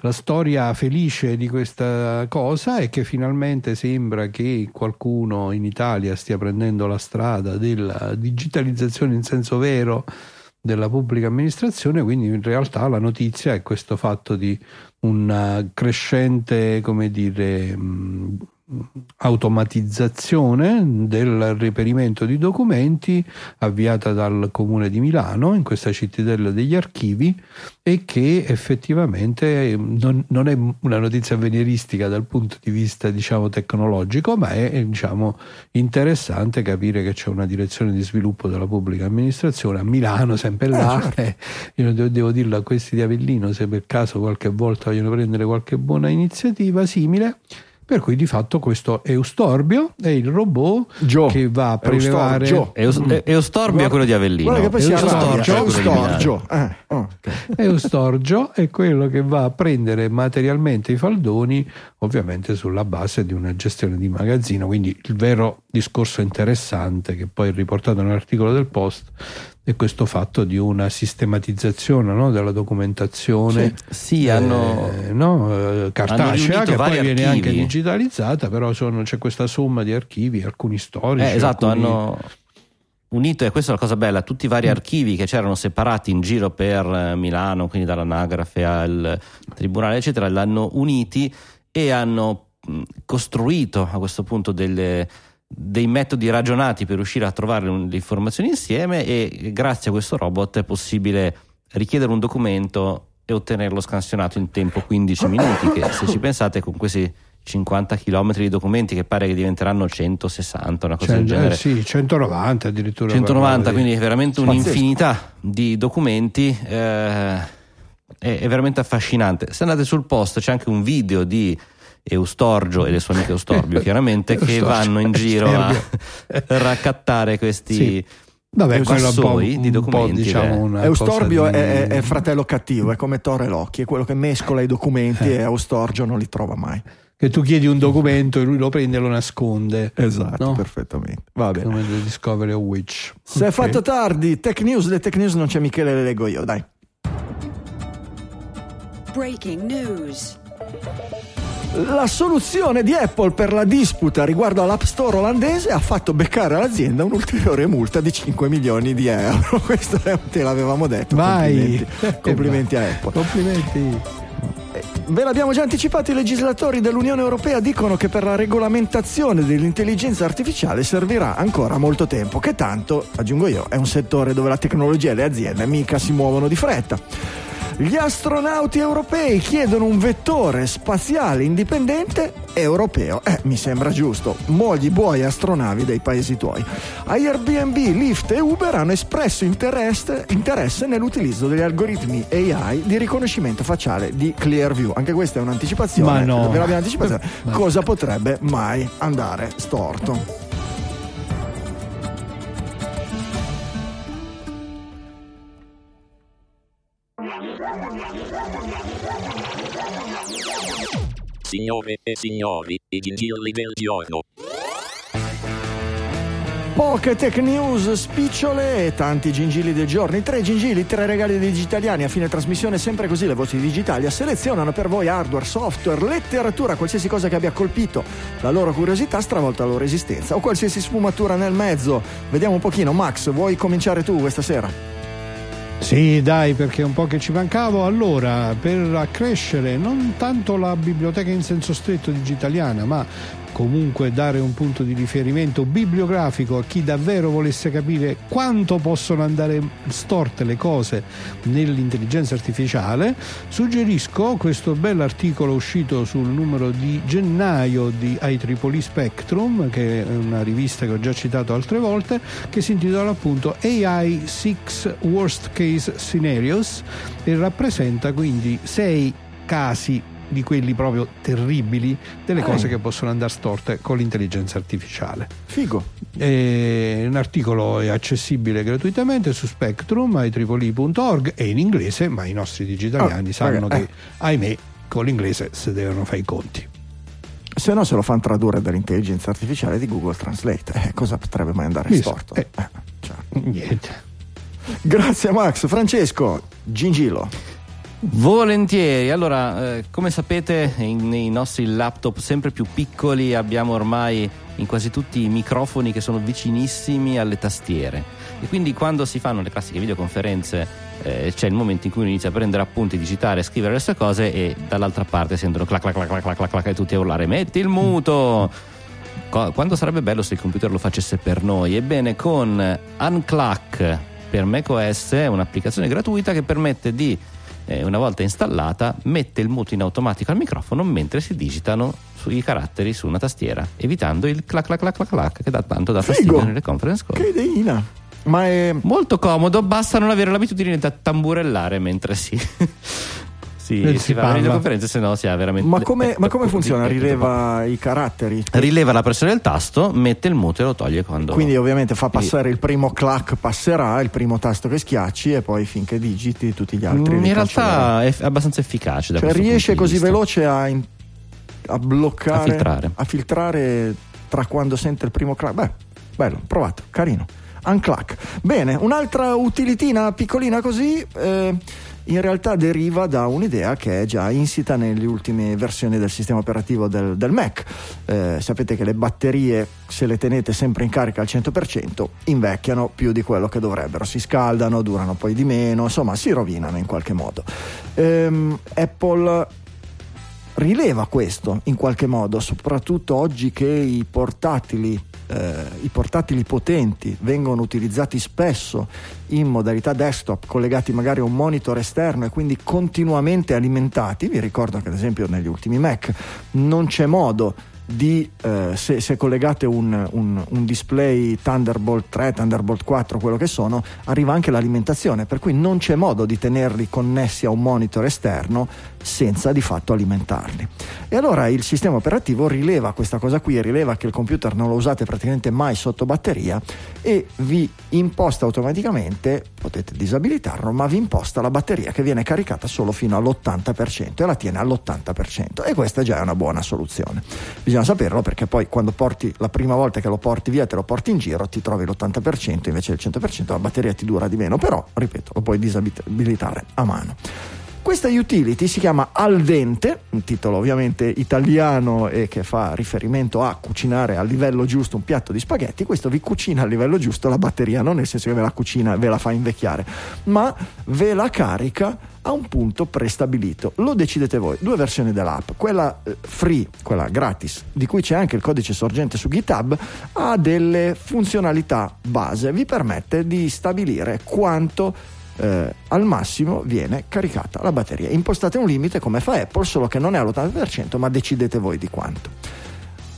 La storia felice di questa cosa è che finalmente sembra che qualcuno in Italia stia prendendo la strada della digitalizzazione in senso vero della pubblica amministrazione, quindi in realtà la notizia è questo fatto di una crescente, come dire, mh, automatizzazione del reperimento di documenti avviata dal comune di Milano in questa cittadella degli archivi e che effettivamente eh, non, non è una notizia avveniristica dal punto di vista diciamo tecnologico ma è eh, diciamo interessante capire che c'è una direzione di sviluppo della pubblica amministrazione. A Milano sempre là eh, io devo, devo dirlo a questi di Avellino se per caso qualche volta vogliono prendere qualche buona iniziativa simile per cui di fatto questo Eustorbio è il robot Gio. che va a prelevare. Eus- Mm. Eustorbio è quello di Avellino. Guarda che poi si Eustorgio. Eustorgio. Eh, oh, ok. (laughs) Eustorgio è quello che va a prendere materialmente i faldoni, ovviamente sulla base di una gestione di magazzino. Quindi il vero discorso interessante, che poi è riportato nell'articolo del post, è questo fatto di una sistematizzazione no, della documentazione. Sì, hanno- eh, no, eh, cartacea, riunito che poi viene anche digitalizzata, però sono- c'è questa somma di archivi, alcuni storici. Eh, esatto, alcuni- hanno unito, e questa è la cosa bella, tutti i vari archivi che c'erano separati in giro per eh, Milano, quindi dall'anagrafe al tribunale, eccetera, l'hanno uniti e hanno costruito a questo punto delle- dei metodi ragionati per riuscire a trovare le informazioni insieme e grazie a questo robot è possibile richiedere un documento e ottenerlo scansionato in tempo 15 minuti che se ci pensate con questi 50 km di documenti che pare che diventeranno 160 una cosa Cioè, del genere eh, sì, 190 addirittura. 190 parlava di- quindi è veramente Pazzesco. un'infinità di documenti eh, è, è veramente affascinante se andate sul post c'è anche un video di Eustorgio e le sue amiche Eustorbio (laughs) chiaramente che vanno in giro a raccattare questi Sì. Vabbè, quello è un po', di un po', documenti diciamo, una Eustorbio di- è, è- è fratello cattivo, è come Torre Locchi, è quello che mescola i documenti Eh. e Eustorgio non li trova mai. che tu chiedi un documento e lui lo prende e lo nasconde. Esatto, No? perfettamente. Va bene. Come The Discovery of Witch. Se è Ok. fatto tardi, tech news, le tech news non c'è Michele, le leggo io, dai. breaking news. La soluzione di Apple per la disputa riguardo all'App Store olandese ha fatto beccare all'azienda un'ulteriore multa di 5 milioni di euro. (laughs) Questo te l'avevamo detto. Vai. Complimenti, (laughs) complimenti a Apple. Complimenti. Ve l'abbiamo già anticipato, i legislatori dell'Unione Europea dicono che per la regolamentazione dell'intelligenza artificiale servirà ancora molto tempo, che tanto, aggiungo io, è un settore dove la tecnologia e le aziende mica si muovono di fretta. Gli astronauti europei chiedono un vettore spaziale indipendente europeo. Eh, mi sembra giusto. Mogli buoi astronavi dei paesi tuoi. Airbnb, Lyft e Uber hanno espresso interesse, interesse nell'utilizzo degli algoritmi AI di riconoscimento facciale di Clearview. Anche questa è un'anticipazione. Ma no. Ve l'abbiamo anticipata. Cosa potrebbe mai andare storto? Signore e signori, i gingilli del giorno. Poche tech news spicciole e tanti gingilli del giorno. Tre gingilli, tre regali degli italiani. A fine trasmissione, sempre così le voci digitali selezionano per voi hardware, software, letteratura, qualsiasi cosa che abbia colpito la loro curiosità, stravolta la loro esistenza o qualsiasi sfumatura nel mezzo. Vediamo un pochino. Max, vuoi cominciare tu questa sera? Sì, dai, perché è un po' che ci mancavo. Allora, per accrescere non tanto la biblioteca in senso stretto digitaliana, ma comunque dare un punto di riferimento bibliografico a chi davvero volesse capire quanto possono andare storte le cose nell'intelligenza artificiale, suggerisco questo bell'articolo uscito sul numero di gennaio di IEEE Spectrum, che è una rivista che ho già citato altre volte, che si intitola appunto AI 6 Worst Case Scenarios e rappresenta quindi sei casi di quelli proprio terribili delle Eh. cose che possono andare storte con l'intelligenza artificiale. Figo. E un articolo è accessibile gratuitamente su Spectrum, IEEE.org e in inglese, ma i nostri digitaliani Ah, sanno vabbè, che, ahimè, con l'inglese si devono fare i conti. Se no, se lo fanno tradurre dall'intelligenza artificiale di Google Translate, eh, cosa potrebbe mai andare storto? eh. Eh, cioè. Niente. Grazie, Max. Francesco, Gingillo. Volentieri, allora eh, come sapete nei nostri laptop sempre più piccoli abbiamo ormai in quasi tutti i microfoni che sono vicinissimi alle tastiere. E quindi quando si fanno le classiche videoconferenze eh, c'è il momento in cui uno inizia a prendere appunti, digitare, scrivere le sue cose e dall'altra parte sentono clac clac clac clac clac clac, clac e tutti a urlare metti il muto! Quando sarebbe bello se il computer lo facesse per noi? Ebbene con Unclack per macOS è un'applicazione gratuita che permette di eh, una volta installata, mette il muto in automatico al microfono mentre si digitano sui caratteri su una tastiera, evitando il clac clac clac clac clac che dà tanto da fastidio nelle conference call. Che ideina. Ma è... Molto comodo, basta non avere l'abitudine da tamburellare mentre si, si, Eh, si si fa le videoconferenze, se no si ha veramente. Ma come, ma come funziona? Rileva i caratteri? Rileva la pressione del tasto, mette il muto e lo toglie quando. Quindi ovviamente fa passare il primo clac, passerà il primo tasto che schiacci e poi finché digiti tutti gli altri. Mm, in realtà è abbastanza efficace. Da Cioè questo riesce così veloce a, in- a bloccare, A filtrare. a filtrare tra quando sente il primo clac. Beh, bello, provato, carino. Unclack. Bene, un'altra utilitina piccolina così. eh, in realtà deriva da un'idea che è già insita nelle ultime versioni del sistema operativo del, del Mac. Eh, sapete che le batterie, se le tenete sempre in carica al 100%, invecchiano più di quello che dovrebbero. Si scaldano, durano poi di meno, insomma, si rovinano in qualche modo. Ehm, Apple rileva questo in qualche modo, soprattutto oggi che i portatili, eh, i portatili potenti vengono utilizzati spesso in modalità desktop, collegati magari a un monitor esterno e quindi continuamente alimentati. Vi ricordo che ad esempio negli ultimi Mac non c'è modo di eh, se, se collegate un, un- un display Thunderbolt 3, Thunderbolt 4, quello che sono, arriva anche l'alimentazione, per cui non c'è modo di tenerli connessi a un monitor esterno senza di fatto alimentarli. E allora il sistema operativo rileva questa cosa qui, rileva che il computer non lo usate praticamente mai sotto batteria e vi imposta automaticamente, potete disabilitarlo, ma vi imposta la batteria che viene caricata solo fino all'80% e la tiene all'80% e questa già è una buona soluzione. Bisogna saperlo perché poi quando porti la prima volta che lo porti via, te lo porti in giro, ti trovi l'80% invece del 100%, la batteria ti dura di meno, però ripeto, lo puoi disabilitare a mano. Questa utility si chiama Al dente, un titolo ovviamente italiano e che fa riferimento a cucinare a livello giusto un piatto di spaghetti. Questo vi cucina a livello giusto la batteria, non nel senso che ve la cucina e ve la fa invecchiare, ma ve la carica a un punto prestabilito. Lo decidete voi. Due versioni dell'app. Quella eh, free, quella gratis, di cui c'è anche il codice sorgente su GitHub, ha delle funzionalità base. Vi permette di stabilire quanto eh, al massimo viene caricata la batteria. Impostate un limite come fa Apple, solo che non è all'80%, ma decidete voi di quanto.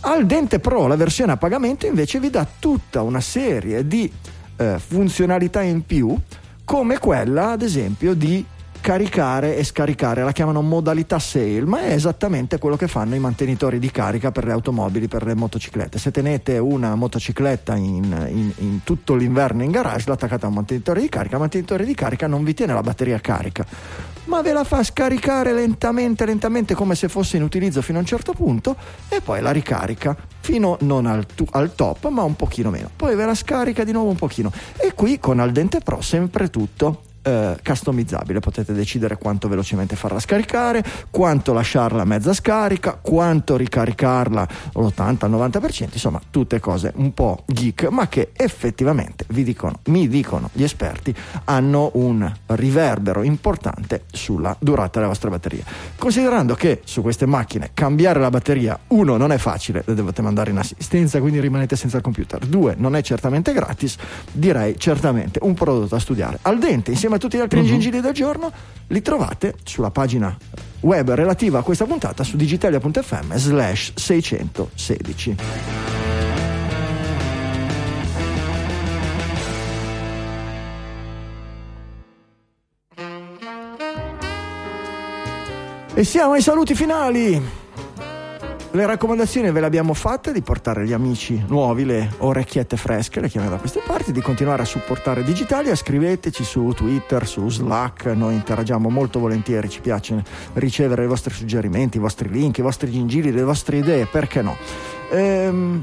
Al Dente Pro, la versione a pagamento, invece vi dà tutta una serie di eh, funzionalità in più, come quella, ad esempio, di caricare e scaricare, la chiamano modalità sale, ma è esattamente quello che fanno i mantenitori di carica per le automobili, per le motociclette. Se tenete una motocicletta in, in, in tutto l'inverno in garage, l'attaccate a un mantenitore di carica, il mantenitore di carica non vi tiene la batteria carica, ma ve la fa scaricare lentamente, lentamente come se fosse in utilizzo fino a un certo punto e poi la ricarica fino non al, tu, al top, ma un pochino meno. Poi ve la scarica di nuovo un pochino. E qui con Aldente Pro sempre tutto eh, customizzabile, potete decidere quanto velocemente farla scaricare, quanto lasciarla mezza scarica, quanto ricaricarla l'80 al 90%, insomma tutte cose un po' geek, ma che effettivamente vi dicono, mi dicono gli esperti, hanno un riverbero importante sulla durata della vostra batteria. Considerando che su queste macchine cambiare la batteria, uno, non è facile, le dovete mandare in assistenza, quindi rimanete senza il computer, due, non è certamente gratis, direi certamente un prodotto a studiare. Al dente, insieme a tutti gli altri uh-huh. giri del giorno, li trovate sulla pagina web relativa a questa puntata su digitalia.fm slash 616. E siamo ai saluti finali. Le raccomandazioni ve le abbiamo fatte di portare gli amici nuovi le orecchiette fresche, le chiamiamo da queste parti, di continuare a supportare Digitalia, scriveteci su Twitter, su Slack, noi interagiamo molto volentieri, ci piace ricevere i vostri suggerimenti, i vostri link, i vostri gingilli, le vostre idee, perché no? Ehm,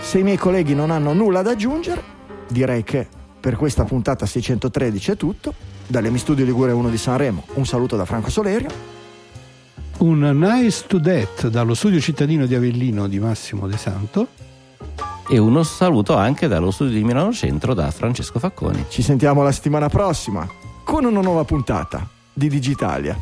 se i miei colleghi non hanno nulla da aggiungere, direi che per questa puntata 613 è tutto. Dalle Studio Ligure 1 di Sanremo, un saluto da Franco Solerio un Nice to Death dallo studio cittadino di Avellino di Massimo De Santo. E uno saluto anche dallo studio di Milano Centro da Francesco Facconi. Ci sentiamo la settimana prossima con una nuova puntata di Digitalia.